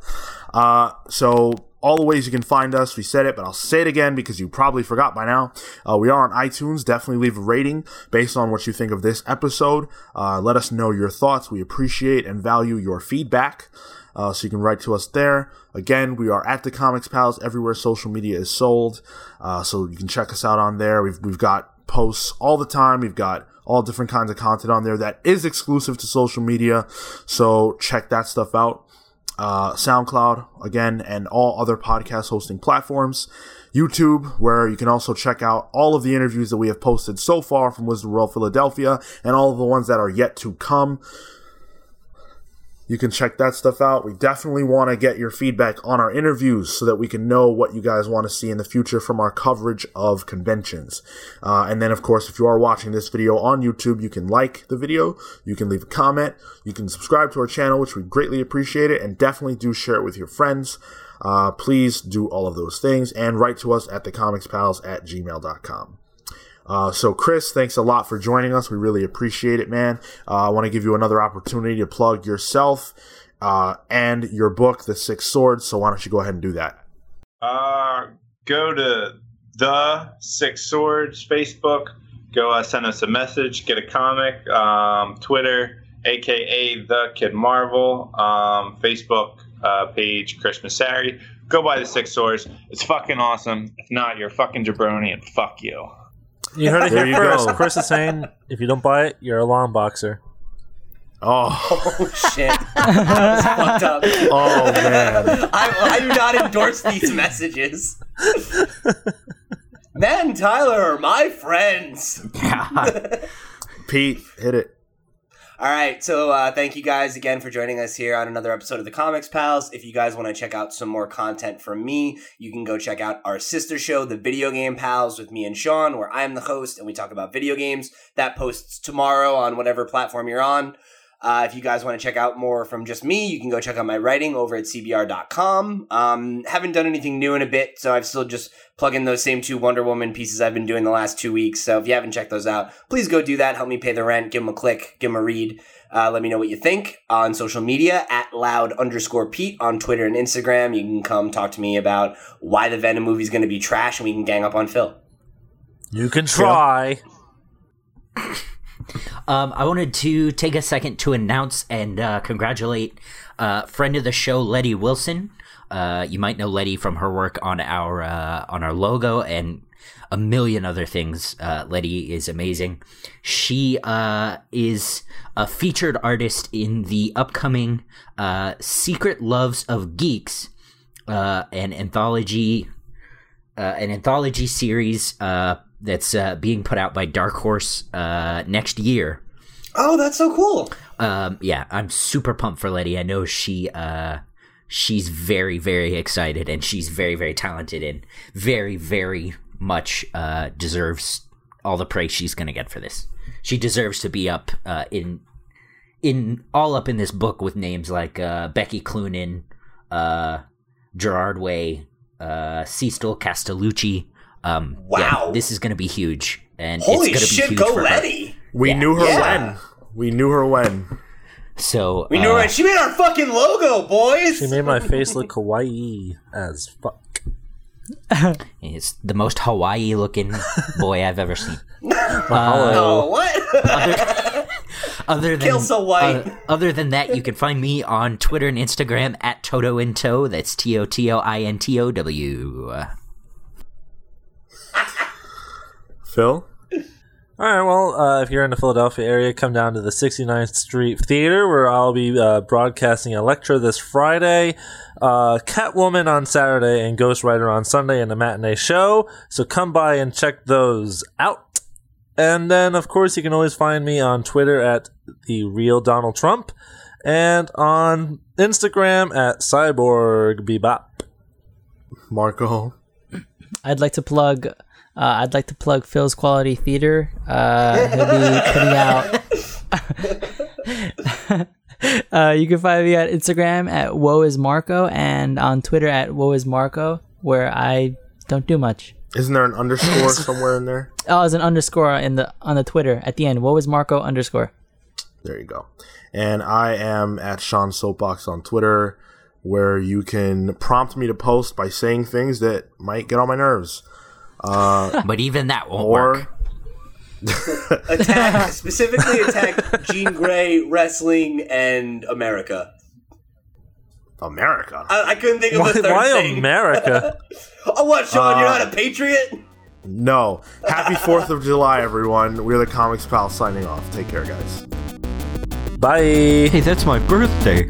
Uh, so all the ways you can find us, we said it, but I'll say it again because you probably forgot by now. Uh, we are on iTunes. Definitely leave a rating based on what you think of this episode. Uh, let us know your thoughts. We appreciate and value your feedback. Uh, so you can write to us there. Again, we are at the Comics Pals everywhere social media is sold. Uh, so you can check us out on there. We've we've got posts all the time. We've got all different kinds of content on there that is exclusive to social media. So check that stuff out. Uh, SoundCloud again, and all other podcast hosting platforms. YouTube, where you can also check out all of the interviews that we have posted so far from Wizard World Philadelphia and all of the ones that are yet to come. You can check that stuff out. We definitely want to get your feedback on our interviews so that we can know what you guys want to see in the future from our coverage of conventions. Uh, and then, of course, if you are watching this video on YouTube, you can like the video, you can leave a comment, you can subscribe to our channel, which we greatly appreciate it, and definitely do share it with your friends. Uh, please do all of those things and write to us at thecomicspals at gmail.com. Uh, so, Chris, thanks a lot for joining us. We really appreciate it, man. Uh, I want to give you another opportunity to plug yourself uh, and your book, The Six Swords. So, why don't you go ahead and do that? Uh, go to the Six Swords Facebook. Go uh, send us a message. Get a comic. Um, Twitter, aka the Kid Marvel. Um, Facebook uh, page, Chris Massari. Go buy the Six Swords. It's fucking awesome. If not, you're fucking jabroni and fuck you. You heard it There here you first. go. Chris is saying, if you don't buy it, you're a long boxer. Oh, Oh shit. That's fucked up. oh man. I, I do not endorse these messages. Matt and Tyler are my friends. Pete, hit it. All right, so uh, thank you guys again for joining us here on another episode of the Comics Pals. If you guys want to check out some more content from me, you can go check out our sister show, The Video Game Pals, with me and Sean, where I'm the host and we talk about video games. That posts tomorrow on whatever platform you're on. Uh, if you guys want to check out more from just me, you can go check out my writing over at cbr.com. Um, haven't done anything new in a bit, so I've still just plug in those same two Wonder Woman pieces I've been doing the last two weeks. So if you haven't checked those out, please go do that. Help me pay the rent. Give them a click. Give them a read. Uh, let me know what you think on social media at loud underscore Pete on Twitter and Instagram. You can come talk to me about why the Venom movie is going to be trash, and we can gang up on Phil. You can try. Um, I wanted to take a second to announce and uh, congratulate uh, friend of the show, Letty Wilson. Uh, you might know Letty from her work on our uh, on our logo and a million other things. Uh, Letty is amazing. She uh, is a featured artist in the upcoming Secret Loves of Geeks, an anthology an anthology series that's uh, being put out by Dark Horse uh, next year. Oh, that's so cool. Um, yeah, I'm super pumped for Letty. I know she uh she's very very excited and she's very very talented and very very much uh deserves all the praise she's gonna get for this. She deserves to be up uh in in all up in this book with names like uh Becky Cloonan, uh Gerard Way, uh Cecil Castellucci. Um yeah, Wow. this is gonna be huge. And Holy it's gonna shit, be huge go. Letty! We Yeah. knew her Yeah. when. We knew her when. So We knew uh, her. She made our fucking logo, boys. She made my face look Hawaii as fuck. it's the most Hawaii looking boy I've ever seen. oh, what? Other than Kill so white. uh, other than that, you can find me on Twitter and Instagram at Toto in Tow. That's T O T O I N T O W. Phil? All right, well, uh, if you're in the Philadelphia area, come down to the 69th Street Theater where I'll be uh, broadcasting Elektra this Friday, uh, Catwoman on Saturday, and Ghost Rider on Sunday in the matinee show. So come by and check those out. And then, of course, you can always find me on Twitter at the real Donald Trump and on Instagram at Cyborg Bebop. Marco? I'd like to plug. Uh, I'd like to plug Phil's Quality Theater. Uh, he'll be putting out. uh, you can find me at Instagram at Woe is Marco and on Twitter at Woe is Marco, where I don't do much. Isn't there an underscore somewhere in there? Oh, there's an underscore in the on the Twitter at the end. Woe is Marco underscore. There you go. And I am at Sean Soapbox on Twitter, where you can prompt me to post by saying things that might get on my nerves. But even that won't work. Attack specifically attack Jean Grey, wrestling, and America. America. I, I couldn't think of Why, a third why thing. America? oh, what, Sean? you're Uh, not a patriot? No. Happy 4th of July, everyone. We're the Comics Pals signing off. Take care, guys. Bye. Hey, that's my birthday.